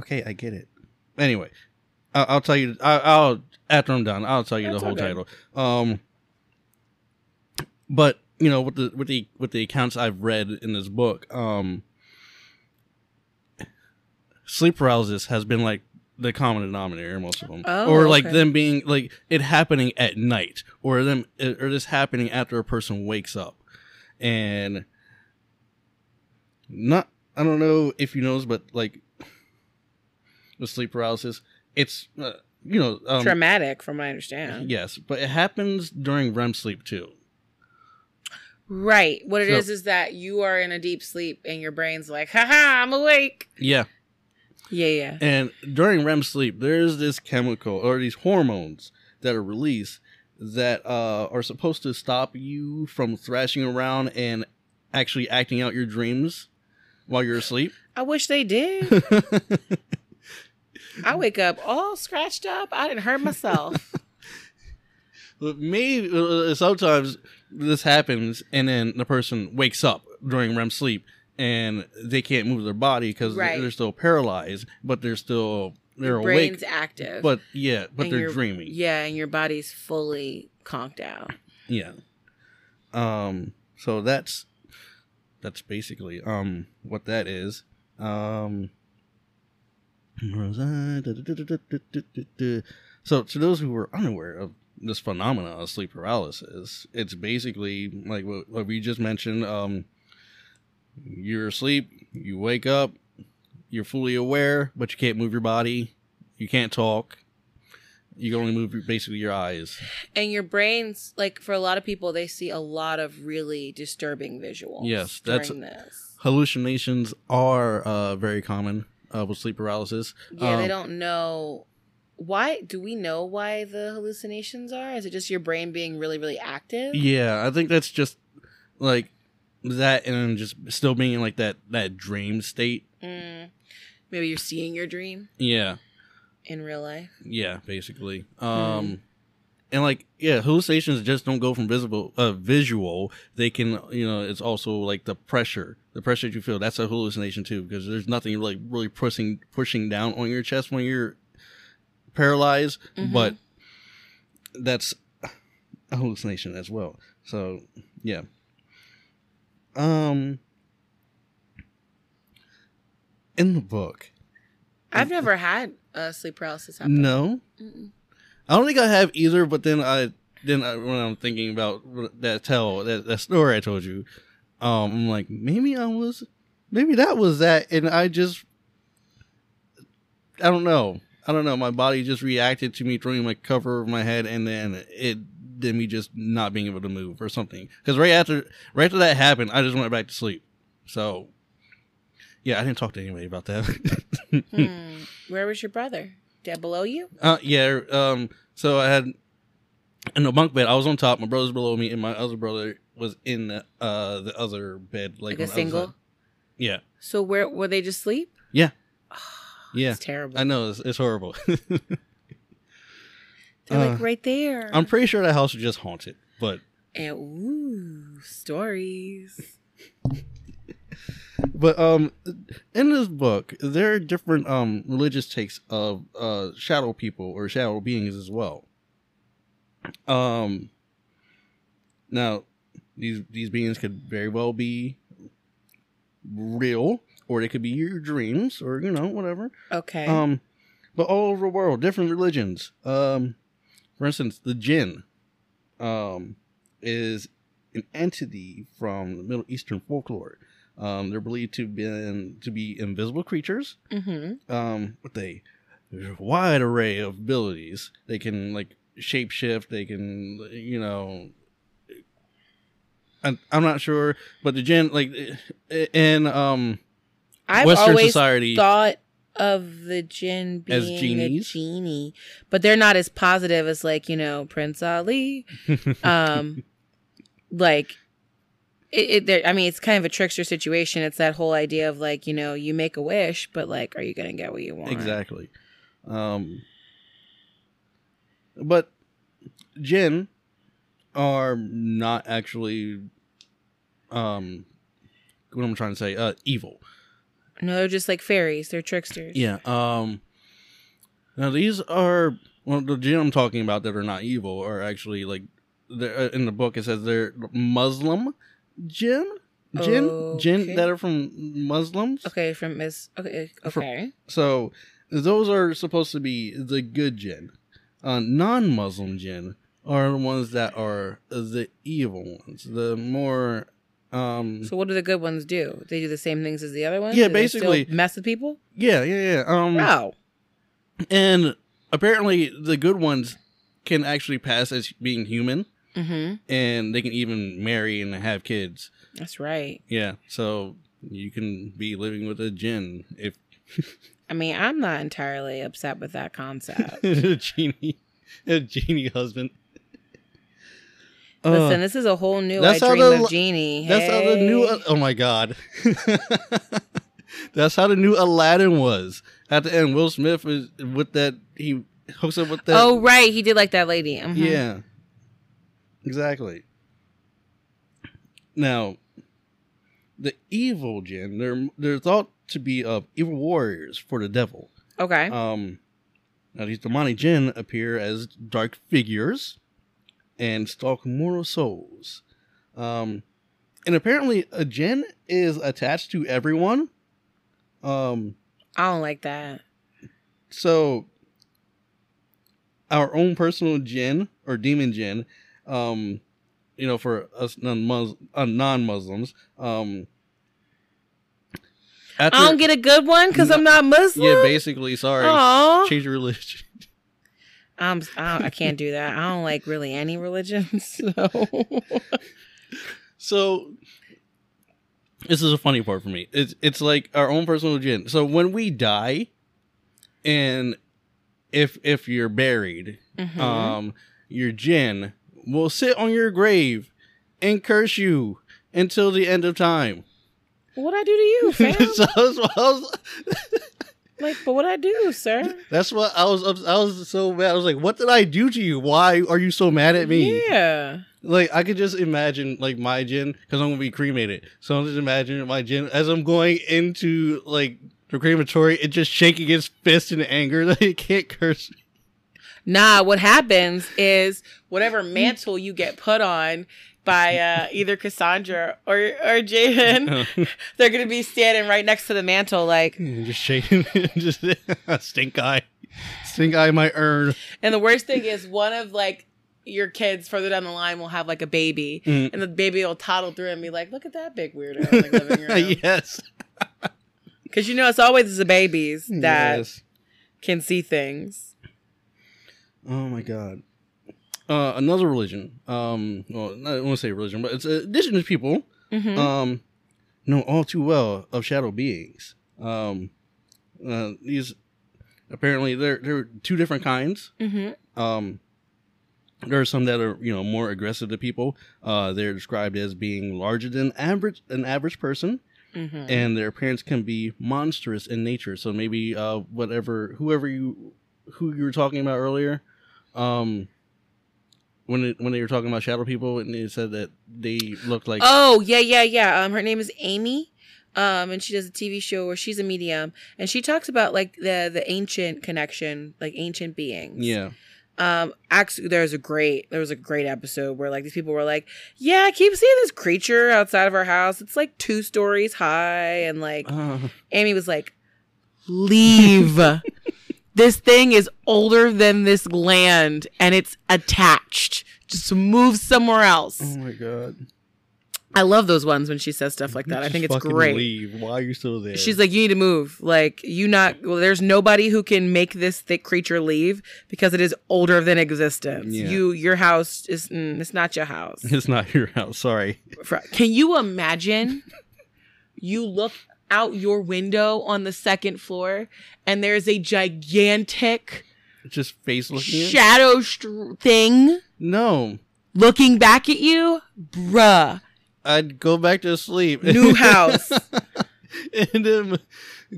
Okay, I get it. Anyway, I'll, I'll tell you. I, I'll after I'm done. I'll tell you That's the whole okay. title. Um, but you know, with the with the with the accounts I've read in this book, um, sleep paralysis has been like the common denominator in most of them, Oh, or like okay. them being like it happening at night, or them or this happening after a person wakes up, and not. I don't know if you know, but like with sleep paralysis, it's uh, you know um, Traumatic, from my I understand. Yes, but it happens during REM sleep too. Right. What it So- is is that you are in a deep sleep and your brain's like, haha, I'm awake. Yeah. Yeah, yeah. And during REM sleep, there's this chemical or these hormones that are released that uh, are supposed to stop you from thrashing around and actually acting out your dreams while you're asleep. I wish they did. I wake up all scratched up. I didn't hurt myself. Maybe uh, sometimes this happens, and then the person wakes up during REM sleep, and they can't move their body because Right. they're still paralyzed, but they're still they're Your awake. brain's active. But yeah, but and they're your- dreaming. Yeah, and your body's fully conked out. Yeah. Um. So that's that's basically um what that is. Um. So to those who were unaware of this phenomena of sleep paralysis, it's basically like what, what we just mentioned. Um. You're asleep. You wake up. You're fully aware, but you can't move your body. You can't talk. You can only move your, basically your eyes. And your brain's like for a lot of people, they see a lot of really disturbing visuals. Yes, that's- this. hallucinations are uh, very common uh, with sleep paralysis. Yeah, they Um, don't know why. Do we know why the hallucinations are? Is it just your brain being really, really active? Yeah, I think that's just like that, and just still being in like that that dream state. Mm. Maybe you're seeing your dream Yeah, in real life. yeah, basically. Hmm. Um, and like yeah, hallucinations just don't go from visible uh visual. They can you know it's also like the pressure, the pressure that you feel. That's a hallucination too, because there's nothing like really pushing pushing down on your chest when you're paralyzed, Mhm. but that's a hallucination as well. So yeah. Um in the book, I've never had uh, sleep paralysis happen. No, Mm-mm. I don't think I have either. But then I then I, when I'm thinking about that tell that, that story I told you, um, I'm like maybe I was, maybe that was that, and I just, I don't know, I don't know. My body just reacted to me throwing my cover over my head, and then it did me just not being able to move or something. Because right after right after that happened, I just went back to sleep. So. Yeah, I didn't talk to anybody about that. Hmm. Where was your brother? Dead below you? Uh, yeah. Um. So I had in the bunk bed. I was on top. My brother's below me, and my other brother was in the, uh the other bed, like, Like, a on the other single? Yeah. So where were they just sleep? Yeah. Oh, Yeah. It's terrible. I know it's, it's horrible. They're uh, like right there. I'm pretty sure that house was just haunted, but and ooh, stories. but um, in this book, there are different um religious takes of uh shadow people or shadow beings as well. Um. Now, these these beings could very well be real, or they could be your dreams, or you know whatever. Okay. Um, but all over the world, different religions. Um, for instance, the jinn, um, is an entity from the Middle Eastern folklore. Um, they're believed to be to be invisible creatures. mm-hmm. Um, with a wide array of abilities. They can like shapeshift. They can, you know. I'm, I'm not sure, but the jinn like in um I've Western always society, thought of the jinn being As a genie, but they're not as positive as like you know Prince Ali. Um, like it. it they're- I mean, it's kind of a trickster situation. It's that whole idea of like you know you make a wish, but like, are you gonna get what you want? Exactly. Um, but jinn are not actually um what I'm trying to say, uh evil. No, they're just like fairies. They're tricksters. Yeah. Um now these are well the jinn I'm talking about that are not evil are actually like they're, uh, in the book it says they're Muslim jinn jinn jinn Okay. that are from Muslims. Okay, from Miss. Okay, okay. So those are supposed to be the good jinn. Uh, non-Muslim jinn are the ones that are the evil ones. The more, um, So what do the good ones do? They do the same things as the other ones. Yeah, Do basically- mess with people. yeah, yeah, yeah. Um, Wow. and apparently the good ones can actually pass as being human, Mm-hmm. and they can even marry and have kids. That's right. Yeah, so you can be living with a jinn if I mean, I'm not entirely upset with that concept. a genie, a genie husband. Uh, Listen, this is a whole new I that's how dream the- of genie. That's how the new. Oh my god. That's how the new Aladdin was. At the end, Will Smith is with that. He hooks up with that. oh right, he did like that lady. Mhm. yeah. Exactly. Now, the evil jinn, they're they're thought to be of evil warriors for the devil. Okay. Um, now these demonic jinn appear as dark figures and stalk mortal souls. Um, and apparently a jinn is attached to everyone. Um, I don't like that. so our own personal jinn or demon jinn, um, you know, for us non uh, non-Muslims, um, after, I don't get a good one because I'm not Muslim. yeah, basically, sorry, Aw. change your religion. I'm. I, I can't do that. I don't like really any religions. So So this is a funny part for me. It's it's like our own personal jinn. So when we die, and if if you're buried, Mhm. um, your jinn will sit on your grave and curse you until the end of time. what I do to you, fam? so that's what I was. like, but what I do, sir? That's what I was. I was so mad. I was like, "What did I do to you? Why are you so mad at me?" Yeah. Like I could just imagine like my jinn because I'm gonna be cremated. So I'm just imagining my jinn as I'm going into like the crematory, it just shaking its fist in anger that it can't curse. Nah, what happens is whatever mantle you get put on by uh, either Cassandra or or Jaden. They're gonna be standing right next to the mantle, like. just shaking, just stink eye, stink eye my urn. And the worst thing is, one of like your kids further down the line will have like a baby, Mm. and the baby will toddle through and be like, "Look at that big weirdo the living room." yes, Because you know it's always the babies that yes. can see things. Oh my god. Uh, another religion. Um, well, I don't want to say religion, but it's indigenous people. Mhm. Um, know all too well of shadow beings. Um, uh, these apparently there there are two different kinds. Mm-hmm. Um, there are some that are you know more aggressive to people. Uh, they're described as being larger than average an average person, Mm-hmm. and their appearance can be monstrous in nature. So maybe uh, whatever whoever you who you were talking about earlier, um, when it, when they were talking about shadow people, and they said that they looked like Oh yeah, yeah, yeah. Um, her name is Amy. Um, and she does a TV show where she's a medium, and she talks about like the the ancient connection, like ancient beings. yeah Um, actually, there's a great there was a great episode where like these people were like, "Yeah, I keep seeing this creature outside of our house. It's like two stories high," and like uh, Amy was like, "Leave." this thing is older than this land, and it's attached. Just move somewhere else. oh my god I love those ones when she says stuff like that. I think it's great. Leave. Why are you still there? She's like, you need to move. Like, you not. Well, there's nobody who can make this thick creature leave because it is older than existence. Yeah. You, your house is. Mm, it's not your house. it's not your house. Sorry. Can you imagine? you look out your window on the second floor, and there's a gigantic Just face looking. shadow str- thing no, looking back at you, bruh. I'd go back to sleep. New house. and then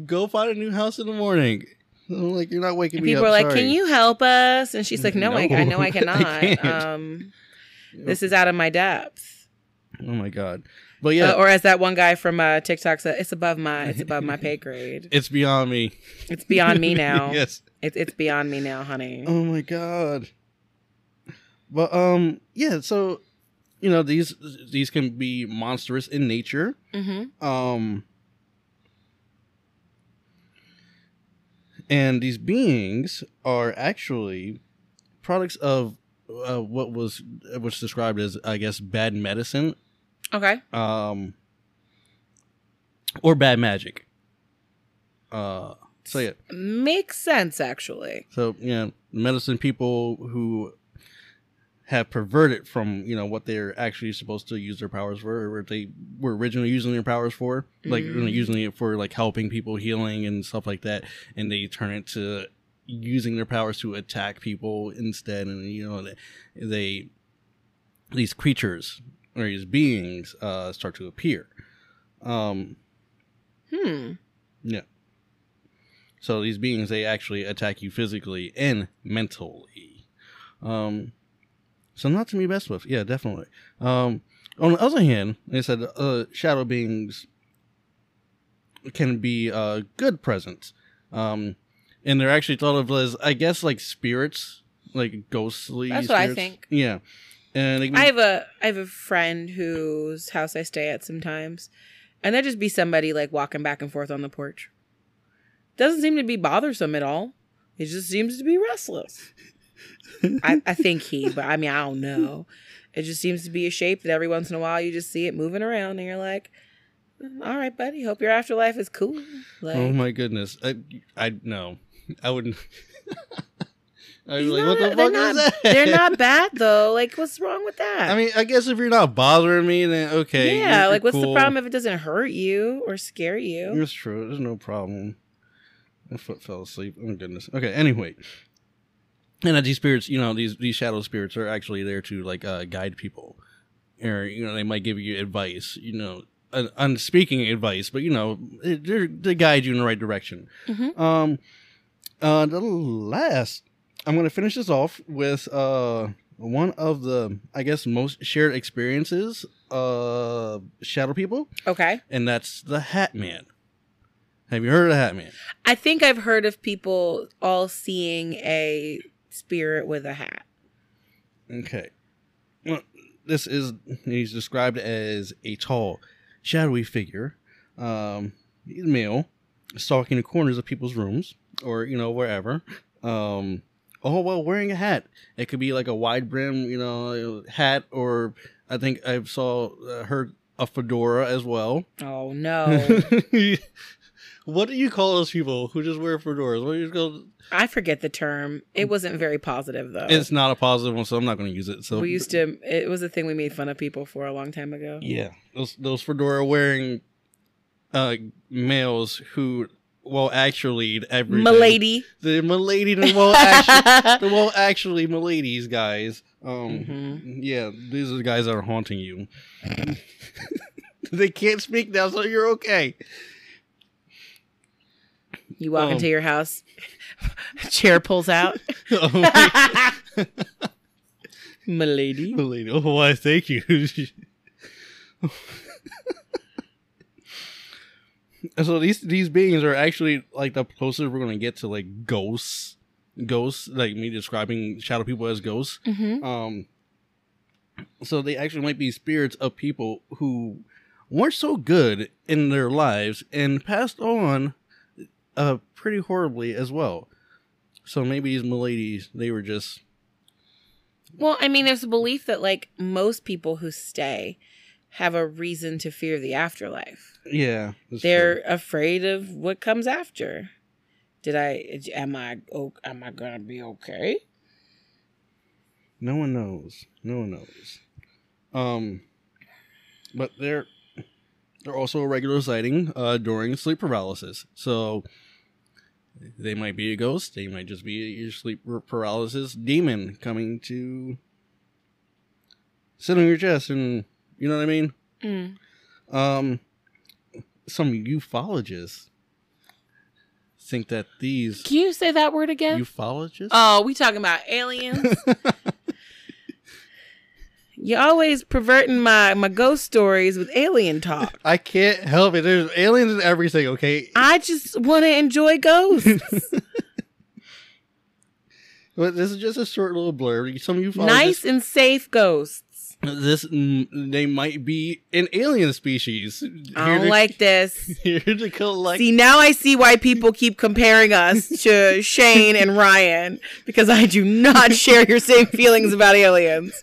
go find a new house in the morning. I'm like, you're not waking And me people up. are like, sorry. "Can you help us?" And she's like, "No, I, I know I I cannot. can't." um, this is out of my depth." Oh my god. But yeah, Uh, or as that one guy from uh, TikTok said, "It's above my, it's above my pay grade. it's beyond me. It's beyond me now. yes. It's it's beyond me now, honey." Oh my god. But um, yeah. So, you know, these these can be monstrous in nature. Mm-hmm. Um, and these beings are actually products of uh, what was what's described as, I guess, bad medicine, Okay. um, or bad magic. Uh, so yeah, Makes sense, actually. so you know, medicine people who have perverted from you know what they're actually supposed to use their powers for, or what they were originally using their powers for, like you know, Mm. using it for like helping people, healing and stuff like that, and they turn it to using their powers to attack people instead, and you know they, they these creatures or these beings uh, start to appear. Um, Hmm. Yeah. So these beings they actually attack you physically and mentally. Um so not to be messed with. Yeah, definitely. Um on the other hand, they said uh shadow beings can be uh good presence. Um and they're actually thought of as I guess like spirits, like ghostly That's what I think. Yeah. And I have a I have a friend whose house I stay at sometimes, and there just be somebody like walking back and forth on the porch. Doesn't seem to be bothersome at all. He just seems to be restless. I, I think he, but I mean I don't know. It just seems to be a shape that every once in a while you just see it moving around, and you're like, "Mm, "All right, buddy. Hope your afterlife is cool." Like, Oh my goodness. I I no. I wouldn't Be he's like, not- what the fuck not, is that? They're not bad though. Like, what's wrong with that? I mean, I guess if you're not bothering me, then okay. yeah. Like, what's the problem if it doesn't hurt you or scare you? That's true. There's no problem. My foot fell asleep. Oh my goodness. Okay. Anyway, and that these spirits, you know, these these shadow spirits are actually there to like uh, guide people, or you know, they might give you advice. You know, un- unspeaking advice, but you know, they're, they guide you in the right direction. Mhm. Um, uh, the last, I'm gonna finish this off with uh one of the I guess most shared experiences uh shadow people, Okay. and that's the Hat Man. Have you heard of the Hat Man? I think I've heard of people all seeing a spirit with a hat. Okay. Well, this is he's described as a tall, shadowy figure. Um, he's male, stalking the corners of people's rooms or you know wherever. Um, all well, wearing a hat. It could be like a wide brim, you know, hat, or I think I saw uh, heard a fedora as well. Oh no. what do you call those people who just wear fedoras? What do you call? I forget the term. It wasn't very positive though. It's not a positive one, so I'm not going to use it. So we used to. It was a thing we made fun of people for a long time ago. Yeah, those those fedora wearing uh males who well actually every Milady. the milady the well actually the well actually miladies guys um Mhm. yeah these are the guys that are haunting you they can't speak now so you're okay You walk Um, into your house, chair pulls out. Oh, Milady. milady oh why thank you so these these beings are actually like the closest we're gonna get to like ghosts ghosts like me describing shadow people as ghosts Mm-hmm. Um, so they actually might be spirits of people who weren't so good in their lives and passed on uh pretty horribly as well. So maybe these miladies, they were just Well, I mean, there's a belief that like most people who stay have a reason to fear the afterlife. yeah. They're afraid of what comes after. Did I? Am I? Am I gonna be okay? no one knows. No one knows. Um, but they're they're also a regular sighting uh during sleep paralysis. So they might be a ghost. They might just be your sleep paralysis demon coming to sit on your chest, and you know what I mean. Mm. Um, some ufologists think that these Can you say that word again? ufologists. oh, we talking about aliens? you always perverting my my ghost stories with alien talk. I can't help it. There's aliens in everything. Okay, I just want to enjoy ghosts. but this is just a short little blurb. Some ufologists. nice and safe ghosts. This they might be an alien species. I don't to- like this. here to collect. See, now I see why people keep comparing us to Shane and Ryan because I do not share your same feelings about aliens.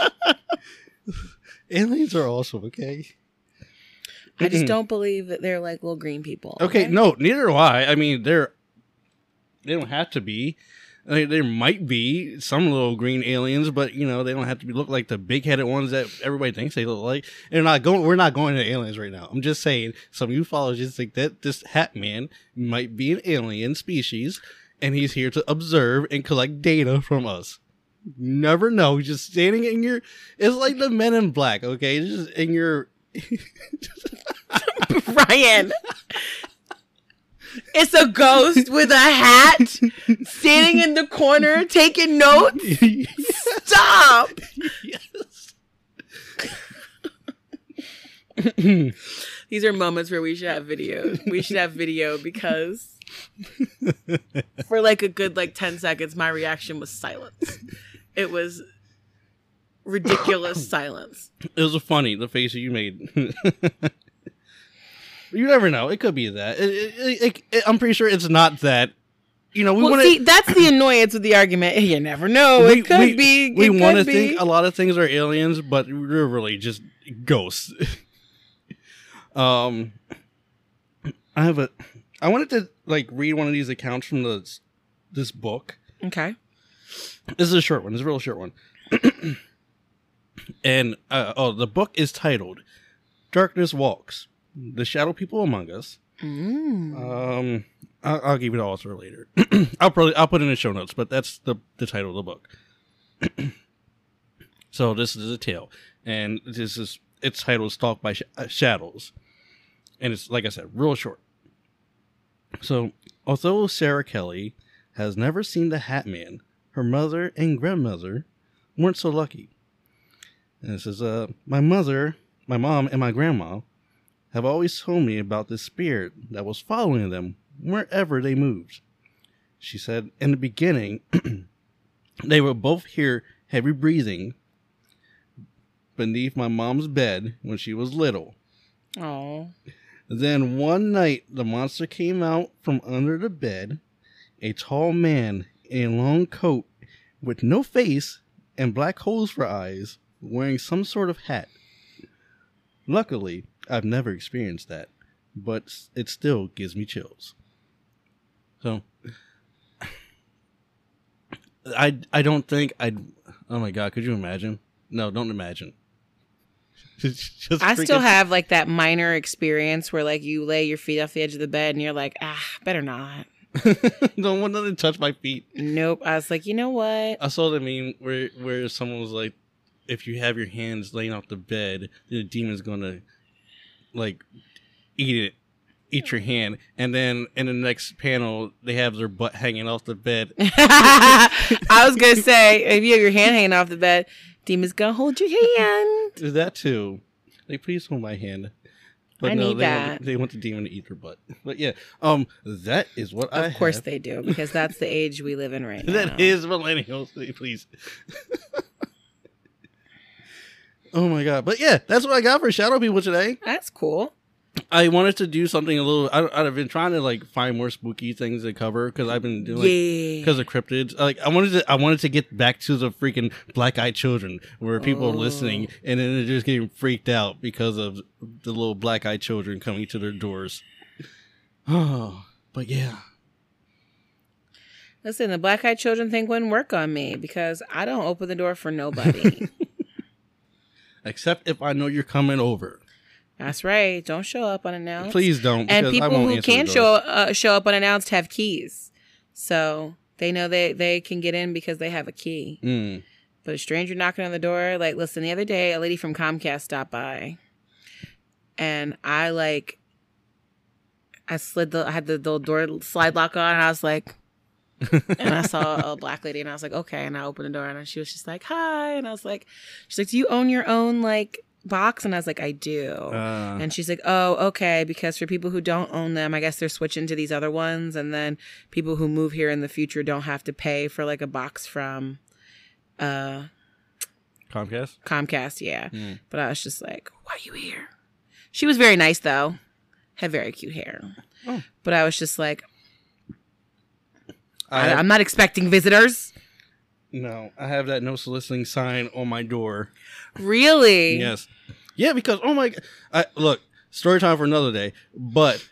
aliens are awesome. Okay. I just don't believe that they're like little green people. Okay, no, neither do I. I mean, they're they don't have to be. Mean, there might be some little green aliens, but you know they don't have to be look like the big headed ones that everybody thinks they look like. They're not going. We're not going to aliens right now. I'm just saying some ufologists think that this Hat Man might be an alien species, and he's here to observe and collect data from us. Never know. He's just standing in your. It's like the Men in Black. Okay, just in your. Ryan. It's a ghost with a hat standing in the corner taking notes. Stop. These are moments where we should have video. We should have video because for like a good like 10 seconds my reaction was silence. It was ridiculous silence. It was funny the face that you made. you never know. It could be that. It, it, I'm pretty sure it's not that. You know, we well, want see, to. that's the annoyance with the argument. You never know. it could be. We want to think a lot of things are aliens, but we're really just ghosts. um, I have a. I wanted to like read one of these accounts from this this book. Okay. This is a short one. It's a real short one. and uh, oh, the book is titled "Darkness Walks: The Shadow People Among Us." Mm. Um, I'll, I'll give it all her later. I'll probably I'll put it in the show notes, but that's the the title of the book. so this is a tale, and this is it's titled "Stalked by Sh- uh, Shadows," and it's like I said, real short. So, although Sarah Kelly has never seen the Hat Man, her mother and grandmother weren't so lucky. And it says, uh, my mother, my mom, and my grandma have always told me about this spirit that was following them wherever they moved. She said, in the beginning, they would both hear heavy breathing beneath my mom's bed when she was little. Oh. Then one night, the monster came out from under the bed, a tall man in a long coat with no face and black holes for eyes, wearing some sort of hat. Luckily, I've never experienced that, but it still gives me chills. So, I I don't think I'd. Oh my god, could you imagine? No, don't imagine. Just I still have like that minor experience where like you lay your feet off the edge of the bed and you're like, ah, better not. don't want nothing to touch my feet. Nope. I was like, you know what? I saw the meme where where someone was like, if you have your hands laying off the bed, the demon's gonna like eat it, eat your hand, and then in the next panel they have their butt hanging off the bed. I was gonna say, if you have your hand hanging off the bed, demon's gonna hold your hand. Is that too? Like, please hold my hand. But I no, need they that. Want, they want the demon to eat their butt. But yeah, um, that is what I. Of course have. they do, because that's the age we live in right now. That is millennials, please. Oh my god! But yeah, that's what I got for shadow people today. That's cool. I wanted to do something a little. I, I've been trying to like find more spooky things to cover because I've been doing like, because of cryptids. Like I wanted to, I wanted to get back to the freaking black eyed children where people are listening oh. and then they're just getting freaked out because of the little black eyed children coming to their doors. Oh, but yeah, Listen, the black eyed children thing wouldn't work on me because I don't open the door for nobody. except if I know you're coming over. That's right. Don't show up unannounced. Please don't. and people who can show uh, show up unannounced have keys, so they know they they can get in because they have a key. Mm. But a stranger knocking on the door, like, listen, the other day, a lady from Comcast stopped by, and I like, I slid the, I had the, the door slide lock on, and I was like, and I saw a black lady, and I was like, okay, and I opened the door, and she was just like, hi, and I was like, she's like, do you own your own like box? And I was like, I do. Uh, And she's like, "Oh, okay." Because for people who don't own them, I guess they're switching to these other ones, and then people who move here in the future don't have to pay for like a box from uh Comcast. Comcast. Yeah, Mm. but I was just like, "Why are you here?" She was very nice though, had very cute hair, Oh. but I was just like, I I'm not expecting visitors. no, I have that no soliciting sign on my door. Really? Yes. Yeah, because oh my, I, look, story time for another day. But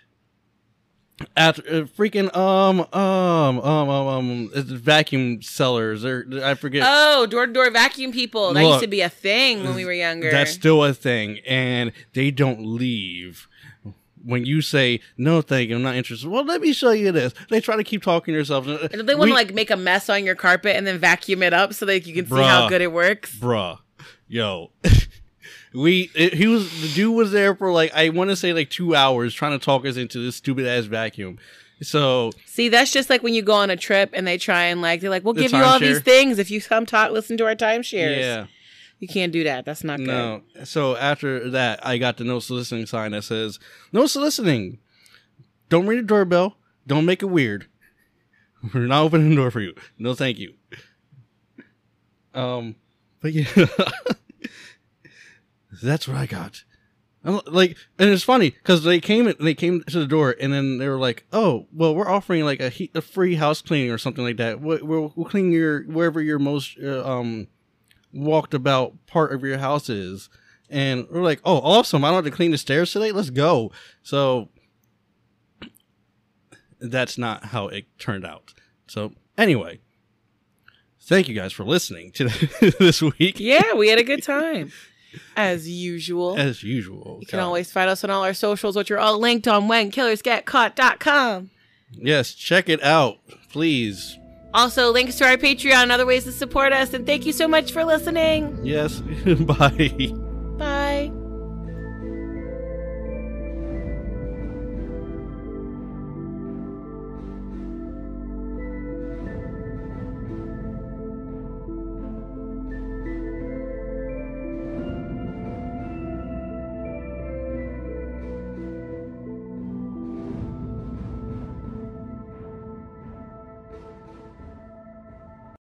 after uh, freaking um um um um um it's vacuum sellers or I forget. Oh, door to door vacuum people. That used to be a thing when we were younger. That's still a thing, and they don't leave. When you say no, thank you, I'm not interested. Well, let me show you this. They try to keep talking to themselves. and they want to like make a mess on your carpet and then vacuum it up so that you can see how good it works. bruh, yo. we it, he was the dude was there for like I want to say like two hours trying to talk us into this stupid ass vacuum. So See, that's just like when you go on a trip and they try and like they're like, "We'll give you all these things if you come talk, listen to our timeshares." yeah, you can't do that. That's not good. no. So after that, I got the no soliciting sign that says no soliciting. Don't ring the doorbell. Don't make it weird. We're not opening the door for you. No, thank you. Um, but yeah, that's what I got. I'm like, and it's funny because they came in, they came to the door, and then they were like, "Oh, well, we're offering like a, he- a free house cleaning or something like that. We'll, we'll, we'll clean your wherever your most uh, um walked about part of your house is." And we're like, "Oh, awesome! I don't have to clean the stairs today. Let's go." So that's not how it turned out. So anyway, thank you guys for listening to this week. Yeah, we had a good time as usual. As usual. you can God. always find us on all our socials, which are all linked on whenkillersgetcaught.com. Yes, check it out, please. Also, links to our Patreon and other ways to support us. And thank you so much for listening. Yes. Bye. Bye.